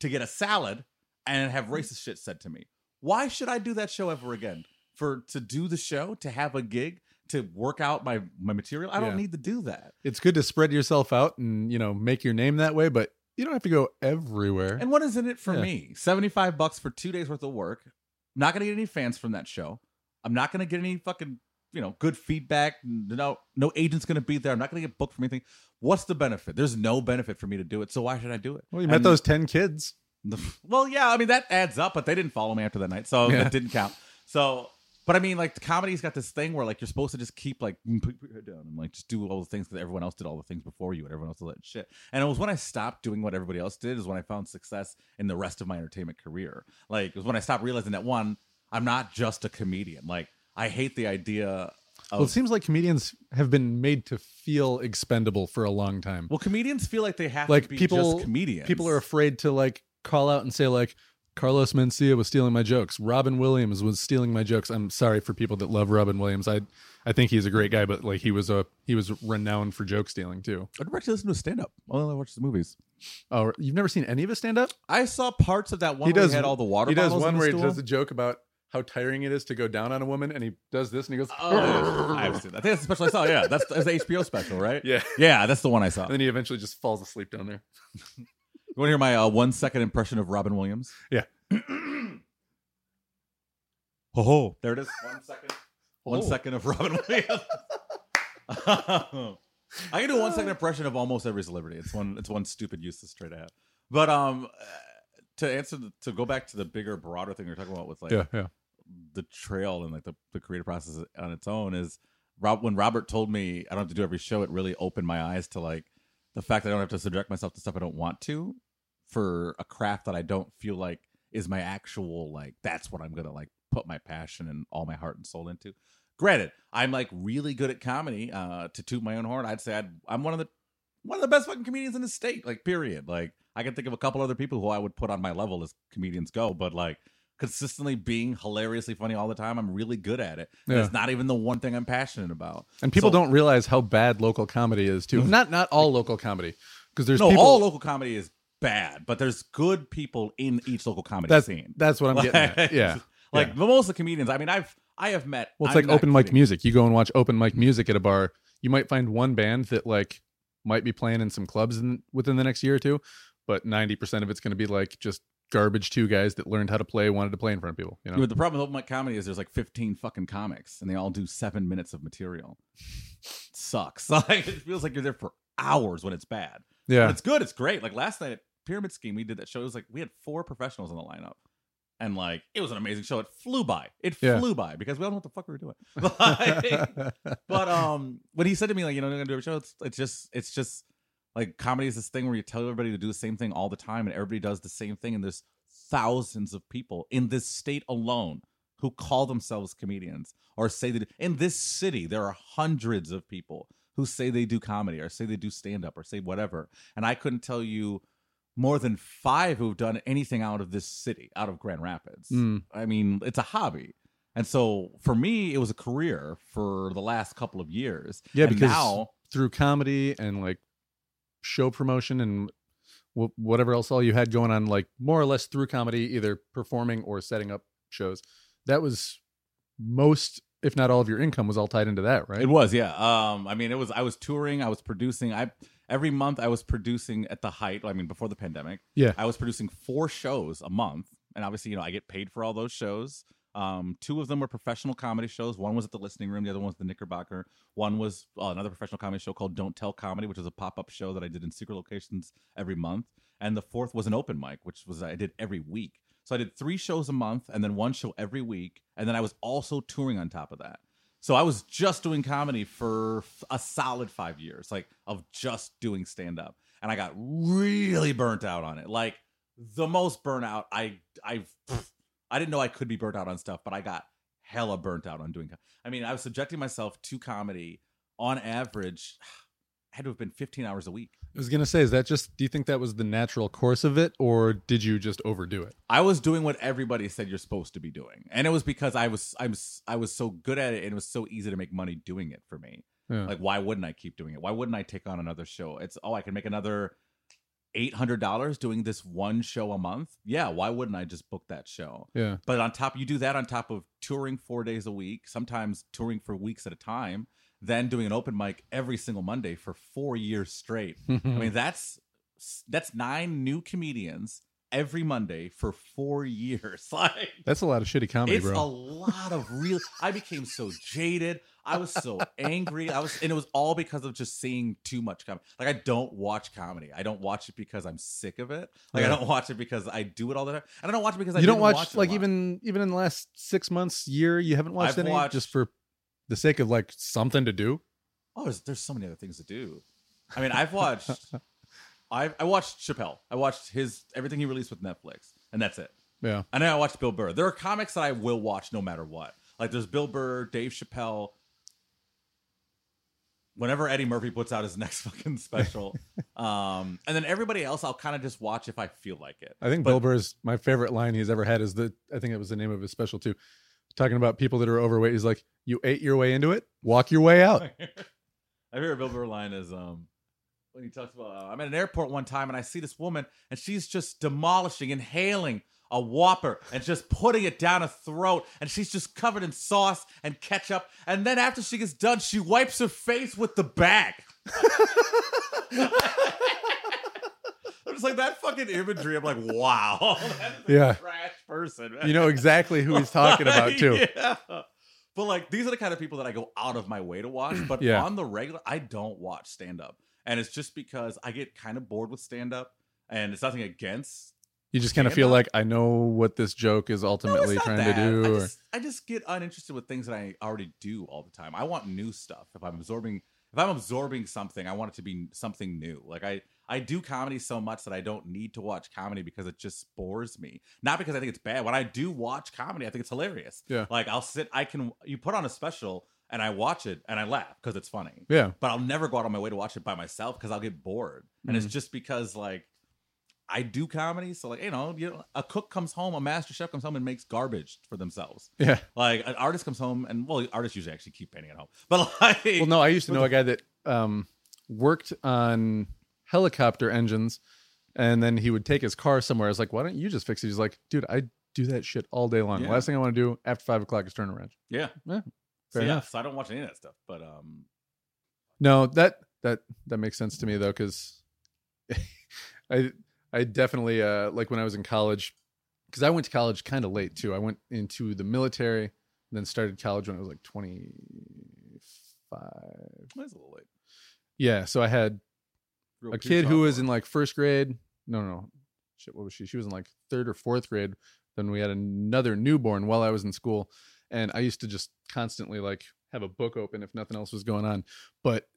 Speaker 2: to get a salad and have racist shit said to me. Why should I do that show ever again? For to do the show, to have a gig, to work out my my material. I don't need to do that.
Speaker 1: It's good to spread yourself out and, you know, make your name that way, but you don't have to go everywhere.
Speaker 2: And what is in it for
Speaker 1: Yeah.
Speaker 2: me? 75 bucks for 2 days worth of work. Not going to get any fans from that show. I'm not going to get any fucking, you know, good feedback. No no agent's going to be there. I'm not going to get booked for anything. What's the benefit? There's no benefit for me to do it. So why should I do it?
Speaker 1: well, you met those 10 kids.
Speaker 2: The- well, yeah, I mean that adds up, but they didn't follow me after that night, so
Speaker 1: Yeah.
Speaker 2: that didn't count. So, but I mean, like the comedy's got this thing where like you're supposed to just keep like mm, *laughs* put put your head down and like just do all the things that everyone else did all the things before you and everyone else did that shit. And it was when I stopped doing what everybody else did is when I found success in the rest of my entertainment career. Like it was when I stopped realizing that one, I'm not just a comedian. Like I hate the idea of
Speaker 1: Well, it seems like comedians have been made to feel expendable for a long time.
Speaker 2: well, comedians feel like they have
Speaker 1: like
Speaker 2: to be
Speaker 1: people
Speaker 2: just comedians.
Speaker 1: people are afraid to like call out and say like Carlos Mencia was stealing my jokes. Robin Williams was stealing my jokes. I'm sorry for people that love Robin Williams. I I think he's a great guy, but like he was a he was renowned for joke stealing too.
Speaker 2: I'd actually listen to stand up. I only watch the movies.
Speaker 1: Oh, you've never seen any of his stand up?
Speaker 2: I saw parts of that one
Speaker 1: He
Speaker 2: where
Speaker 1: does
Speaker 2: he had all the water
Speaker 1: He does one
Speaker 2: on the
Speaker 1: where he does a joke about how tiring it is to go down on a woman, and he does this, and he goes,
Speaker 2: Oh, I've seen that. I think that's the special I saw. Yeah, that's, that's the HBO special, right? *laughs*
Speaker 1: yeah.
Speaker 2: yeah, that's the one I saw.
Speaker 1: And then he eventually just falls asleep down there. *laughs*
Speaker 2: You want to hear my uh, one second impression of Robin Williams?
Speaker 1: Yeah. *clears throat*
Speaker 2: Ho ho! There it is. One second. One
Speaker 1: Oh.
Speaker 2: second of Robin *laughs* Williams. *laughs* I can do one second impression of almost every celebrity. It's one. It's one stupid, useless trait I have. But um, uh, to answer the, to go back to the bigger, broader thing you're talking about with like
Speaker 1: yeah, yeah.
Speaker 2: the trail and like the, the creative process on its own is Rob when Robert told me I don't have to do every show, it really opened my eyes to like the fact that I don't have to subject myself to stuff I don't want to for a craft that I don't feel like is my actual like that's what I'm gonna like put my passion and all my heart and soul into. Granted, I'm like really good at comedy. Uh, to toot my own horn, I'd say I'd, I'm one of the one of the best fucking comedians in the state. Like, period. Like, I can think of a couple other people who I would put on my level as comedians go, but like consistently being hilariously funny all the time, I'm really good at it.
Speaker 1: Yeah.
Speaker 2: It's not even the one thing I'm passionate about.
Speaker 1: And people
Speaker 2: So-
Speaker 1: don't realize how bad local comedy is too. Not not all local comedy, because there's
Speaker 2: no,
Speaker 1: people.
Speaker 2: all local comedy is bad, but there's good people in each local comedy
Speaker 1: that's
Speaker 2: scene.
Speaker 1: that's what I'm getting at. Yeah,
Speaker 2: like
Speaker 1: yeah. *laughs*
Speaker 2: the most of the comedians. I mean, I've I have met.
Speaker 1: Well, it's
Speaker 2: I'm
Speaker 1: like open mic music. You go and watch open mic music at a bar. You might find one band that like might be playing in some clubs in, within the next year or two, but ninety percent of it's going to be like just garbage two guys that learned how to play, wanted to play in front of people. You know,
Speaker 2: the problem with open mic comedy is there's like 15 fucking comics, and they all do seven minutes of material. sucks. *laughs* Like it feels like you're there for hours when it's bad. When
Speaker 1: yeah,
Speaker 2: it's good. It's great. Like last night at Pyramid Scheme, we did that show. It was like we had four professionals in the lineup. And like it was an amazing show. It flew by. It
Speaker 1: Yeah.
Speaker 2: flew by because we don't know what the fuck we were doing. *laughs* Like, but um, when he said to me like, you know, you're gonna do a show, it's it's just it's just like comedy is this thing where you tell everybody to do the same thing all the time, and everybody does the same thing, and there's thousands of people in this state alone who call themselves comedians or say that in this city there are hundreds of people who say they do comedy or say they do stand up or say whatever, and I couldn't tell you more than five who've done anything out of this city, out of Grand Rapids.
Speaker 1: Mm.
Speaker 2: I mean, it's a hobby. And so for me, it was a career for the last couple of years.
Speaker 1: Yeah,
Speaker 2: And
Speaker 1: because
Speaker 2: now
Speaker 1: through comedy and like show promotion and wh- whatever else all you had going on, like more or less through comedy, either performing or setting up shows. That was most, if not all, of your income was all tied into that, right?
Speaker 2: it was, yeah. Um, I mean, it was. I was touring. I was producing. I every month I was producing at the height. I mean, before the pandemic.
Speaker 1: Yeah.
Speaker 2: I was producing four shows a month, and obviously, you know, I get paid for all those shows. Um, two of them were professional comedy shows. One was at the Listening Room. The other one was the Knickerbocker. One was uh, another professional comedy show called Don't Tell Comedy, which was a pop up show that I did in secret locations every month. And the fourth was an open mic, which was I did every week. So I did three shows a month, and then one show every week, and then I was also touring on top of that. So I was just doing comedy for a solid five years, like of just doing stand up, and I got really burnt out on it. Like the most burnout I I've I didn't know I could be burnt out on stuff, but I got hella burnt out on doing. I mean, I was subjecting myself to comedy on average. Had to have been 15 hours a week.
Speaker 1: I was gonna say, is that just? Do you think that was the natural course of it, or did you just overdo it?
Speaker 2: I was doing what everybody said you're supposed to be doing, and it was because I was I was, I was so good at it, and it was so easy to make money doing it for me.
Speaker 1: Yeah.
Speaker 2: Like, why wouldn't I keep doing it? Why wouldn't I take on another show? It's oh, I can make another eight hundred dollars doing this one show a month. Yeah, why wouldn't I just book that show?
Speaker 1: yeah,
Speaker 2: But on top, you do that on top of touring four days a week, sometimes touring for weeks at a time, then doing an open mic every single Monday for four years straight. *laughs* I mean, that's that's nine new comedians every Monday for four years. *laughs* Like
Speaker 1: that's a lot of shitty comedy,
Speaker 2: it's
Speaker 1: bro.
Speaker 2: a lot of real. I became so jaded. I was so angry. I was, and it was all because of just seeing too much comedy. Like I don't watch comedy. I don't watch it because I'm sick of it. Like I don't watch it because I do it all the time. And I don't watch it because I
Speaker 1: you don't watch,
Speaker 2: watch
Speaker 1: like even even in the last six months, year, you haven't watched
Speaker 2: I've
Speaker 1: any
Speaker 2: watched-
Speaker 1: just for the sake of like something to do.
Speaker 2: Oh, there's, there's so many other things to do. I mean, I've watched. *laughs* I I watched Chappelle. I watched his everything he released with Netflix, and that's it.
Speaker 1: Yeah,
Speaker 2: And then I watched Bill Burr. There are comics that I will watch no matter what. Like there's Bill Burr, Dave Chappelle. Whenever Eddie Murphy puts out his next *laughs* fucking special, *laughs* um, and then everybody else, I'll kind of just watch if I feel like it.
Speaker 1: I think
Speaker 2: But-
Speaker 1: Bill Burr's my favorite line he's ever had is the I think it was the name of his special too. Talking about people that are overweight, he's like, "You ate your way into it, walk your way out."
Speaker 2: My favorite Bill Burr line is um when he talks about uh, I'm at an airport one time and I see this woman and she's just demolishing, inhaling a Whopper and just putting it down a throat and she's just covered in sauce and ketchup and then after she gets done she wipes her face with the bag. *laughs* *laughs* Just like that fucking imagery. I'm like, wow, *laughs* that is a
Speaker 1: Yeah.
Speaker 2: trash person.
Speaker 1: You know exactly who he's talking about *laughs* too.
Speaker 2: yeah. But like these are the kind of people that I go out of my way to watch. But
Speaker 1: Yeah.
Speaker 2: on the regular, I don't watch stand up, and it's just because I get kind of bored with stand up, and it's nothing against.
Speaker 1: You just kind of feel like I know what this joke is ultimately
Speaker 2: not
Speaker 1: trying
Speaker 2: that.
Speaker 1: to do.
Speaker 2: I just, I just get uninterested with things that I already do all the time. I want new stuff. If I'm absorbing, if I'm absorbing something, I want it to be something new. Like I, I do comedy so much that I don't need to watch comedy because it just bores me. Not because I think it's bad. When I do watch comedy, I think it's hilarious.
Speaker 1: Yeah.
Speaker 2: Like I'll sit, I can. You put on a special and I watch it and I laugh because it's funny.
Speaker 1: yeah.
Speaker 2: But I'll never go out on my way to watch it by myself because I'll get bored. And
Speaker 1: Mm-hmm.
Speaker 2: it's just because like I do comedy, so like you know, you know, a cook comes home, a master chef comes home and makes garbage for themselves.
Speaker 1: Yeah.
Speaker 2: Like an artist comes home, and well, artists usually actually keep painting at home. *laughs* But like,
Speaker 1: Well, no, I used to know a guy that um, worked on helicopter engines, and then he would take his car somewhere. I was like, "Why don't you just fix it?" He's like, "Dude, I do that shit all day long.
Speaker 2: Yeah.
Speaker 1: Last thing I want to do after five o'clock is turn a wrench."
Speaker 2: yeah,
Speaker 1: Yeah,
Speaker 2: so, yeah. So I don't watch any of that stuff. But um,
Speaker 1: No, that that that makes sense to me though, because *laughs* I I definitely uh, like when I was in college, because I went to college kind of late too. I went into the military, and then started college when I was like twenty five.
Speaker 2: it's a little late.
Speaker 1: Yeah, so I had
Speaker 2: Real
Speaker 1: a kid who was in like first grade. No, no, no. Shit, what was she? She was in like third or fourth grade. Then we had another newborn while I was in school, and I used to just constantly like have a book open if nothing else was going on. But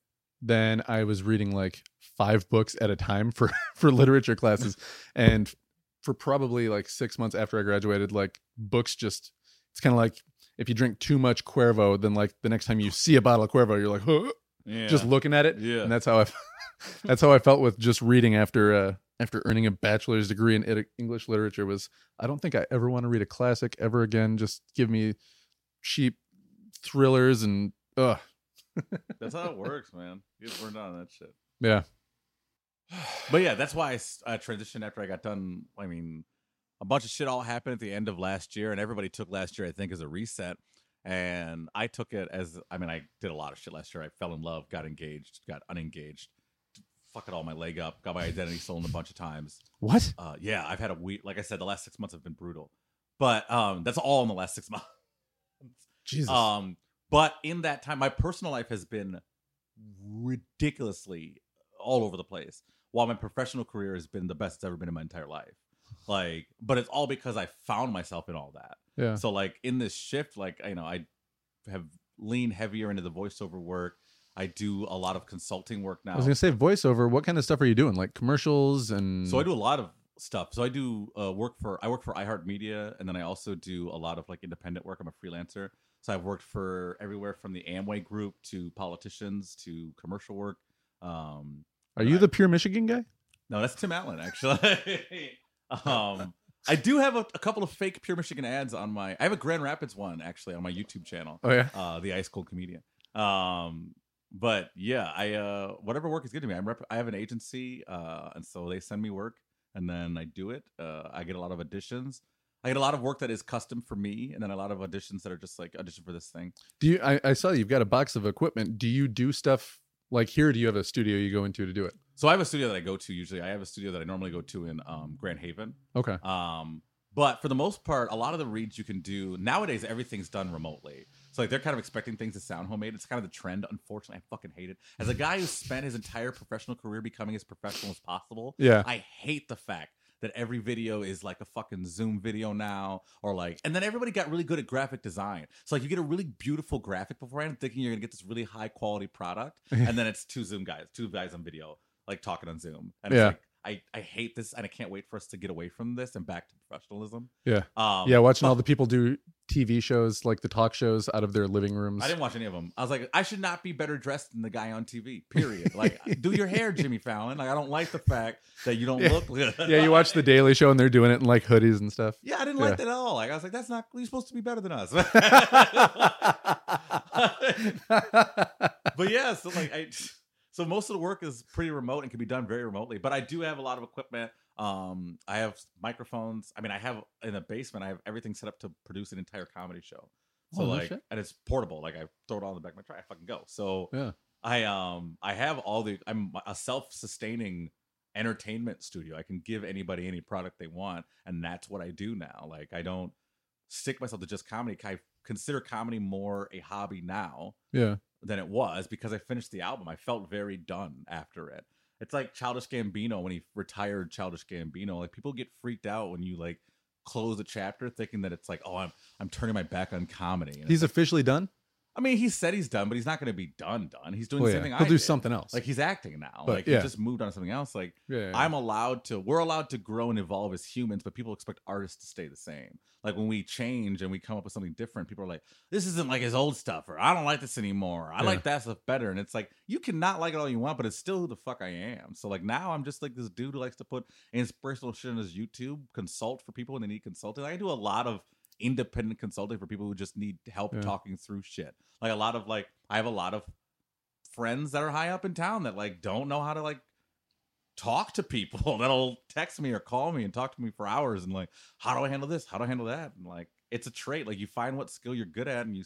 Speaker 1: then I was reading like five books at a time for *laughs* for literature classes, and for probably like six months after I graduated, like books just it's kind of like if you drink too much Cuervo, then like the next time you see a bottle of Cuervo, you're like, huh,
Speaker 2: yeah.
Speaker 1: just looking at it
Speaker 2: Yeah.
Speaker 1: and that's how i *laughs* that's how i felt with just reading after uh after earning a bachelor's degree in english literature was i don't think i ever want to read a classic ever again just give me cheap thrillers and uh *laughs*
Speaker 2: That's how it works, man. You get burned on that shit.
Speaker 1: yeah *sighs*
Speaker 2: But yeah, that's why I transitioned after I got done. I mean, a bunch of shit all happened at the end of last year, and everybody took last year, I think, as a reset. And I took it as I mean, I did a lot of shit last year. I fell in love, got engaged, got unengaged, fuck it all my leg up, got my identity stolen a bunch of times.
Speaker 1: what
Speaker 2: Uh, yeah, I've had a week. Like I said, the last six months have been brutal. But um, that's all in the last six months.
Speaker 1: jesus
Speaker 2: Um, but in that time, my personal life has been ridiculously all over the place, while my professional career has been the best it's ever been in my entire life. Like, but it's all because I found myself in all that.
Speaker 1: yeah
Speaker 2: So, like in this shift, like you know, I have leaned heavier into the voiceover work. I do a lot of consulting work now.
Speaker 1: i was gonna say voiceover what kind of stuff are you doing like commercials and
Speaker 2: So I do a lot of stuff. So I do uh, work for I work for iHeartMedia, and then I also do a lot of like independent work. I'm a freelancer, so I've worked for everywhere from the Amway Group to politicians to commercial work. Um,
Speaker 1: are you the pure michigan guy
Speaker 2: no, that's Tim Allen actually. *laughs* um, I do have a, a couple of fake Pure Michigan ads on my. I have a Grand Rapids one actually on my YouTube channel.
Speaker 1: oh yeah
Speaker 2: Uh, the Ice Cold Comedian. Um, but yeah, I uh, whatever work is good to me. I'm rep- I have an agency, uh, and so they send me work, and then I do it. Uh, I get a lot of auditions. I get a lot of work that is custom for me, and then a lot of auditions that are just like audition for this thing.
Speaker 1: do you I, I saw you've got a box of equipment do you do stuff like here do you have a studio you go into to do it
Speaker 2: So I have a studio that I go to usually. I have a studio that I normally go to in um, Grand Haven.
Speaker 1: okay
Speaker 2: Um, but for the most part, a lot of the reads you can do nowadays, everything's done remotely. So like they're kind of expecting things to sound homemade. It's kind of the trend. Unfortunately, I fucking hate it. As a guy who spent his entire professional career becoming as professional as possible,
Speaker 1: yeah
Speaker 2: I hate the fact that every video is like a fucking Zoom video now, or like, and then everybody got really good at graphic design. So like, you get a really beautiful graphic beforehand, thinking you're gonna get this really high quality product, *laughs* and then it's two Zoom guys, two guys on video, like talking on Zoom, and
Speaker 1: Yeah.
Speaker 2: it's like. I, I hate this and I can't wait for us to get away from this and back to professionalism.
Speaker 1: yeah
Speaker 2: Um,
Speaker 1: yeah watching all the people do tv shows like the talk shows out of their living rooms
Speaker 2: I didn't watch any of them. I was like, I should not be better dressed than the guy on TV. Period. Like, *laughs* do your hair, Jimmy Fallon. Like, I don't like the fact that you don't
Speaker 1: Yeah.
Speaker 2: look good.
Speaker 1: yeah you watch the daily show and they're doing it in like hoodies and stuff
Speaker 2: Yeah, I didn't
Speaker 1: Yeah.
Speaker 2: like that at all. Like, I was like, that's not. You're supposed to be better than us. *laughs* *laughs* but yeah, so like, I so most of the work is pretty remote and can be done very remotely. But I do have a lot of equipment. Um, I have microphones. I mean, I have in the basement. I have everything set up to produce an entire comedy show. So
Speaker 1: Oh, no
Speaker 2: like,
Speaker 1: shit.
Speaker 2: and it's portable. Like I throw it all in the back of my truck. I fucking go. So
Speaker 1: Yeah.
Speaker 2: I um I have all the I'm a self-sustaining entertainment studio. I can give anybody any product they want, and that's what I do now. Like I don't stick myself to just comedy. I consider comedy more a hobby now
Speaker 1: Yeah.
Speaker 2: Than it was because I finished the album. I felt very done after it. It's like Childish Gambino when he retired Childish Gambino. Like people get freaked out when you like close a chapter thinking that it's like, oh, I'm I'm turning my back on comedy. And
Speaker 1: He's officially done.
Speaker 2: Like- I mean, he said he's done, but he's not going to be done. Done. He's doing
Speaker 1: Well,
Speaker 2: the
Speaker 1: yeah.
Speaker 2: same thing.
Speaker 1: He'll
Speaker 2: I
Speaker 1: do
Speaker 2: did.
Speaker 1: something else.
Speaker 2: Like he's acting now.
Speaker 1: But,
Speaker 2: like
Speaker 1: yeah.
Speaker 2: he just moved on to something else. Like
Speaker 1: yeah, yeah.
Speaker 2: I'm allowed to. We're allowed to grow and evolve as humans, but people expect artists to stay the same. Like when we change and we come up with something different, people are like, "This isn't like his old stuff," or "I don't like this anymore. I
Speaker 1: Yeah.
Speaker 2: like that stuff better." And it's like you cannot like it all you want, but it's still who the fuck I am. So like now I'm just like this dude who likes to put inspirational shit on his YouTube, consult for people when they need consulting. I do a lot of independent consulting for people who just need help
Speaker 1: Yeah.
Speaker 2: talking through shit. Like a lot of like I have a lot of friends that are high up in town that like don't know how to like talk to people *laughs* that'll text me or call me and talk to me for hours and like how do i handle this how do i handle that and like it's a trait like you find what skill you're good at and you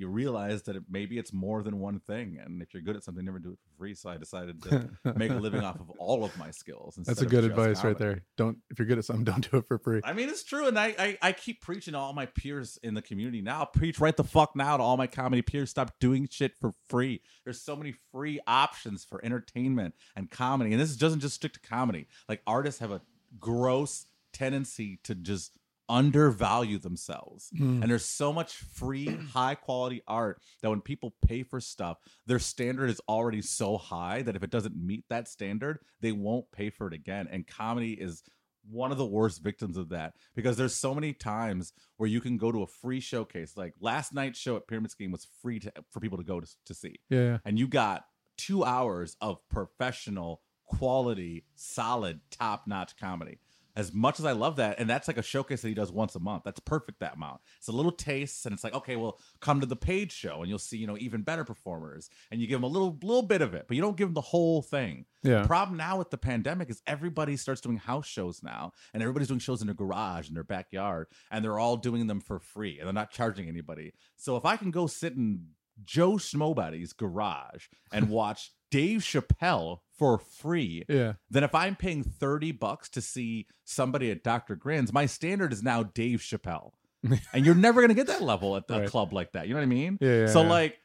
Speaker 2: you realize that it, maybe it's more than one thing and if you're good at something never do it for free so i decided to *laughs* make a living off of all of my skills
Speaker 1: That's a good advice right there. Don't if you're good at something, *laughs* don't do it for free.
Speaker 2: I mean, it's true, and I, I I keep preaching to all my peers in the community now. Preach right the fuck now to all my comedy peers. Stop doing shit for free. There's so many free options for entertainment and comedy, and this doesn't just stick to comedy. Like artists have a gross tendency to just undervalue themselves.
Speaker 1: Mm.
Speaker 2: And there's so much free, *clears throat* high quality art that when people pay for stuff, their standard is already so high that if it doesn't meet that standard, they won't pay for it again. And comedy is one of the worst victims of that because there's so many times where you can go to a free showcase. Like last night's show at Pyramid Scheme was free to, for people to go to, to see
Speaker 1: Yeah, yeah.
Speaker 2: and you got two hours of professional quality solid top-notch comedy as much as i love that and that's like a showcase that he does once a month that's perfect that amount it's a little taste and it's like okay well come to the page show and you'll see you know even better performers and you give them a little little bit of it but you don't give them the whole thing
Speaker 1: Yeah.
Speaker 2: the problem now with the pandemic is everybody starts doing house shows now, and everybody's doing shows in their garage in their backyard, and they're all doing them for free, and they're not charging anybody. So if I can go sit in Joe Schmobody's garage and *laughs* watch Dave Chappelle for free,
Speaker 1: Yeah.
Speaker 2: then if I'm paying 30 bucks to see somebody at Dr. Grin's, my standard is now Dave Chappelle. *laughs* and you're never going to get that level at a
Speaker 1: Right.
Speaker 2: club like that. You know what I mean?
Speaker 1: Yeah, yeah,
Speaker 2: so
Speaker 1: yeah.
Speaker 2: like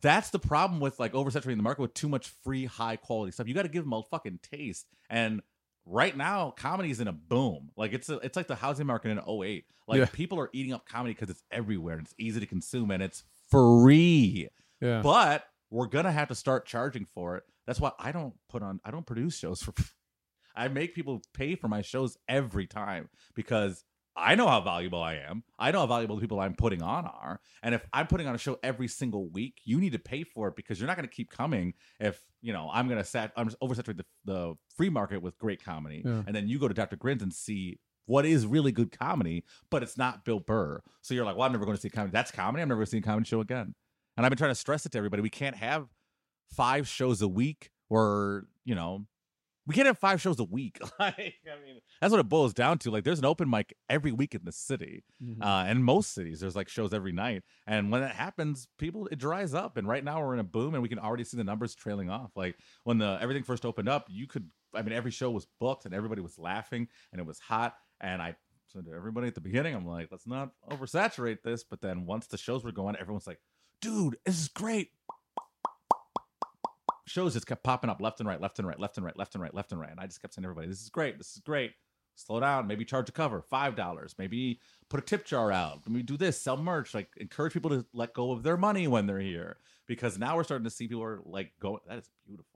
Speaker 2: that's the problem with like oversaturating the market with too much free high quality stuff. You got to give them a fucking taste. And right now comedy's in a boom. Like it's a, it's like the housing market in 08. Like
Speaker 1: Yeah.
Speaker 2: people are eating up comedy cuz it's everywhere and it's easy to consume and it's free
Speaker 1: Yeah.
Speaker 2: but we're gonna have to start charging for it. That's why I don't put on. I don't produce shows for. *laughs* I make people pay for my shows every time because I know how valuable I am. I know how valuable the people I'm putting on are. And if I'm putting on a show every single week, you need to pay for it because you're not going to keep coming. If you know I'm going to sat, I'm just oversaturate the, the free market with great comedy,
Speaker 1: Yeah.
Speaker 2: and then you go to Dr. Grins and see what is really good comedy, but it's not Bill Burr. So you're like, well, I'm never going to see comedy. That's comedy. I'm never going to see a comedy show again. And I've been trying to stress it to everybody. We can't have five shows a week or, you know, we can't have five shows a week. *laughs* like, I mean, that's what it boils down to. Like, there's an open mic every week in the city.
Speaker 1: Mhm.
Speaker 2: Uh, and most cities, there's like shows every night. And when that happens, people, it dries up. And right now we're in a boom and we can already see the numbers trailing off. Like, when the everything first opened up, you could, I mean, every show was booked and everybody was laughing and it was hot. And I said to everybody at the beginning, I'm like, let's not oversaturate this. But then once the shows were going, everyone's like, dude, this is great. Shows just kept popping up left and right, left and right, left and right, left and right, left and right. And I just kept saying everybody, this is great, this is great. Slow down, maybe charge a cover, five dollars, maybe put a tip jar out, maybe do this, sell merch, like encourage people to let go of their money when they're here. Because now we're starting to see people are like going that is beautiful.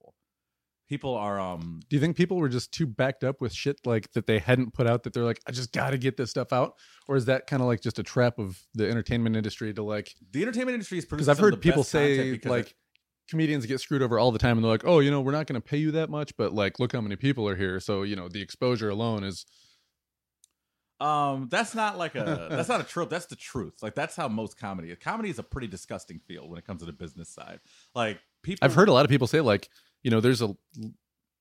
Speaker 2: People are um
Speaker 1: Do you think people were just too backed up with shit like that they hadn't put out that they're like, I just got to get this stuff out? Or is that kind of like just a trap of the entertainment industry to like,
Speaker 2: the entertainment industry is
Speaker 1: because I've heard people say like comedians get screwed over all the time and they're like, oh, you know, we're not going to pay you that much, but like, look how many people are here. So, you know, the exposure alone is,
Speaker 2: Um, that's not like a that's not a trope. That's the truth. Like that's how most comedy. is. Comedy is a pretty disgusting field when it comes to the business side. Like people,
Speaker 1: I've heard a lot of people say like, you know, there's a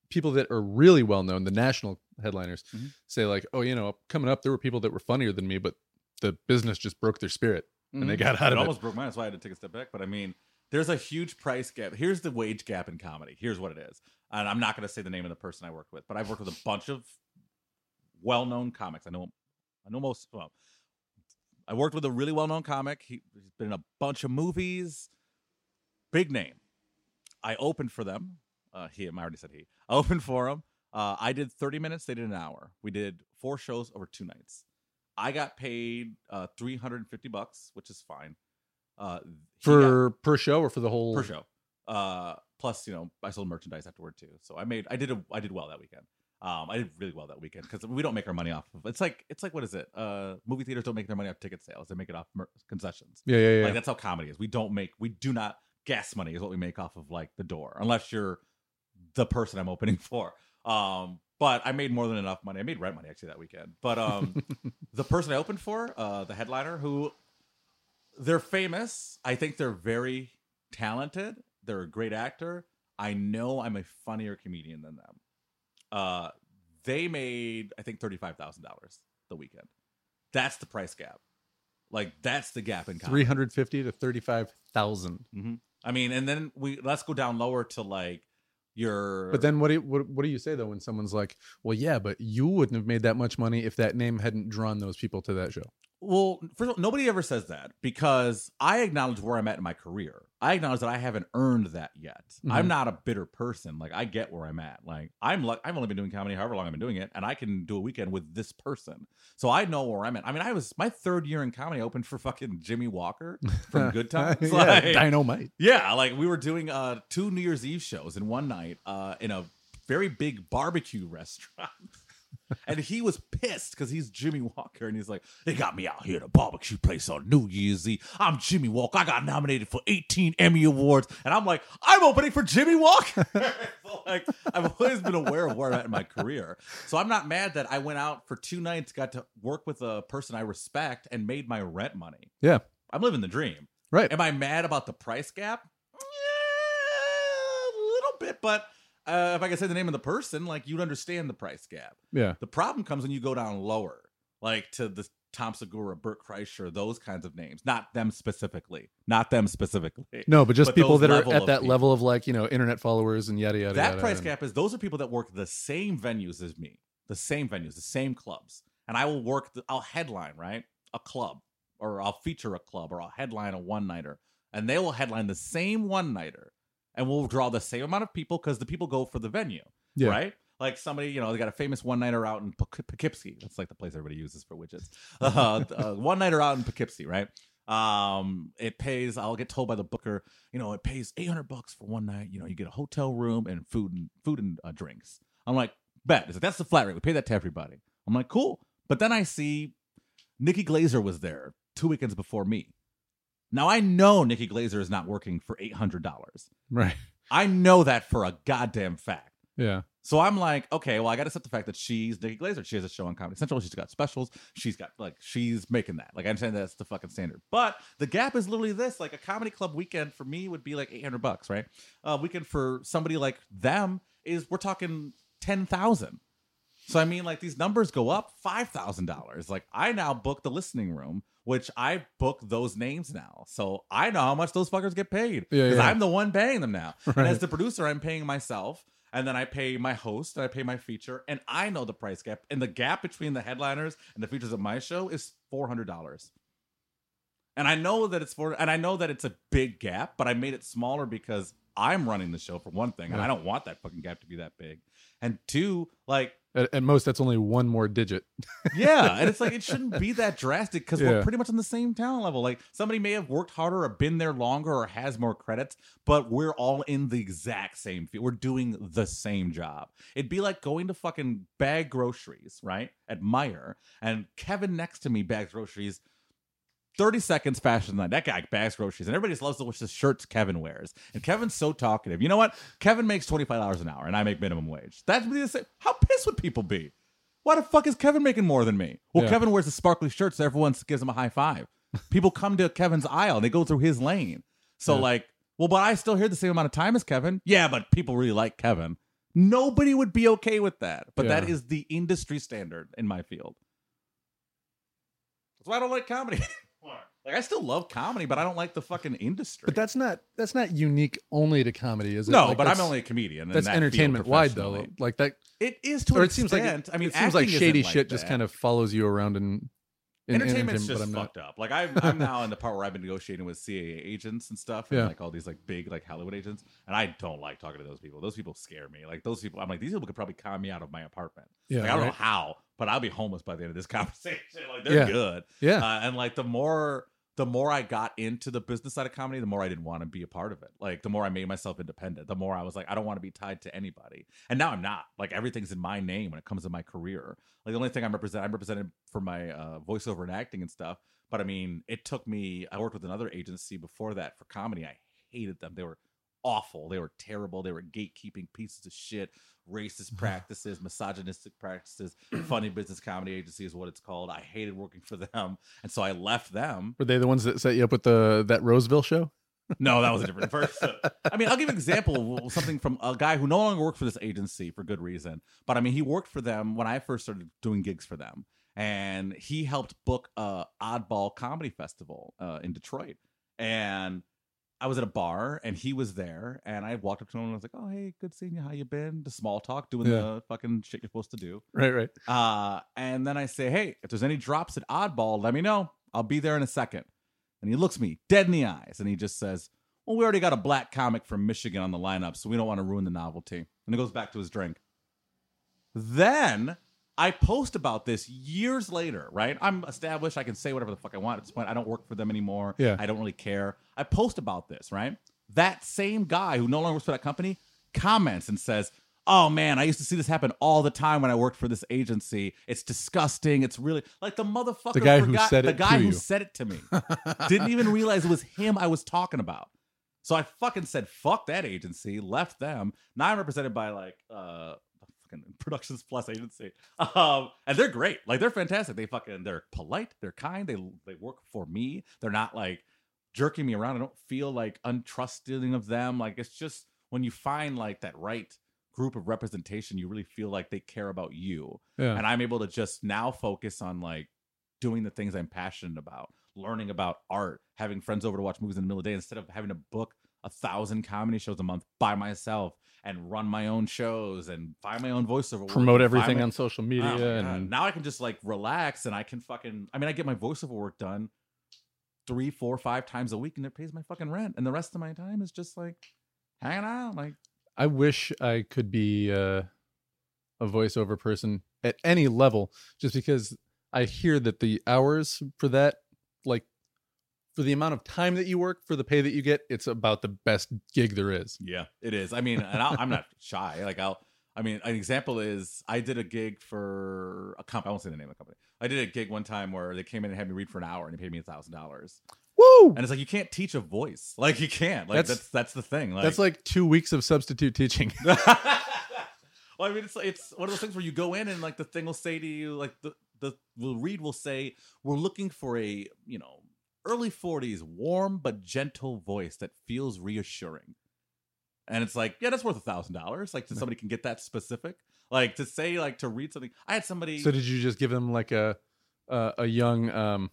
Speaker 1: people that are really well known, the national headliners
Speaker 2: Mhm.
Speaker 1: say like, oh, you know, coming up, there were people that were funnier than me, but the business just broke their spirit. and they
Speaker 2: Mhm.
Speaker 1: got out of
Speaker 2: it
Speaker 1: of it.
Speaker 2: almost broke mine. That's why I had to take a step back. But I mean, there's a huge price gap. Here's the wage gap in comedy. Here's what it is. And I'm not going to say the name of the person I worked with, but I've worked with a bunch of well-known comics. I know, I know most. Well, I worked with a really well known comic. He, he's been in a bunch of movies. Big name. I opened for them. Uh, he, I already said he. *laughs* I opened for him. Uh, I did 30 minutes. They did an hour. We did four shows over two nights. I got paid uh, 350 bucks, which is fine. Uh, he got-
Speaker 1: For per show or for the whole
Speaker 2: per show. Uh, plus, you know, I sold merchandise afterward too. So I made, I did, a, I did well that weekend. Um, I did really well that weekend because we don't make our money off of. It's like, it's like what is it? Uh, movie theaters don't make their money off ticket sales; they make it off mer- concessions.
Speaker 1: Yeah, yeah, yeah.
Speaker 2: Like that's how comedy is. We don't make, we do not gas money is what we make off of like the door, unless you're the person I'm opening *laughs* for. Um, but I made more than enough money. I made rent money actually that weekend. But um, *laughs* the person I opened for, uh, the headliner, who they're famous. I think they're very talented. They're a great actor. I know I'm a funnier comedian than them. Uh, they made I think thirty five thousand dollars the weekend. That's the price gap. Like that's the gap in.
Speaker 1: Three hundred fifty to thirty five thousand.
Speaker 2: hmm I mean, and then we let's go down lower to like your.
Speaker 1: But then what do you, what, what do you say though when someone's like, "Well, yeah, but you wouldn't have made that much money if that name hadn't drawn those people to that show."
Speaker 2: Well, first of all, nobody ever says that because I acknowledge where I'm at in my career. I acknowledge that I haven't earned that yet. I'm
Speaker 1: Mhm.
Speaker 2: not a bitter person. Like I get where I'm at. Like I'm like I've only been doing comedy however long I've been doing it, and I can do a weekend with this person. So I know where I'm at. I mean, I was my third year in comedy. I opened for fucking Jimmie Walker from *laughs* Good Times.
Speaker 1: yeah,
Speaker 2: Like-
Speaker 1: dynamite.
Speaker 2: yeah, like we were doing uh two New Year's Eve shows in one night uh in a very big barbecue *laughs* restaurant. And he was pissed because he's Jimmie Walker and he's like, They got me out here at a barbecue place on New Year's Eve. I'm Jimmie Walker. I got nominated for 18 Emmy Awards. And I'm like, I'm opening for Jimmie Walker. *laughs* so like I've always been aware of where I'm at in my career. So I'm not mad that I went out for two nights, got to work with a person I respect and made my rent money.
Speaker 1: Yeah,
Speaker 2: I'm living the dream.
Speaker 1: right.
Speaker 2: Am I mad about the price gap? Yeah, a little bit, but uh, if I could say the name of the person, like you'd understand the price gap.
Speaker 1: Yeah,
Speaker 2: The problem comes when you go down lower, like to the Tom Segura, Bert Kreischer, those kinds of names. Not them specifically. Not them specifically.
Speaker 1: no, but just
Speaker 2: But
Speaker 1: people that are at that
Speaker 2: people.
Speaker 1: level of like you know internet followers and yada yada.
Speaker 2: that
Speaker 1: yada,
Speaker 2: price
Speaker 1: and-
Speaker 2: gap is those are people that work the same venues as me, the same venues, the same clubs, and I will work. The, I'll headline right a club, or I'll feature a club, or I'll headline a one nighter, and they will headline the same one nighter, and we'll draw the same amount of people because the people go for the venue,
Speaker 1: Yeah.
Speaker 2: right? Like somebody, you know, they got a famous one nighter out in Poughke- Poughkeepsie. That's like the place everybody uses for widgets. *laughs* Uh, uh, one nighter out in Poughkeepsie, right? Um, it pays. I'll get told by the booker, you know, it pays eight hundred bucks for one night. You know, you get a hotel room and food and food and uh, drinks. I'm like, bet. Like, that's the flat rate. We pay that to everybody. I'm like, cool. But then I see Nikki Glazer was there two weekends before me. Now I know Nikki Glazer is not working for eight hundred dollars.
Speaker 1: right.
Speaker 2: I know that for a goddamn fact.
Speaker 1: Yeah,
Speaker 2: So I'm like, okay, well, I got to set the fact that she's Nikki Glazer. She has a show on Comedy Central. She's got specials. She's got like she's making that. Like I'm saying that's the fucking standard. But the gap is literally this: like a comedy club weekend for me would be like 800 bucks, right? A weekend for somebody like them is we're talking ten thousand. So I mean, like these numbers go up five thousand dollars. Like I now book the listening room, which I book those names now, so I know how much those fuckers get paid because
Speaker 1: yeah.
Speaker 2: I'm the one paying them now. *laughs* And as the producer, I'm paying myself, and then I pay my host, and I pay my feature, and I know the price gap. And the gap between the headliners and the features of my show is four hundred dollars. And I know that it's for, and I know that it's a big gap, but I made it smaller because I'm running the show for one thing, and
Speaker 1: Yeah.
Speaker 2: I don't want that fucking gap to be that big. And two, like
Speaker 1: at, at most that's only one more digit. *laughs*
Speaker 2: yeah, and it's like it shouldn't be that drastic because
Speaker 1: Yeah.
Speaker 2: we're pretty much on the same talent level. Like somebody may have worked harder or been there longer or has more credits, but we're all in the exact same field. We're doing the same job. It'd be like going to fucking bag groceries, right? At Meijer, and Kevin next to me bags groceries 30 seconds faster than that. That guy bags groceries, and everybody just loves watch the shirts Kevin wears. And Kevin's so talkative. You know what? Kevin makes $25 an hour, and I make minimum wage. That's the same. How pissed would people be? Why the fuck is Kevin making more than me? Well,
Speaker 1: Yeah.
Speaker 2: Kevin wears the sparkly shirts, so everyone gives him a high five. People come to Kevin's aisle, and they go through his lane. So,
Speaker 1: Yeah.
Speaker 2: like, well, but I still hear the same amount of time as Kevin. Yeah, but people really like Kevin. Nobody would be okay with that. But that
Speaker 1: Yeah.
Speaker 2: is the industry standard in my field. That's why I don't like comedy. *laughs* like I still love comedy, but I don't like the fucking industry.
Speaker 1: But that's not that's not unique only to comedy, is it?
Speaker 2: no,
Speaker 1: Like,
Speaker 2: but I'm only a comedian.
Speaker 1: that's
Speaker 2: that
Speaker 1: entertainment wide though. Like that,
Speaker 2: It is to
Speaker 1: or
Speaker 2: an
Speaker 1: it seems like it,
Speaker 2: I mean,
Speaker 1: it seems like shady shit just kind of follows you around and in
Speaker 2: Entertainment's
Speaker 1: entertainment,
Speaker 2: just
Speaker 1: but I'm not.
Speaker 2: fucked up. Like I'm, I'm now in the part where I've been negotiating with CAA agents and stuff, and
Speaker 1: Yeah.
Speaker 2: like all these like big like Hollywood agents, and I don't like talking to those people. Those people scare me. Like those people, I'm like these people could probably con me out of my apartment.
Speaker 1: Yeah,
Speaker 2: like, I don't know how, but I'll be homeless by the end of this *laughs* conversation. Like they're
Speaker 1: Yeah.
Speaker 2: good.
Speaker 1: Yeah,
Speaker 2: Uh, and like the more the more I got into the business side of comedy, the more I didn't want to be a part of it. Like the more I made myself independent, the more I was like, I don't want to be tied to anybody. And now I'm not. Like everything's in my name when it comes to my career. Like the only thing I'm represent I'm represented for my uh, voiceover and acting and stuff. But I mean, it took me. I worked with another agency before that for comedy. I hated them. They were awful. They were terrible. They were gatekeeping pieces of shit, racist *laughs* practices, misogynistic practices. Funny *clears throat* business comedy agency is what it's called. I hated working for them, and so I left them.
Speaker 1: were they the ones that set you up with the that Roseville show?
Speaker 2: No, that was a different *laughs* person. I mean, I'll give an example of something from a guy who no longer worked for this agency for good reason. But I mean, he worked for them when I first started doing gigs for them, and he helped book a oddball comedy festival uh, in Detroit. And I was at a bar, and he was there, and I walked up to him and I was like, "Oh, hey, good seeing you. How you been?" The small talk, doing
Speaker 1: Yeah.
Speaker 2: the fucking shit you're supposed to do.
Speaker 1: Right, right.
Speaker 2: Uh, and then I say, hey, if there's any drops at Oddball, let me know. I'll be there in a second. And he looks me dead in the eyes and he just says, well, we already got a black comic from Michigan on the lineup, so we don't want to ruin the novelty. And he goes back to his drink. Then I post about this years later, right? I'm established. I can say whatever the fuck I want at this point. I don't work for them anymore.
Speaker 1: Yeah.
Speaker 2: I don't really care. I post about this, right? That same guy who no longer works for that company comments and says, Oh man, I used to see this happen all the time when I worked for this agency. It's disgusting. It's really like the motherfucker
Speaker 1: The guy who
Speaker 2: forgot
Speaker 1: said
Speaker 2: the
Speaker 1: it
Speaker 2: guy
Speaker 1: to
Speaker 2: who
Speaker 1: you.
Speaker 2: said it to me. *laughs* Didn't even realize it was him I was talking about. So I fucking said, fuck that agency, left them. Now I'm represented by like uh fucking *laughs* Productions Plus agency. Um, and they're great. Like they're fantastic. They fucking they're polite, they're kind, they they work for me. They're not like jerking me around. I don't feel like untrusting of them. Like it's just when you find like that right group of representation, you really feel like they care about you
Speaker 1: Yeah.
Speaker 2: and I'm able to just now focus on like doing the things I'm passionate about, learning about art, having friends over to watch movies in the middle of the day instead of having to book a thousand comedy shows a month by myself and run my own shows and find my own voiceover. work
Speaker 1: Promote everything
Speaker 2: my-
Speaker 1: on social
Speaker 2: Oh
Speaker 1: media
Speaker 2: God.
Speaker 1: and
Speaker 2: now I can just like relax and I can fucking I mean I get my voiceover work done three, four, five times a week and it pays my fucking rent. And the rest of my time is just like hanging out. Like
Speaker 1: I wish I could be uh, a voiceover person at any level, just because I hear that the hours for that, like for the amount of time that you work, for the pay that you get, it's about the best gig there is.
Speaker 2: Yeah, it is. I mean, and I'll, I'm not *laughs* shy. Like I'll. I mean, an example is I did a gig for a company. I won't say the name of the company. I did a gig one time where they came in and had me read for an hour, and they paid me a thousand dollars.
Speaker 1: Woo!
Speaker 2: And it's like you can't teach a voice. Like you can't. Like
Speaker 1: That's-
Speaker 2: that's that's, the thing. Like,
Speaker 1: That's like two weeks of substitute teaching. *laughs*
Speaker 2: well, I mean, it's it's one of those things where you go in and like the thing will say to you, like the the the read will say, "We're looking for a you know early forties warm but gentle voice that feels reassuring." And it's like, yeah, that's worth a thousand dollars. Like, so somebody can get that specific. Like to say, like to read something. I had somebody.
Speaker 1: so did you just give them like a a, a young um,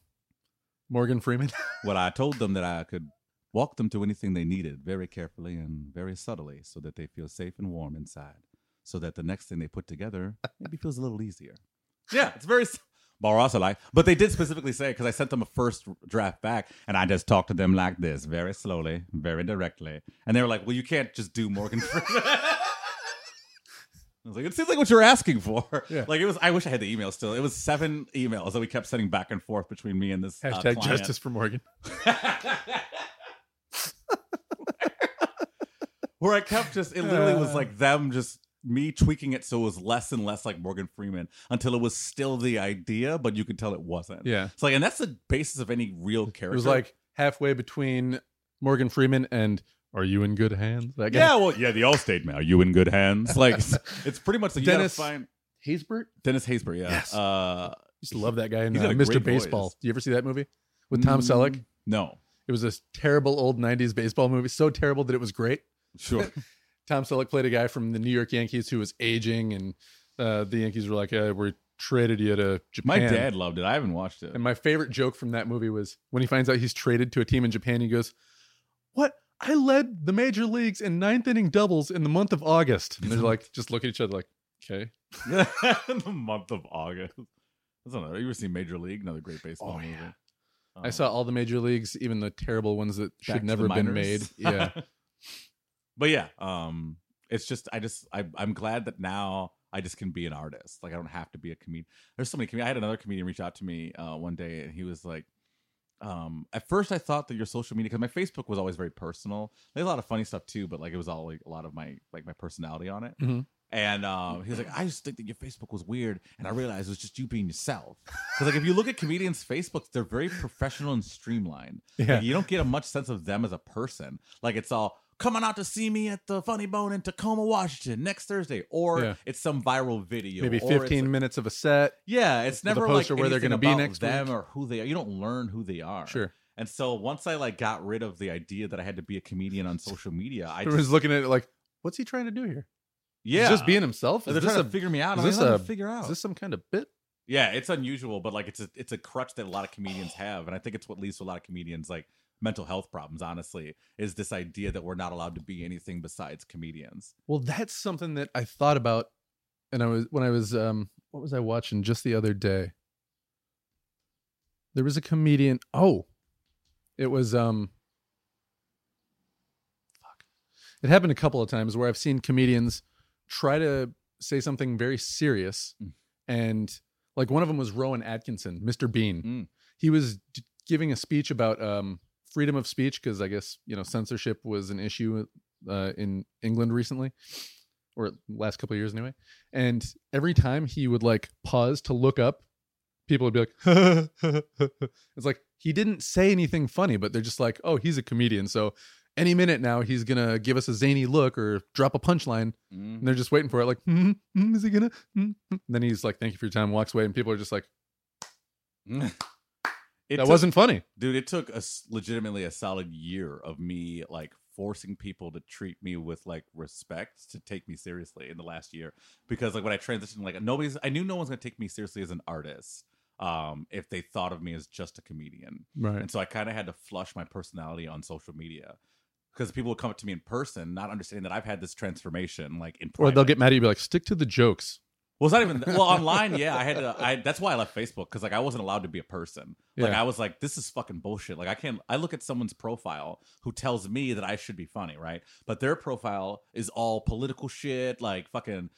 Speaker 1: Morgan Freeman? *laughs*
Speaker 2: Well, I told them that I could walk them to anything they needed very carefully and very subtly so that they feel safe and warm inside. So that the next thing they put together maybe feels a little easier. Yeah, it's very. *laughs* Barassalai. But they did specifically say, because I sent them a first draft back, and I just talked to them like this, very slowly, very directly. And they were like, well, you can't just do Morgan Freeman. *laughs* I was like, it seems like what you're asking for.
Speaker 1: Yeah.
Speaker 2: Like it was. I wish I had the email still. It was seven emails that we kept sending back and forth between me and this uh,
Speaker 1: Hashtag
Speaker 2: client.
Speaker 1: justice for Morgan. *laughs*
Speaker 2: Where I kept just, it literally was like them just me tweaking it so it was less and less like Morgan Freeman until it was still the idea, but you could tell it wasn't.
Speaker 1: Yeah.
Speaker 2: It's like, and that's the basis of any real character.
Speaker 1: It was like halfway between Morgan Freeman and Are You in Good Hands? That guy.
Speaker 2: yeah, well, yeah, the Allstate man. Are you in good hands? *laughs* Like, it's, it's pretty much like you
Speaker 1: Dennis-
Speaker 2: find
Speaker 1: Haysbert?
Speaker 2: Dennis Haysbert. Yeah.
Speaker 1: Yes.
Speaker 2: Uh,
Speaker 1: used to love that guy in
Speaker 2: He's
Speaker 1: uh, Mr. Baseball.
Speaker 2: voice.
Speaker 1: Do you ever see that movie with Tom
Speaker 2: mm,
Speaker 1: Selleck?
Speaker 2: No.
Speaker 1: It was this terrible old 90s baseball movie, so terrible that it was great.
Speaker 2: Sure. *laughs*
Speaker 1: Tom Selleck played a guy from the New York Yankees who was aging, and uh, the Yankees were like, uh, "We traded you to Japan."
Speaker 2: My dad loved it. I haven't watched it.
Speaker 1: And my favorite joke from that movie was when he finds out he's traded to a team in Japan. He goes, "What? I led the major leagues in ninth inning doubles in the month of August." And they're like, just look at each other like, "Okay." *laughs*
Speaker 2: the month of August. I don't know. You ever seen Major League? Another great baseball
Speaker 1: Oh,
Speaker 2: movie.
Speaker 1: yeah.
Speaker 2: Um,
Speaker 1: I saw all the major leagues, even the terrible ones that should never
Speaker 2: the
Speaker 1: been made. *laughs* Yeah.
Speaker 2: But yeah, um, it's just I just I, I'm glad that now I just can be an artist. Like I don't have to be a comedian. There's so many. Com- I had another comedian reach out to me uh, one day, and he was like, um, at first I thought that your social media because my Facebook was always very personal. There's a lot of funny stuff too, but like it was all like a lot of my like my personality on it.
Speaker 1: Mhm.
Speaker 2: And um, he was like, I just think that your Facebook was weird, and I realized it was just you being yourself. Because like if you look at comedians' Facebooks, they're very professional and streamlined.
Speaker 1: Yeah.
Speaker 2: Like, you don't get a much sense of them as a person. Like it's all coming out to see me at the Funny Bone in Tacoma, Washington next Thursday, or
Speaker 1: Yeah.
Speaker 2: it's some viral video,
Speaker 1: Maybe
Speaker 2: or it's
Speaker 1: 15
Speaker 2: a-
Speaker 1: minutes of a set.
Speaker 2: yeah, it's never
Speaker 1: poster
Speaker 2: like
Speaker 1: where they're gonna be
Speaker 2: about
Speaker 1: next
Speaker 2: them
Speaker 1: week.
Speaker 2: or who they are. You don't learn who they are.
Speaker 1: Sure.
Speaker 2: And so once I like got rid of the idea that I had to be a comedian on social media, I just,
Speaker 1: looking at it like, what's he trying to do here?
Speaker 2: yeah,
Speaker 1: He's just being himself.
Speaker 2: They're
Speaker 1: this,
Speaker 2: trying
Speaker 1: a,
Speaker 2: to figure me out.
Speaker 1: is this
Speaker 2: like, "Let
Speaker 1: a-
Speaker 2: figure out?
Speaker 1: is this some kind of bit?
Speaker 2: Yeah, it's unusual, but like it's a it's a crutch that a lot of comedians have, and I think it's what leads to a lot of comedians like mental health problems. Honestly, is this idea that we're not allowed to be anything besides comedians.
Speaker 1: Well, that's something that I thought about, and I was when I was um, what was I watching just the other day? There was a comedian. Oh, it was um. Fuck. It happened a couple of times where I've seen comedians try to say something very serious,
Speaker 2: Mm.
Speaker 1: and like one of them was Rowan Atkinson, Mr. Bean.
Speaker 2: Mm.
Speaker 1: He was d- giving a speech about um freedom of speech because I guess you know censorship was an issue uh, in England recently, or last couple of years anyway. And every time he would like pause to look up, people would be like, *laughs* "It's like he didn't say anything funny, but they're just like, oh, he's a comedian, so." Any minute now, he's gonna give us a zany look or drop a punchline, and they're just waiting for it. Like, "Hmm, hmm, is he gonna? hmm, hmm." then he's like, "Thank you for your time." Walks away, and people are just like, *laughs*
Speaker 2: It
Speaker 1: "That
Speaker 2: took-
Speaker 1: wasn't funny."
Speaker 2: dude it took a legitimately a solid year of me like forcing people to treat me with like respect to take me seriously in the last year because like when i transitioned like nobody's i knew no one's gonna take me seriously as an artist um if they thought of me as just a comedian
Speaker 1: Right.
Speaker 2: and so i kind of had to flush my personality on social media because people would come up to me in person not understanding that i've had this transformation like in
Speaker 1: Or they'll get mad at you, be like, "Stick to the jokes."
Speaker 2: Well, it's not even well online. Yeah, I had to. I that's why I left Facebook because like I wasn't allowed to be a person. Like
Speaker 1: Yeah.
Speaker 2: I was like, this is fucking bullshit. Like I can't. I look at someone's profile who tells me that I should be funny, right? But their profile is all political shit, like fucking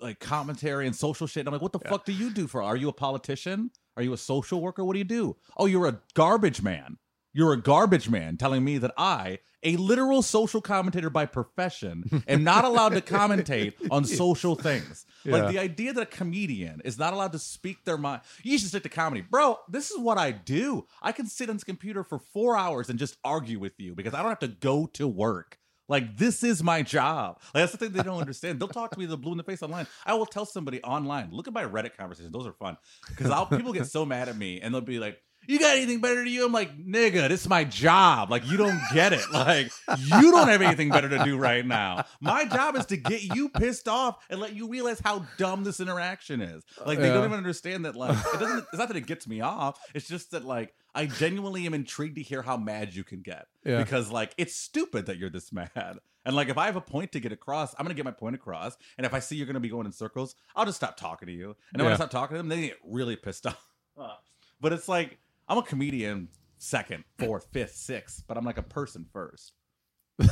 Speaker 2: like commentary and social shit. And I'm like, what the fuck do you do for? Are you a politician? Are you a social worker? What do you do? Oh, you're a garbage man. You're a garbage man telling me that I, a literal social commentator by profession, am not allowed to *laughs* commentate on social things.
Speaker 1: Yeah.
Speaker 2: Like the idea that a comedian is not allowed to speak their mind. You should stick to comedy. Bro, this is what I do. I can sit on this computer for four hours and just argue with you because I don't have to go to work. Like this is my job. Like that's the thing they don't understand. They'll talk to me the blue in the face online. I will tell somebody online. Look at my Reddit conversations. Those are fun because people get so mad at me and they'll be like, "You got anything better to you?" I'm like, "Nigga, this is my job. Like you don't get it. Like you don't have anything better to do right now. My job is to get you pissed off and let you realize how dumb this interaction is. Like they
Speaker 1: Yeah.
Speaker 2: don't even understand that. Like it doesn't. It's not that it gets me off. It's just that like I genuinely am intrigued to hear how mad you can get
Speaker 1: Yeah.
Speaker 2: because like it's stupid that you're this mad. And like if I have a point to get across, I'm gonna get my point across. And if I see you're gonna be going in circles, I'll just stop talking to you. And then when I stop talking to them, they get really pissed *laughs* off. But it's like I'm a comedian second, fourth, fifth, sixth, but I'm like a person first. *laughs*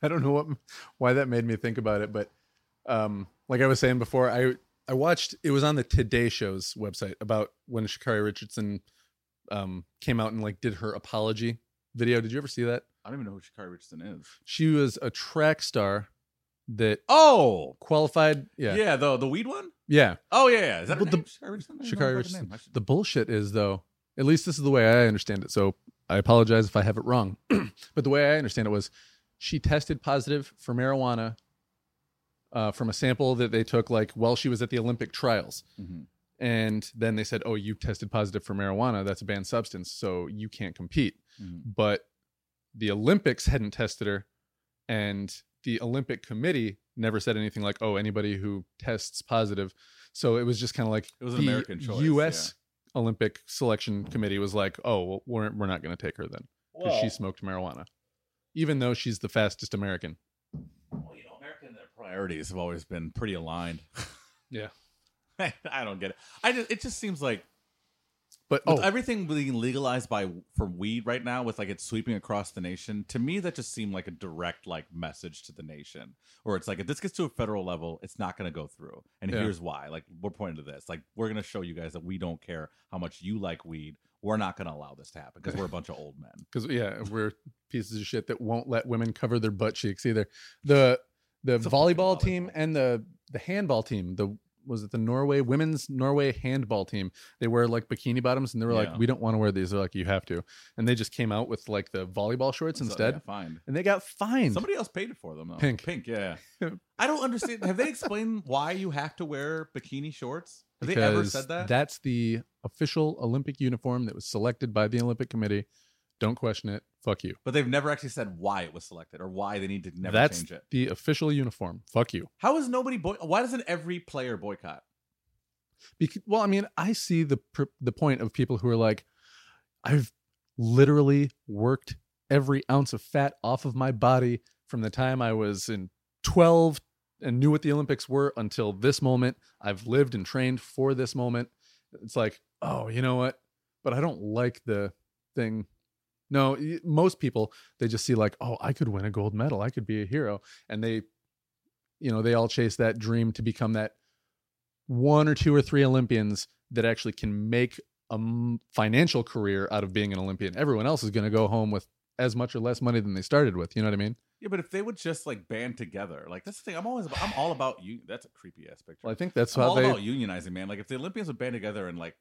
Speaker 1: I don't know what why that made me think about it, but um, like I was saying before, I I watched it was on the Today Show's website about when Sha'Carri Richardson um, came out and like did her apology video. Did you ever see that?
Speaker 2: I don't even know who Sha'Carri Richardson is.
Speaker 1: She was a track star that
Speaker 2: Oh,
Speaker 1: qualified. Yeah,
Speaker 2: yeah, the the weed one.
Speaker 1: Yeah.
Speaker 2: Oh yeah, yeah. Is that her
Speaker 1: the-
Speaker 2: name? Sha'Carri Richardson. I didn't know
Speaker 1: Sha'Carri
Speaker 2: about the
Speaker 1: Richardson.
Speaker 2: name.
Speaker 1: The bullshit is though, at least this is the way I understand it. So I apologize if I have it wrong, *clears throat* but the way I understand it was she tested positive for marijuana uh, from a sample that they took like while she was at the Olympic trials,
Speaker 2: Mhm.
Speaker 1: and then they said, "Oh, you tested positive for marijuana. That's a banned substance, so you can't compete."
Speaker 2: Mhm.
Speaker 1: But the Olympics hadn't tested her, and the Olympic Committee never said anything like, "Oh, anybody who tests positive." So it was just kind of like
Speaker 2: It was an
Speaker 1: the
Speaker 2: American choice,
Speaker 1: U.S. Olympic Selection Committee was like, "Oh, well, we're we're not going to take her then because she smoked marijuana, even though she's the fastest American."
Speaker 2: Well, you know, American their priorities have always been pretty aligned.
Speaker 1: Yeah. *laughs*
Speaker 2: I don't get it. I just it just seems like
Speaker 1: But
Speaker 2: with
Speaker 1: oh,
Speaker 2: everything being legalized by for weed right now, with like it's sweeping across the nation. To me, that just seemed like a direct like message to the nation, or it's like if this gets to a federal level, it's not going to go through, and
Speaker 1: Yeah.
Speaker 2: here's why. Like we're pointing to this. Like we're going to show you guys that we don't care how much you like weed. We're not going to allow this to happen because we're a bunch of old men. *laughs*
Speaker 1: because yeah, we're pieces of shit that won't let women cover their butt cheeks either. The the
Speaker 2: fucking
Speaker 1: volleyball team and the the handball team, the was it the Norway women's Norway handball team? They wear like bikini bottoms, and they were
Speaker 2: Yeah.
Speaker 1: like, "We don't want to wear these." They're like, "You have to," and they just came out with like the volleyball shorts
Speaker 2: So,
Speaker 1: instead,
Speaker 2: yeah, fine.
Speaker 1: and they got fined.
Speaker 2: Somebody else paid it for them though.
Speaker 1: Pink.
Speaker 2: pink. Yeah. *laughs* I don't understand. Have they explained why you have to wear bikini shorts? Have they ever said that?
Speaker 1: That's the official Olympic uniform that was selected by the Olympic Committee. Don't question it. Fuck you.
Speaker 2: But they've never actually said why it was selected or why they need to never
Speaker 1: That's
Speaker 2: change it.
Speaker 1: the official uniform. Fuck you.
Speaker 2: How is nobody boy? Why doesn't every player boycott?
Speaker 1: Because, well, I mean, I see the pr- the point of people who are like, I've literally worked every ounce of fat off of my body from the time I was in 12 and knew what the Olympics were until this moment. I've lived and trained for this moment. It's like, oh, you know what? But I don't like the thing. No, most people they just see like, oh, I could win a gold medal. I could be a hero, and they, you know, they all chase that dream to become that one or two or three Olympians that actually can make a financial career out of being an Olympian. Everyone else is going to go home with as much or less money than they started with. You know what I mean?
Speaker 2: Yeah, but if they would just like band together, like that's the thing. I'm always about, I'm all about you. That's a creepy aspect.
Speaker 1: Well, I think that's
Speaker 2: I'm
Speaker 1: how
Speaker 2: all
Speaker 1: they.
Speaker 2: about unionizing, man. Like if the Olympians would band together and like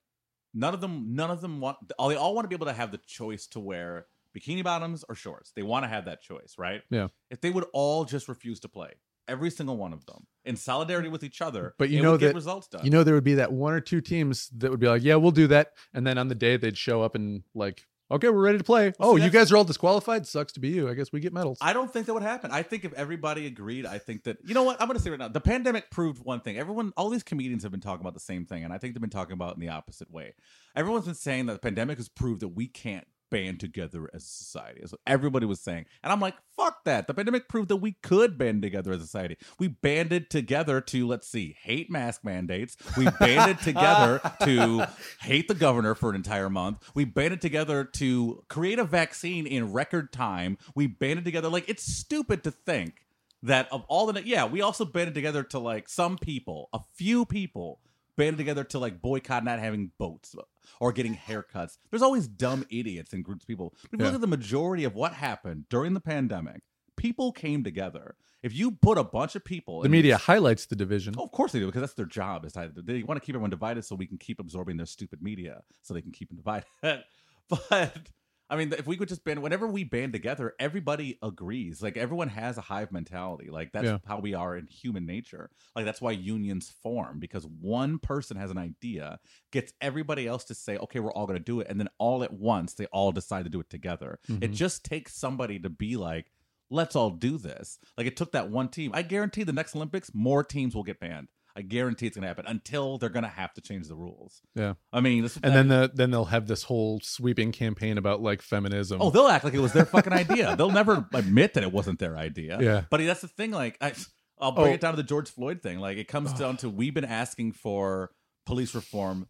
Speaker 2: none of them, none of them want. All they all want to be able to have the choice to wear bikini bottoms or shorts. They want to have that choice, right?
Speaker 1: Yeah.
Speaker 2: If they would all just refuse to play, every single one of them, in solidarity with each other,
Speaker 1: But you know that-
Speaker 2: results done.
Speaker 1: You know, there would be that one or two teams that would be like, "Yeah, we'll do that," and then on the day they'd show up and like, "Okay, we're ready to play."
Speaker 2: Well,
Speaker 1: oh, you guys are all disqualified. Sucks to be you. I guess we get medals.
Speaker 2: I don't think that would happen. I think if everybody agreed, I think that you know what I'm going to say right now. The pandemic proved one thing. Everyone, all these comedians have been talking about the same thing, and I think they've been talking about it in the opposite way. Everyone's been saying that the pandemic has proved that we can't band together as a society. What everybody was saying, and I'm like, fuck that. The pandemic proved that we could band together as a society. We banded together to let's see, hate mask mandates. We banded *laughs* together to hate the governor for an entire month. We banded together to create a vaccine in record time. We banded together like it's stupid to think that of all the yeah, we also banded together to like some people, a few people banded together to like boycott not having boats or getting haircuts. There's always dumb idiots and groups of people. But if you
Speaker 1: Yeah.
Speaker 2: look at the majority of what happened during the pandemic, people came together. If you put a bunch of people
Speaker 1: the
Speaker 2: in
Speaker 1: media highlights the division.
Speaker 2: Oh, of course they do, because that's their job. Is they want to keep everyone divided so we can keep absorbing their stupid media, so they can keep them divided. *laughs* but I mean, if we could just band, whenever we band together, everybody agrees. Like everyone has a hive mentality. Like that's
Speaker 1: Yeah.
Speaker 2: how we are in human nature. Like that's why unions form because one person has an idea, gets everybody else to say, "Okay, we're all going to do it," and then all at once they all decide to do it together. It
Speaker 1: Mhm.
Speaker 2: just takes somebody to be like, let's all do this. Like it took that one team. I guarantee the next Olympics, more teams will get banned. I guarantee it's going to happen until they're going to have to change the rules.
Speaker 1: Yeah.
Speaker 2: I mean, this,
Speaker 1: and then the then they'll have this whole sweeping campaign about like feminism.
Speaker 2: oh, they'll act like it was their fucking idea. They'll never admit that it wasn't their idea.
Speaker 1: Yeah.
Speaker 2: But that's the thing. Like, I, I'll bring
Speaker 1: Oh.
Speaker 2: it down to the George Floyd thing. Like, it comes down to we've been asking for police reform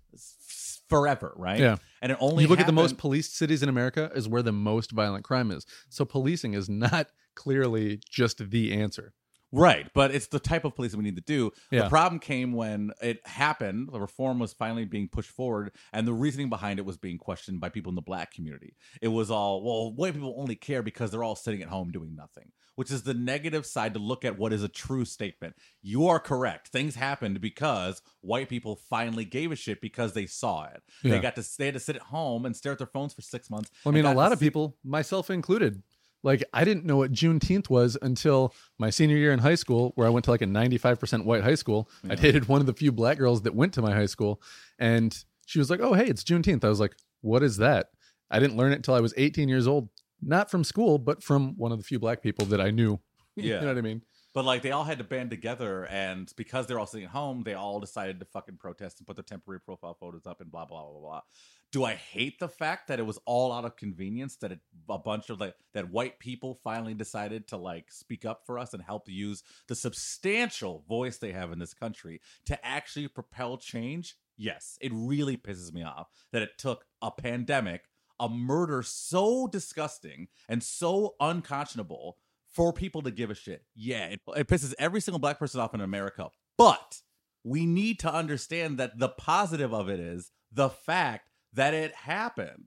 Speaker 2: forever, right?
Speaker 1: Yeah.
Speaker 2: And it only
Speaker 1: you look at the most policed cities in America is where the most violent crime is. So policing is not clearly just the answer.
Speaker 2: Right, but it's the type of policing we need to do.
Speaker 1: Yeah.
Speaker 2: The problem came when it happened. The reform was finally being pushed forward, and the reasoning behind it was being questioned by people in the black community. It was all, well, white people only care because they're all sitting at home doing nothing, which is the negative side to look at what is a true statement. You are correct. Things happened because white people finally gave a shit because they saw it.
Speaker 1: Yeah.
Speaker 2: They got to they had to sit at home and stare at their phones for six months.
Speaker 1: Well, I mean, a lot of people, myself included, like I didn't know what Juneteenth was until my senior year in high school, where I went to like a 95% white high school. I dated one of the few black girls that went to my high school, and she was like, "Oh, hey, it's Juneteenth." I was like, "What is that?" I didn't learn it until I was 18 years old, not from school, but from one of the few black people that I knew. *laughs*
Speaker 2: Yeah.
Speaker 1: you know what I mean?
Speaker 2: But like they all had to band together, and because they're all sitting at home, they all decided to fucking protest and put their temporary profile photos up and blah blah blah blah blah. Do I hate the fact that it was all out of convenience that it, a bunch of like that white people finally decided to like speak up for us and help use the substantial voice they have in this country to actually propel change? Yes, it really pisses me off that it took a pandemic, a murder so disgusting and so unconscionable for people to give a shit. Yeah, it, it pisses every single black person off in America. But we need to understand that the positive of it is the fact that it happened.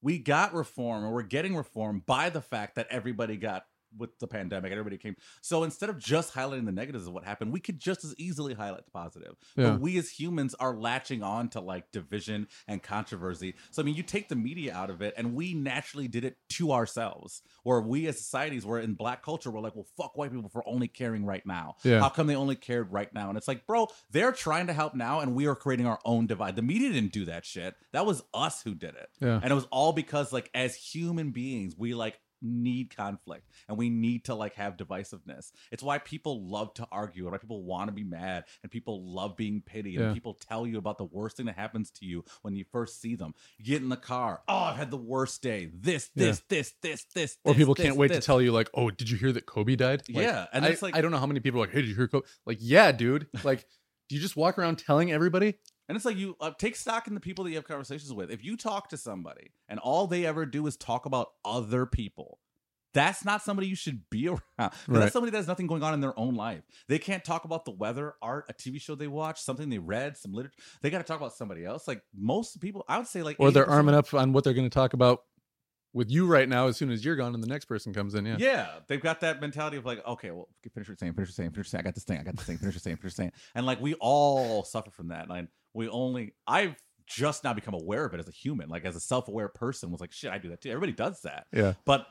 Speaker 2: We got reform, or we're getting reform by the fact that everybody got with the pandemic and everybody came. So instead of just highlighting the negatives of what happened, we could just as easily highlight the positive.
Speaker 1: Yeah.
Speaker 2: But we as humans are latching on to like division and controversy. So I mean, you take the media out of it, and we naturally did it to ourselves. Where we as societies, were in black culture, we're like, well, fuck white people for only caring right now.
Speaker 1: Yeah.
Speaker 2: How come they only cared right now? And it's like, bro, they're trying to help now, and we are creating our own divide. The media didn't do that shit. That was us who did it.
Speaker 1: Yeah.
Speaker 2: And it was all because, like, as human beings, we like need conflict and we need to like have divisiveness. It's why people love to argue and why people want to be mad and people love being pitied
Speaker 1: Yeah.
Speaker 2: and people tell you about the worst thing that happens to you when you first see them. You get in the car. Oh, I've had the worst day. This, this, this, this, this.
Speaker 1: Or people
Speaker 2: this,
Speaker 1: can't wait
Speaker 2: this.
Speaker 1: to tell you, like, oh, did you hear that Kobe died? Like,
Speaker 2: Yeah, and it's like-
Speaker 1: I don't know how many people are like, hey, did you hear Kobe? Like, yeah, dude. Like, do you just walk around telling everybody?
Speaker 2: And it's like you uh, take stock in the people that you have conversations with. If you talk to somebody and all they ever do is talk about other people, that's not somebody you should be *laughs* around.
Speaker 1: Right.
Speaker 2: That's somebody that has nothing going on in their own life. They can't talk about the weather, art, a TV show they watch, something they read, some literature. They got to talk about somebody else. Like most people, I would say, like
Speaker 1: Or they're arming up on what they're going to talk about with you right now as soon as you're gone and the next person comes in. Yeah.
Speaker 2: Yeah. they've got that mentality of like, okay, well, finish your saying, finish your saying, finish your saying. I got this thing, I got this thing, finish your saying, finish your saying. And like we all suffer from that. And we only, I've just now become aware of it as a human, like as a self-aware person. Was like, shit, I do that too. Everybody does that.
Speaker 1: Yeah.
Speaker 2: But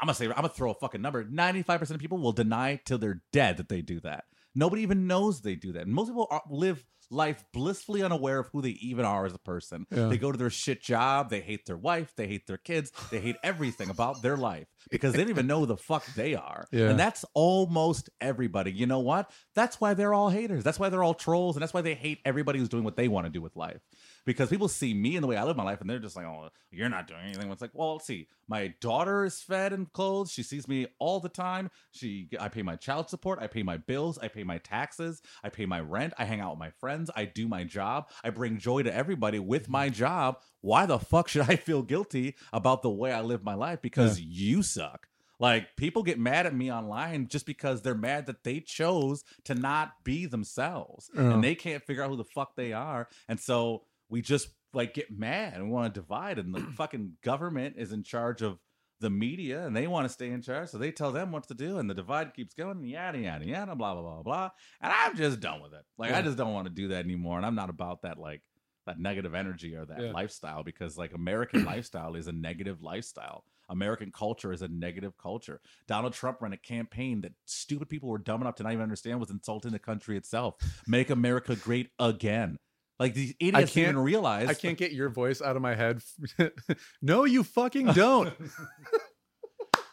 Speaker 2: I'm gonna say, I'm gonna throw a fucking number. 95% of people will deny till they're dead that they do that. Nobody even knows they do that. Most people are, live life blissfully unaware of who they even are as a person.
Speaker 1: Yeah.
Speaker 2: They go to their shit job, they hate their wife, they hate their kids, they hate everything about their life because they don't even know who the fuck they are.
Speaker 1: Yeah.
Speaker 2: And that's almost everybody. You know what? That's why they're all haters. That's why they're all trolls, and that's why they hate everybody who's doing what they want to do with life. Because people see me and the way I live my life, and they're just like, "Oh, you're not doing anything." It's like, well, let's see. My daughter is fed and clothed. She sees me all the time. She, I pay my child support. I pay my bills. I pay my taxes. I pay my rent. I hang out with my friends. I do my job. I bring joy to everybody with mm-hmm. my job. Why the fuck should I feel guilty about the way I live my life? Because you suck. Like people get mad at me online just because they're mad that they chose to not be themselves
Speaker 1: Yeah.
Speaker 2: and they can't figure out who the fuck they are. And so we just like get mad and want to divide and the *clears throat* fucking government is in charge of the media and they want to stay in charge so they tell them what to do and the divide keeps going and yada yada yada blah blah blah blah and i'm just done with it. Like i just don't want to do that anymore and i'm not about that like that negative energy or that
Speaker 1: Yeah.
Speaker 2: lifestyle because like american *clears throat* lifestyle is a negative lifestyle. American culture is a negative culture. Donald trump ran a campaign that stupid people were dumb enough to not even understand was insulting the country itself. Make america great again like these idiots didn't even
Speaker 1: can't-
Speaker 2: realize
Speaker 1: I can't get your voice out of my head. *laughs* no, you fucking *laughs* don't.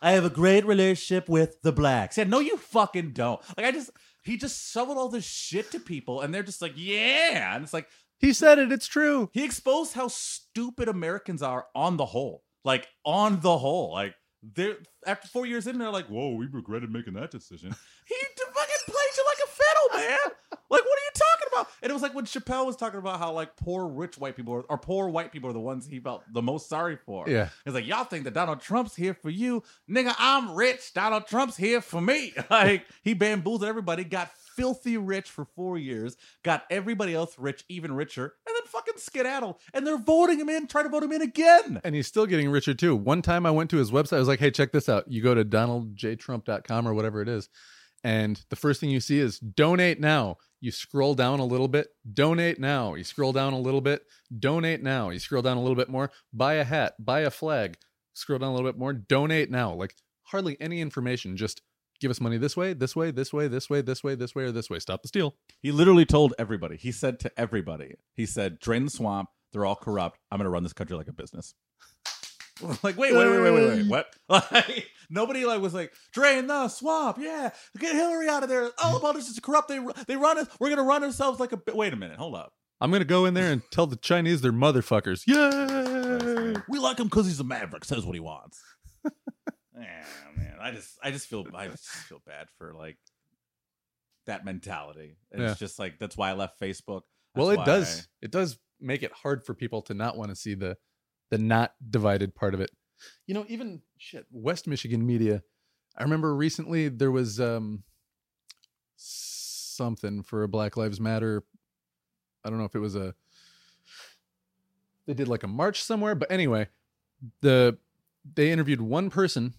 Speaker 2: I have a great relationship with the blacks. Yeah, no, you fucking don't. Like, I just, he just shoveled all this shit to people, and they're just like, yeah. And it's like,
Speaker 1: he said it. It's true.
Speaker 2: he exposed how stupid Americans are on the whole. Like, on the whole. Like, they're, after four years in, they're like, whoa, we regretted making that decision. he d- fucking played you like a fiddle, man. Like, what are you talking about? And it was like when Chappelle was talking about how, like, poor rich white people are, or poor white people are the ones he felt the most sorry for.
Speaker 1: Yeah.
Speaker 2: It's like y'all think that Donald Trump's here for you, nigga. I'm rich. Donald Trump's here for me. *laughs* Like he bamboozled everybody, got filthy rich for four years, got everybody else rich, even richer, and then fucking skedaddle. And they're voting him in, trying to vote him in again.
Speaker 1: And he's still getting richer too. One time I went to his website. I was like, hey, check this out. You go to donaldjtrump.com or whatever it is. And the first thing you see is donate now. You scroll down a little bit, donate now. You scroll down a little bit, donate now. You scroll down a little bit more, buy a hat, buy a flag. Scroll down a little bit more, donate now. Like hardly any information. Just give us money this way, this way, this way, this way, this way, this way, or this way. Stop the steal.
Speaker 2: He literally told everybody. He said to everybody, he said, "Drain the swamp. They're all corrupt. I'm going to run this country like a business." *laughs* like, wait, wait, wait, wait, wait, wait, uh. what? *laughs* Like, nobody like was like, drain the swamp, yeah, get Hillary out of there. All about us is corrupt. They they run us. We're gonna run ourselves like a. bi- Wait a minute, hold up.
Speaker 1: I'm gonna go in there and tell the Chinese they're motherfuckers. Yay!
Speaker 2: We like him because he's a maverick. Says what he wants. *laughs* yeah, man. I just, I just feel, I just feel bad for like that mentality. And
Speaker 1: Yeah.
Speaker 2: It's just like that's why I left Facebook.
Speaker 1: Well, it does. It does make it hard for people to not want to see the the not divided part of it. You know, even shit, West Michigan media. I remember recently there was um something for a Black Lives Matter. I don't know if it was a they did like a march somewhere, but anyway, the they interviewed one person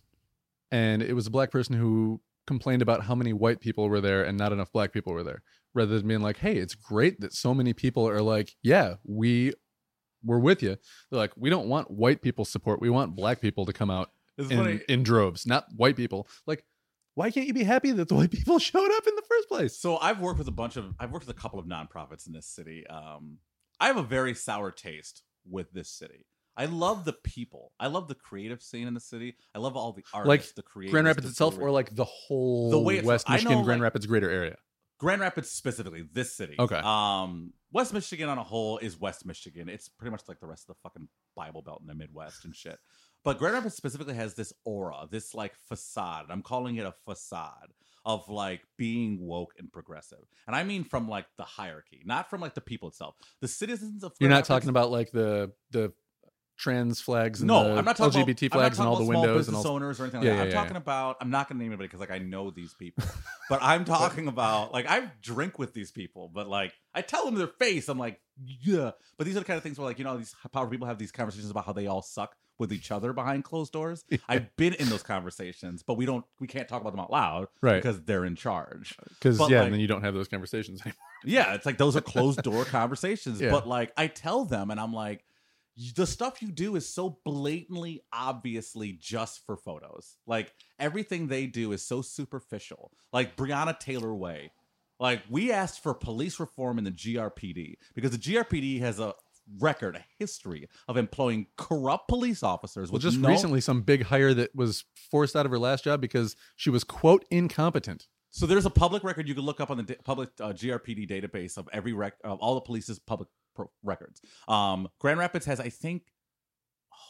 Speaker 1: and it was a black person who complained about how many white people were there and not enough black people were there rather than being like hey it's great that so many people are like yeah we we're with you they're like we don't want white people support we want black people to come out in, in droves not white people like why can't you be happy that the white people *laughs* showed up in the first place
Speaker 2: So I've worked with a bunch of I've worked with a couple of nonprofits in this city. Um, I have a very sour taste with this city. I love the people. I love the creative scene in the city. I love all the artists,
Speaker 1: Like
Speaker 2: the creators.
Speaker 1: grand rapids itself or like the whole
Speaker 2: The way
Speaker 1: west
Speaker 2: I know,
Speaker 1: michigan grand
Speaker 2: like-
Speaker 1: rapids greater area
Speaker 2: Grand Rapids specifically, this city.
Speaker 1: Okay.
Speaker 2: Um, West Michigan on a whole is West Michigan. It's pretty much like the rest of the fucking Bible Belt in the Midwest and shit. But Grand Rapids specifically has this aura, this like facade. I'm calling it a facade of like being woke and progressive. And I mean from like the hierarchy, not from like the people itself. The citizens of
Speaker 1: you're not
Speaker 2: Rapids-
Speaker 1: talking about like the the trans flags and
Speaker 2: no, I'm not talking
Speaker 1: lgbt
Speaker 2: about,
Speaker 1: flags and all the windows and all
Speaker 2: owners or anything like
Speaker 1: Yeah,
Speaker 2: that. I'm
Speaker 1: yeah,
Speaker 2: talking about. I'm not going to name anybody because like I know these people, *laughs* but I'm talking about like I drink with these people, but like I tell them their face, I'm like, yeah. But these are the kind of things where like you know these powerful people have these conversations about how they all suck with each other behind closed doors. *laughs* I've been in those conversations, but we don't we can't talk about them out loud
Speaker 1: Right.
Speaker 2: because they're in charge.
Speaker 1: because yeah
Speaker 2: like-
Speaker 1: and then you don't have those conversations *laughs* anymore
Speaker 2: Yeah, it's like those are closed door conversations.
Speaker 1: Yeah.
Speaker 2: But like I tell them and I'm like, the stuff you do is so blatantly obviously just for photos. Like everything they do is so superficial. Like Breonna Taylor Way. Like we asked for police reform in the GRPD because the GRPD has a record, a history of employing corrupt police officers
Speaker 1: well just
Speaker 2: no-
Speaker 1: recently some big hire that was forced out of her last job because she was quote incompetent
Speaker 2: So there's a public record you can look up on the public uh, GRPD database of every rec of all the police's public pro- records. Um, Grand Rapids has, I think,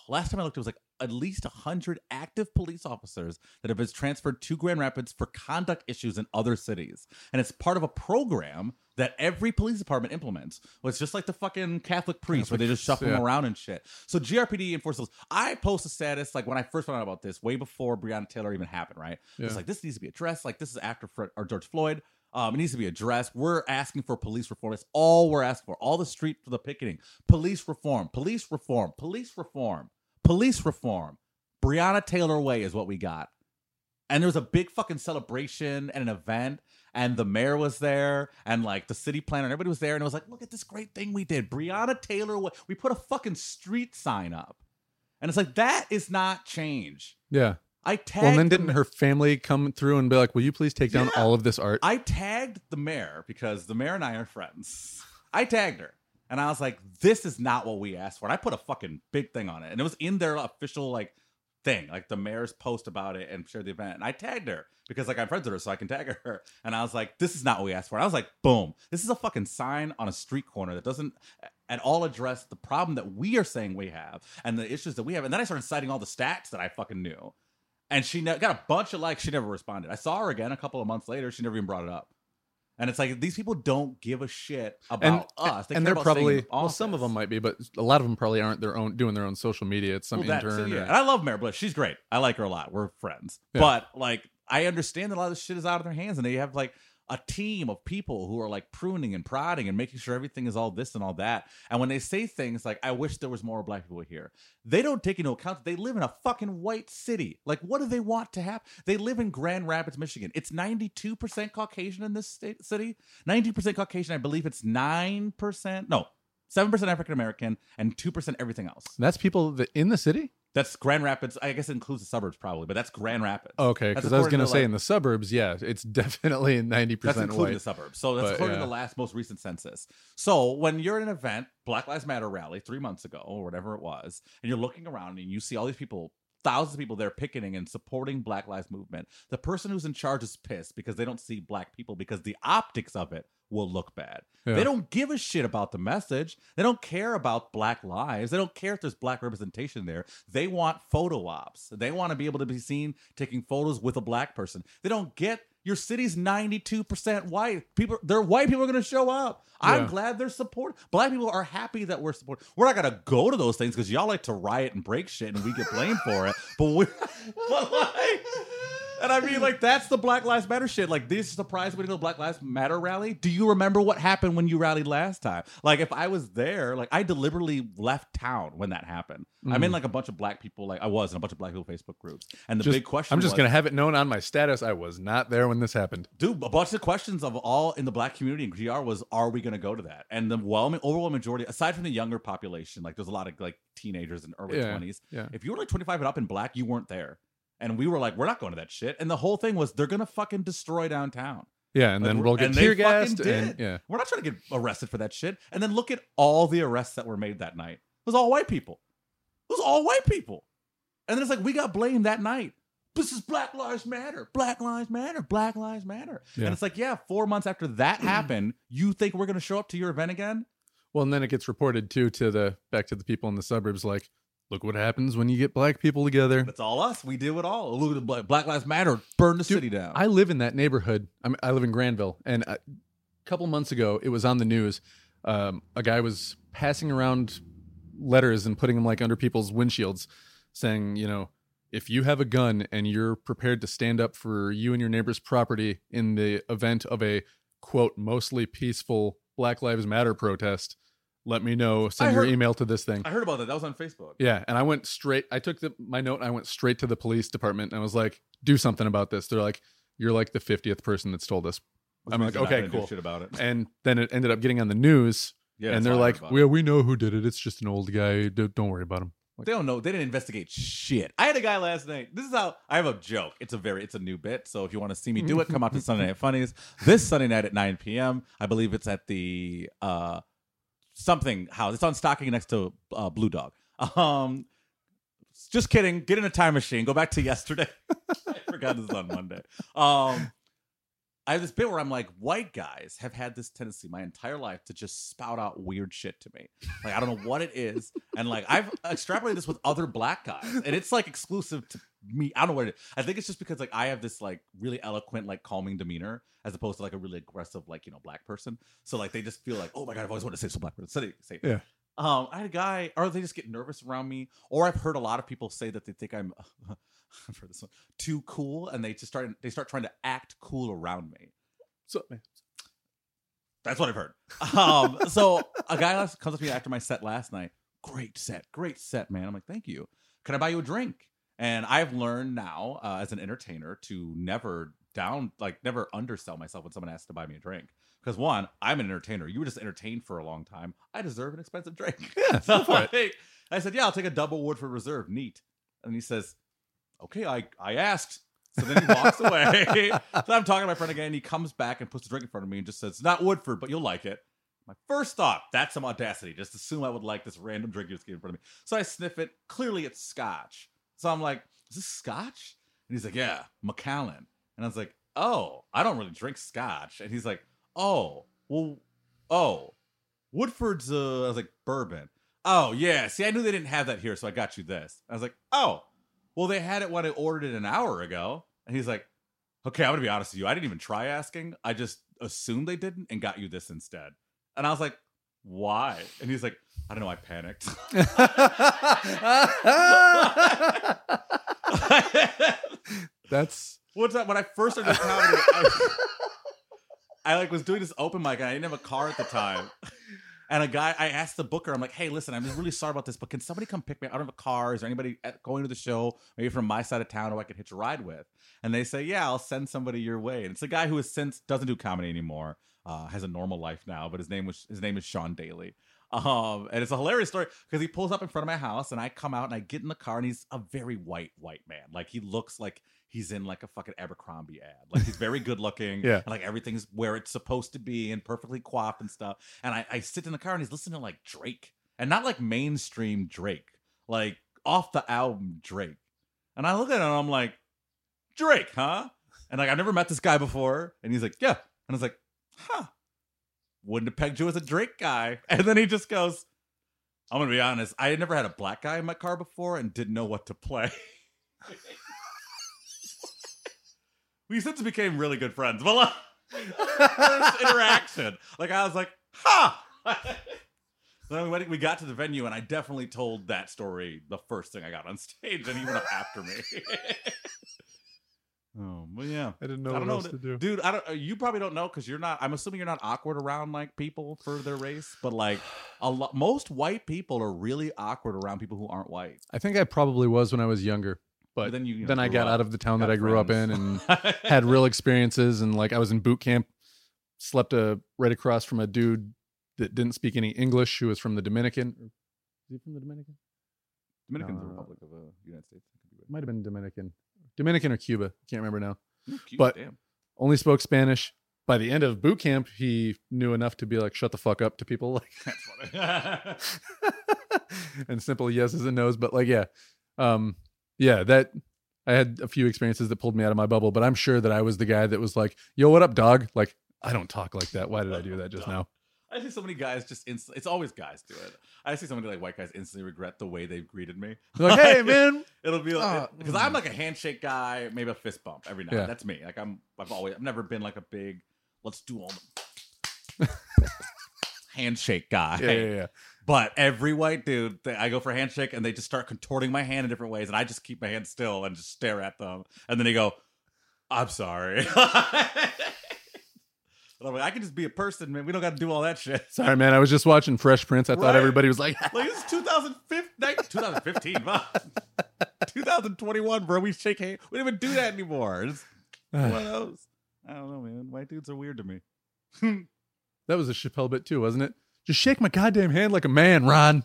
Speaker 2: last time I looked, it was like at least hundred active police officers that have been transferred to Grand Rapids for conduct issues in other cities, and it's part of a program that every police department implements. Well, it's just like the fucking Catholic priests, where they just shuffle them around and shit. So GRPD enforces. I post a status like when I first found out about this, way before Breonna Taylor even happened. Right? It's like this needs to be addressed. Like this is after Fred, or George Floyd. Um, it needs to be addressed. We're asking for police reform. That's all we're asking for. All the street for the picketing. Police reform. Police reform. Police reform. Police reform. Breonna Taylor Way is what we got. And there was a big fucking celebration and an event, and the mayor was there, and like the city planner, and everybody was there, and it was like, look at this great thing we did. Breonna Taylor Way. We put a fucking street sign up. And it's like, that is not change.
Speaker 1: yeah
Speaker 2: I tagged
Speaker 1: well then didn't her family come through and be like will you please take down
Speaker 2: Yeah.
Speaker 1: all of this art
Speaker 2: I tagged the mayor because the mayor and I are friends. I tagged her. And I was like, this is not what we asked for. And I put a fucking big thing on it. And it was in their official like thing, like the mayor's post about it and shared the event. And I tagged her because like I'm friends with her, so I can tag her. *laughs* And I was like, this is not what we asked for. And I was like, boom, this is a fucking sign on a street corner that doesn't at all address the problem that we are saying we have and the issues that we have. And then I started citing all the stats that I fucking knew. And she ne- got a bunch of likes. She never responded. I saw her again a couple of months later. She never even brought it up. And it's like these people don't give a shit about
Speaker 1: and
Speaker 2: us. They
Speaker 1: and they're probably well some of them might be but a lot of them probably aren't their own doing their own social media it's some
Speaker 2: Well, that-
Speaker 1: intern
Speaker 2: so, yeah.
Speaker 1: or-
Speaker 2: And I love Mayor Bliss. She's great. I like her a lot. We're friends.
Speaker 1: Yeah.
Speaker 2: But like, I understand that a lot of this shit is out of their hands, and they have like a team of people who are like pruning and prodding and making sure everything is all this and all that. And when they say things like, "I wish there was more black people here," they don't take into account that they live in a fucking white city. Like, what do they want to have? They live in Grand Rapids, Michigan. It's ninety-two percent Caucasian in this state city. Ninety percent Caucasian. I believe it's nine percent. No. Seven percent African American and two percent everything else.
Speaker 1: that's people that in the city
Speaker 2: That's Grand Rapids. I guess it includes the suburbs probably, but that's Grand Rapids.
Speaker 1: Okay, because I was going
Speaker 2: to,
Speaker 1: say
Speaker 2: like-
Speaker 1: in the suburbs, yeah, it's *laughs* definitely ninety percent That's
Speaker 2: including
Speaker 1: white.
Speaker 2: the suburbs. So that's
Speaker 1: But,
Speaker 2: according
Speaker 1: yeah.
Speaker 2: to the last most recent census. So when you're at an event, Black Lives Matter rally three months ago or whatever it was, and you're looking around and you see all these people, thousands of people there picketing and supporting Black Lives Movement, the person who's in charge is pissed because they don't see black people because the optics of it will look bad.
Speaker 1: Yeah.
Speaker 2: They don't give a shit about the message. They don't care about black lives. They don't care if there's black representation there. They want photo ops. They want to be able to be seen taking photos with a black person. They don't get your city's 92% white. People they're white people are going to show up. I'm glad they're support. Black people are happy that we're support. We're not going to go to those things cuz y'all like to riot and break shit and we get blamed for it. But we *laughs* but like and I mean, like, that's the Black Lives Matter shit. Like, this is surprised we didn't Black Lives Matter rally. Do you remember what happened when you rallied last time? Like, if I was there, like, I deliberately left town when that happened. I'm mm. in like a bunch of black people, like, I was in a bunch of black people Facebook groups. And the
Speaker 1: Just-
Speaker 2: big question
Speaker 1: I'm just
Speaker 2: was,
Speaker 1: to have it known on my status. I was not there when this happened.
Speaker 2: dude, a bunch of questions of all in the black community in GR was, are we going to go to that? And the overwhelming, overwhelming majority, aside from the younger population, like, there's a lot of like teenagers and early
Speaker 1: Yeah,
Speaker 2: 20s.
Speaker 1: yeah.
Speaker 2: If you were like 25 and up in black, you weren't there. And we were like, we're not going to that shit. And the whole thing was, they're going to fucking destroy downtown.
Speaker 1: Yeah, and
Speaker 2: Like,
Speaker 1: then
Speaker 2: we're-
Speaker 1: we'll get tear gassed. And, yeah,
Speaker 2: We're not trying to get arrested for that shit. And then look at all the arrests that were made that night. It was all white people. It was all white people. And then it's like we got blamed that night. This is Black Lives Matter. Black Lives Matter. Black Lives Matter.
Speaker 1: Yeah.
Speaker 2: And it's like, yeah, four months after that *clears throat* happened, you think we're gonna show up to your event again?
Speaker 1: Well, and then it gets reported too to the back to the people in the suburbs. Like, look what happens when you get black people together.
Speaker 2: That's all us. We do it all. Look at the Black, Black Lives Matter. Burn the
Speaker 1: Dude,
Speaker 2: city down.
Speaker 1: I live in that neighborhood. I'm, I live in Grandville, and a couple months ago, it was on the news. Um, a guy was passing around letters and putting them like under people's windshields, saying, you know, if you have a gun and you're prepared to stand up for you and your neighbor's property in the event of a quote mostly peaceful Black Lives Matter protest, let me know. Send
Speaker 2: I
Speaker 1: your
Speaker 2: heard-
Speaker 1: email to this thing.
Speaker 2: I heard about that. That was on Facebook.
Speaker 1: Yeah, and I went straight. I took the my note. And I went straight to the police department and I was like, "Do something about this." They're like, "You're like the fiftieth person that's told us."
Speaker 2: Which
Speaker 1: I'm like, "Okay, cool."
Speaker 2: shit about it.
Speaker 1: And then it ended up getting on the news,
Speaker 2: Yeah,
Speaker 1: and they're
Speaker 2: what I heard
Speaker 1: like. "Well, we know who did it. It's just an old guy. Don't worry about him." Like,
Speaker 2: They don't know. They didn't investigate shit. I had a guy last night. This is how I have a joke. It's a very, it's a new bit. So if you want to see me do it, come out to Sunday *laughs* Night Funnies this Sunday night at 9 p.m. I believe it's at the uh something house. It's on Stocking next to uh, Blue Dog. Um, just kidding. Get in a time machine. Go back to yesterday. *laughs* I forgot this is on Monday. Um, I have this bit where I'm like, white guys have had this tendency my entire life to just spout out weird shit to me. Like I don't know what it is, and like I've extrapolated this with other black guys, and it's like exclusive to me. I don't know what it is. I think it's just because like I have this like really eloquent, like calming demeanor, as opposed to like a really aggressive, like you know, black person. So like they just feel like, oh my god, I've always wanted to say some black person. Say, say it.
Speaker 1: Yeah.
Speaker 2: Um, I had a guy, or they just get nervous around me, or I've heard a lot of people say that they think I'm. *laughs* I've heard this one too cool, and they just start they start trying to act cool around me.
Speaker 1: so, man,
Speaker 2: That's what I've heard. Um, so a guy comes up to me after my set last night. Great set, great set, man. I'm like, thank you. Can I buy you a drink? And I've learned now uh, as an entertainer to never down, like never undersell myself when someone asks to buy me a drink. Because one, I'm an entertainer. You were just entertained for a long time. I deserve an expensive drink. *laughs*
Speaker 1: Yeah,
Speaker 2: so
Speaker 1: for it. *laughs*
Speaker 2: I said, yeah, I'll take a double Woodford Reserve. Neat. And he says, okay, I I asked. So then he walks *laughs* away. so I'm talking to my friend again. He comes back and puts the drink in front of me and just says, "It's not Woodford, but you'll like it." My first thought, that's some audacity. Just assume I would like this random drink you just gave in front of me. So I sniff it. Clearly, it's Scotch. So I'm like, "Is this Scotch?" And he's like, "Yeah, Macallan." And I was like, "Oh, I don't really drink Scotch." And he's like, "Oh, well, oh, Woodford's." Uh, I was like, "Bourbon." Oh yeah. See, I knew they didn't have that here, so I got you this. I was like, "Oh." Well, they had it when I ordered it an hour ago. And he's like, okay, I'm going to be honest with you. I didn't even try asking. I just assumed they didn't and got you this instead. And I was like, why? And he's like, I don't know. I panicked. *laughs* *laughs*
Speaker 1: that's
Speaker 2: What's that? When I first started comedy, I, *laughs* I like was doing this open mic and I didn't have a car at the time. And a guy, I asked the booker, I'm like, hey, listen, I'm just really sorry about this, but can somebody come pick me up? I don't have a car. Is there anybody going to the show, maybe from my side of town, who I could hitch a ride with? And they say, yeah, I'll send somebody your way. And it's a guy who has since doesn't do comedy anymore, uh, has a normal life now, but his name was his name is Sean Daly. Um, and it's a hilarious story because he pulls up in front of my house, and I come out and I get in the car, and he's a very white white man. Like he looks like he's in like a fucking Abercrombie ad. Like he's very good looking. *laughs*
Speaker 1: Yeah.
Speaker 2: and, like everything's where it's supposed to be and perfectly coiffed and stuff. And I, I sit in the car and he's listening to like Drake, and not like mainstream Drake, like off the album Drake. And I look at him, and I'm like, Drake, huh? And like I've never met this guy before, and he's like, yeah. And I was like, huh. Wouldn't have pegged you as a Drake guy. *laughs* And then he just goes, I'm gonna be honest, I had never had a black guy in my car before and didn't know what to play. *laughs* we since became really good friends. Well, *laughs* uh, first interaction, like I was like, "Ha!" *laughs* then we, went, we got to the venue, and I definitely told that story the first thing I got on *laughs* stage, and he went up after me. oh, but yeah.
Speaker 1: I didn't know
Speaker 2: I
Speaker 1: what
Speaker 2: don't know,
Speaker 1: else to do.
Speaker 2: dude. I don't. uh, You probably don't know because you're not. I'm assuming you're not awkward around like people for their race, but like a lot, most white people are really awkward around people who aren't white.
Speaker 1: I think I probably was when I was younger, but
Speaker 2: then you, you know,
Speaker 1: then I got
Speaker 2: up,
Speaker 1: out of the town that I grew up in and *laughs* had real experiences. And like I was in boot camp, slept a, right across from a dude that didn't speak any English, who was from the Dominican. Is he from the Dominican?
Speaker 2: Dominican
Speaker 1: Uh,
Speaker 2: Republic of the United States.
Speaker 1: Might have been Dominican, Dominican or Cuba. Can't remember now.
Speaker 2: Cute,
Speaker 1: but-
Speaker 2: damn.
Speaker 1: Only spoke Spanish. By the end of boot camp, he knew enough to be like, "Shut the fuck up" to people, like, *laughs*
Speaker 2: That's funny. *laughs*
Speaker 1: and simple yeses and nos. But like, yeah, um, yeah, that I had a few experiences that pulled me out of my bubble. But I'm sure that I was the guy that was like, "Yo, what up, dog?" Like, I don't talk like that. Why did I do that just *laughs* now?
Speaker 2: I see so many guys just inst- it's always guys do it. I see so many like white guys instantly regret the way they've greeted me.
Speaker 1: They're like, hey, *laughs* man,
Speaker 2: It'll be like
Speaker 1: Ah,
Speaker 2: because I'm like a handshake guy, maybe a fist bump every now.
Speaker 1: Yeah.
Speaker 2: That's me. Like I'm I've always I've never been like a big let's do all the *laughs* handshake guy.
Speaker 1: yeah, yeah, yeah.
Speaker 2: But every white dude, they, I go for a handshake and they just start contorting my hand in different ways, and I just keep my hand still and just stare at them, and then they go, "I'm sorry." *laughs* And I'm like, I can just be a person, man. We don't got to do all that shit.
Speaker 1: Sorry, man. I was just watching Fresh Prince. I thought everybody was like,
Speaker 2: Like this is 2015, *laughs* 2015, wow. 2021, bro. We shake hands. We don't even do that anymore. It's one of those. I don't know, man. White dudes are weird to me.
Speaker 1: that *laughs* was a Chappelle bit too, wasn't it? Just shake my goddamn hand like a man, Ron.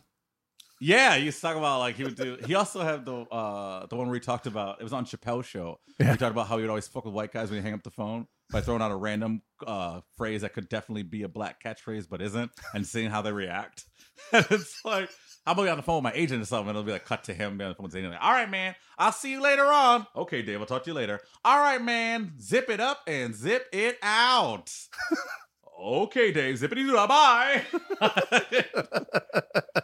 Speaker 2: Yeah, he used to talk about like he would do. He also had the uh the one where he talked about it was on Chappelle's show.
Speaker 1: Yeah.
Speaker 2: He talked about how he would always fuck with white guys when he hang up the phone by throwing out a random uh phrase that could definitely be a black catchphrase but isn't, and seeing how they react. *laughs* And it's like I'm gonna be on the phone with my agent or something, and it'll be like cut to him be on the phone saying like, "All right, man, I'll see you later on." Okay, Dave, I'll talk to you later. All right, man, zip it up and zip it out. *laughs* okay, Dave, Zippity doo dah. bye. *laughs*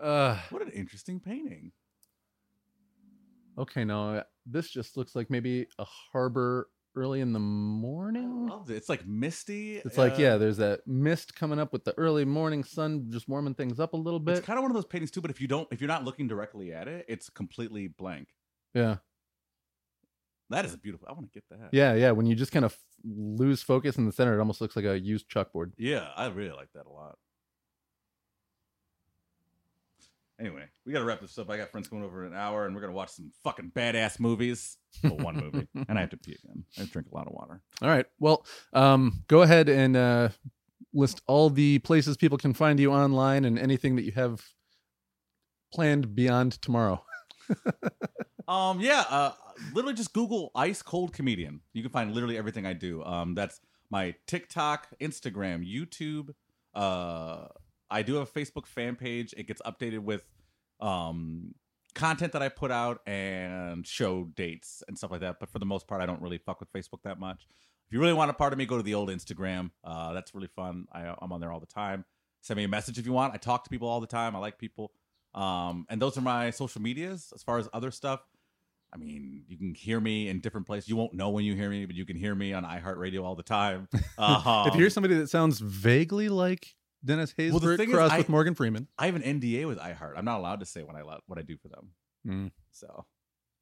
Speaker 1: Uh,
Speaker 2: what an interesting painting.
Speaker 1: okay, now this just looks like maybe a harbor early in the morning.
Speaker 2: it. It's like misty.
Speaker 1: It's like,
Speaker 2: uh,
Speaker 1: yeah, there's that mist coming up with the early morning sun, just warming things up a little bit.
Speaker 2: It's kind of one of those paintings too, but if you don't, if you're not looking directly at it, it's completely blank.
Speaker 1: Yeah,
Speaker 2: That is a beautiful. I want to get that.
Speaker 1: yeah, yeah. When you just kind of f- lose focus in the center, it almost looks like a used chalkboard.
Speaker 2: yeah, I really like that a lot. Anyway, we got to wrap this up. I got friends coming over in an hour, and we're gonna watch some fucking badass movies. Well, one movie, *laughs* and I have to pee again. I drink a lot of water.
Speaker 1: All right. Well, um, go ahead and uh, list all the places people can find you online and anything that you have planned beyond tomorrow. *laughs*
Speaker 2: Um, yeah, uh, literally just Google ice cold comedian. You can find literally everything I do. Um, that's my TikTok, Instagram, YouTube. Uh, I do have a Facebook fan page. It gets updated with um content that I put out and show dates and stuff like that. But for the most part, I don't really fuck with Facebook that much. If you really want a part of me, go to the old Instagram. Uh, that's really fun. I, I'm on there all the time. Send me a message if you want. I talk to people all the time. I like people. Um, and those are my social medias. As far as other stuff, I mean, you can hear me in different places. You won't know when you hear me, but you can hear me on iHeartRadio all the time. Um, *laughs*
Speaker 1: if you hear somebody that sounds vaguely like Dennis
Speaker 2: the
Speaker 1: Haysbert
Speaker 2: is,
Speaker 1: crossed
Speaker 2: I-
Speaker 1: with Morgan Freeman,
Speaker 2: I have an NDA with iHeart. I'm not allowed to say what I what I do for them.
Speaker 1: Mm.
Speaker 2: So,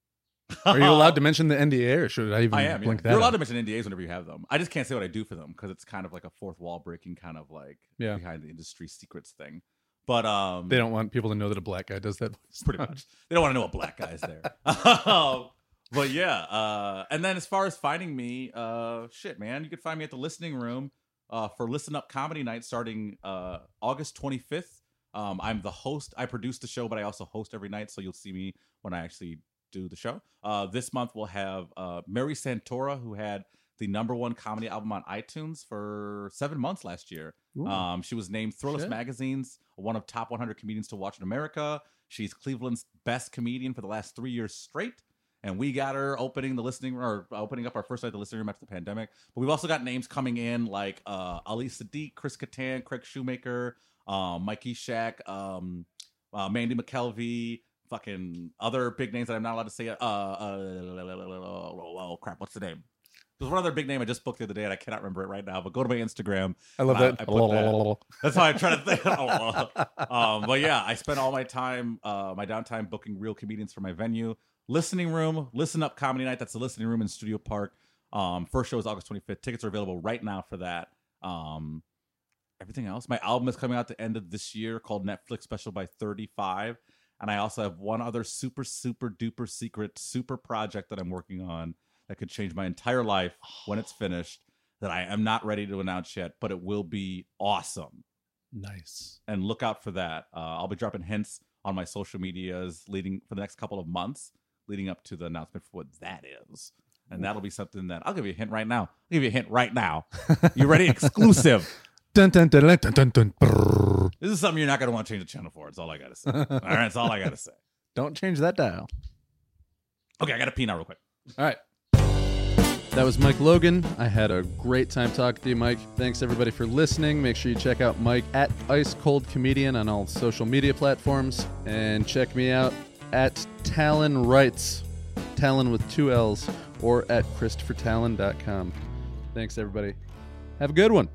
Speaker 2: *laughs*
Speaker 1: are you allowed to *laughs* mention the NDA, or should I even
Speaker 2: I am.
Speaker 1: blink
Speaker 2: yeah.
Speaker 1: that?
Speaker 2: You're allowed
Speaker 1: out?
Speaker 2: to mention NDAs whenever you have them. I just can't say what I do for them because it's kind of like a fourth wall breaking kind of like
Speaker 1: Yeah.
Speaker 2: behind the industry secrets thing. But um,
Speaker 1: They don't want people to know that a black guy does that. *laughs*
Speaker 2: pretty much. They don't want to know a black guy's there. *laughs* Um, but yeah, uh, and then as far as finding me, uh, shit, man, you can find me at the listening room uh, for Listen Up Comedy Night starting uh, August 25th. Um, I'm the host. I produce the show, but I also host every night, so you'll see me when I actually do the show. Uh, this month we'll have uh, Mary Santora, who had the number one comedy album on iTunes for seven months last year. Um, she was named Thrillist
Speaker 1: Shit.
Speaker 2: Magazine's one of top 100 comedians to watch in America. She's Cleveland's best comedian for the last three years straight. And we got her opening the listening or opening up our first night of the listening room after the pandemic. But we've also got names coming in like uh, Ali Siddiq, Chris Kattan, Craig Shoemaker, um, Mikey Shack, um, uh, Mandy McKelvey, fucking other big names that I'm not allowed to say. Uh, uh, oh crap, what's the name? There's one other big name I just booked the other day, and I cannot remember it right now. But go to my Instagram.
Speaker 1: I love that.
Speaker 2: I put that. That's how I try to think. *laughs* um, but yeah, I spend all my time, uh, my downtime booking real comedians for my venue. Listening room, listen up comedy night. That's the listening room in Studio Park. Um, first show is August 25th. Tickets are available right now for that. Um, everything else, my album is coming out the end of this year called Netflix Special by 35. And I also have one other super, super duper secret super project that I'm working on that could change my entire life when it's *sighs* finished that I am not ready to announce yet, but it will be awesome
Speaker 1: Nice.
Speaker 2: and look out for that. Uh, I'll be dropping hints on my social medias leading for the next couple of months, leading up to the announcement for what that is. And that'll be something that I'll give you a hint right now. I'll give you a hint right now. You ready? *laughs* Exclusive.
Speaker 1: Dun, dun, dun.
Speaker 2: This is something you're not going to want to change the channel for. It's all I got to say. All right, that's all I got to say. *laughs*
Speaker 1: Don't change that dial.
Speaker 2: Okay, I got to pee now real quick.
Speaker 1: All right. That was Mike Logan. I had a great time talking to you, Mike. Thanks everybody for listening. Make sure you check out Mike at Ice Cold Comedian on all social media platforms, and check me out at Tallon Writes, Tallon with two L's, or at ChristopherTallon.com. Thanks everybody. Have a good one.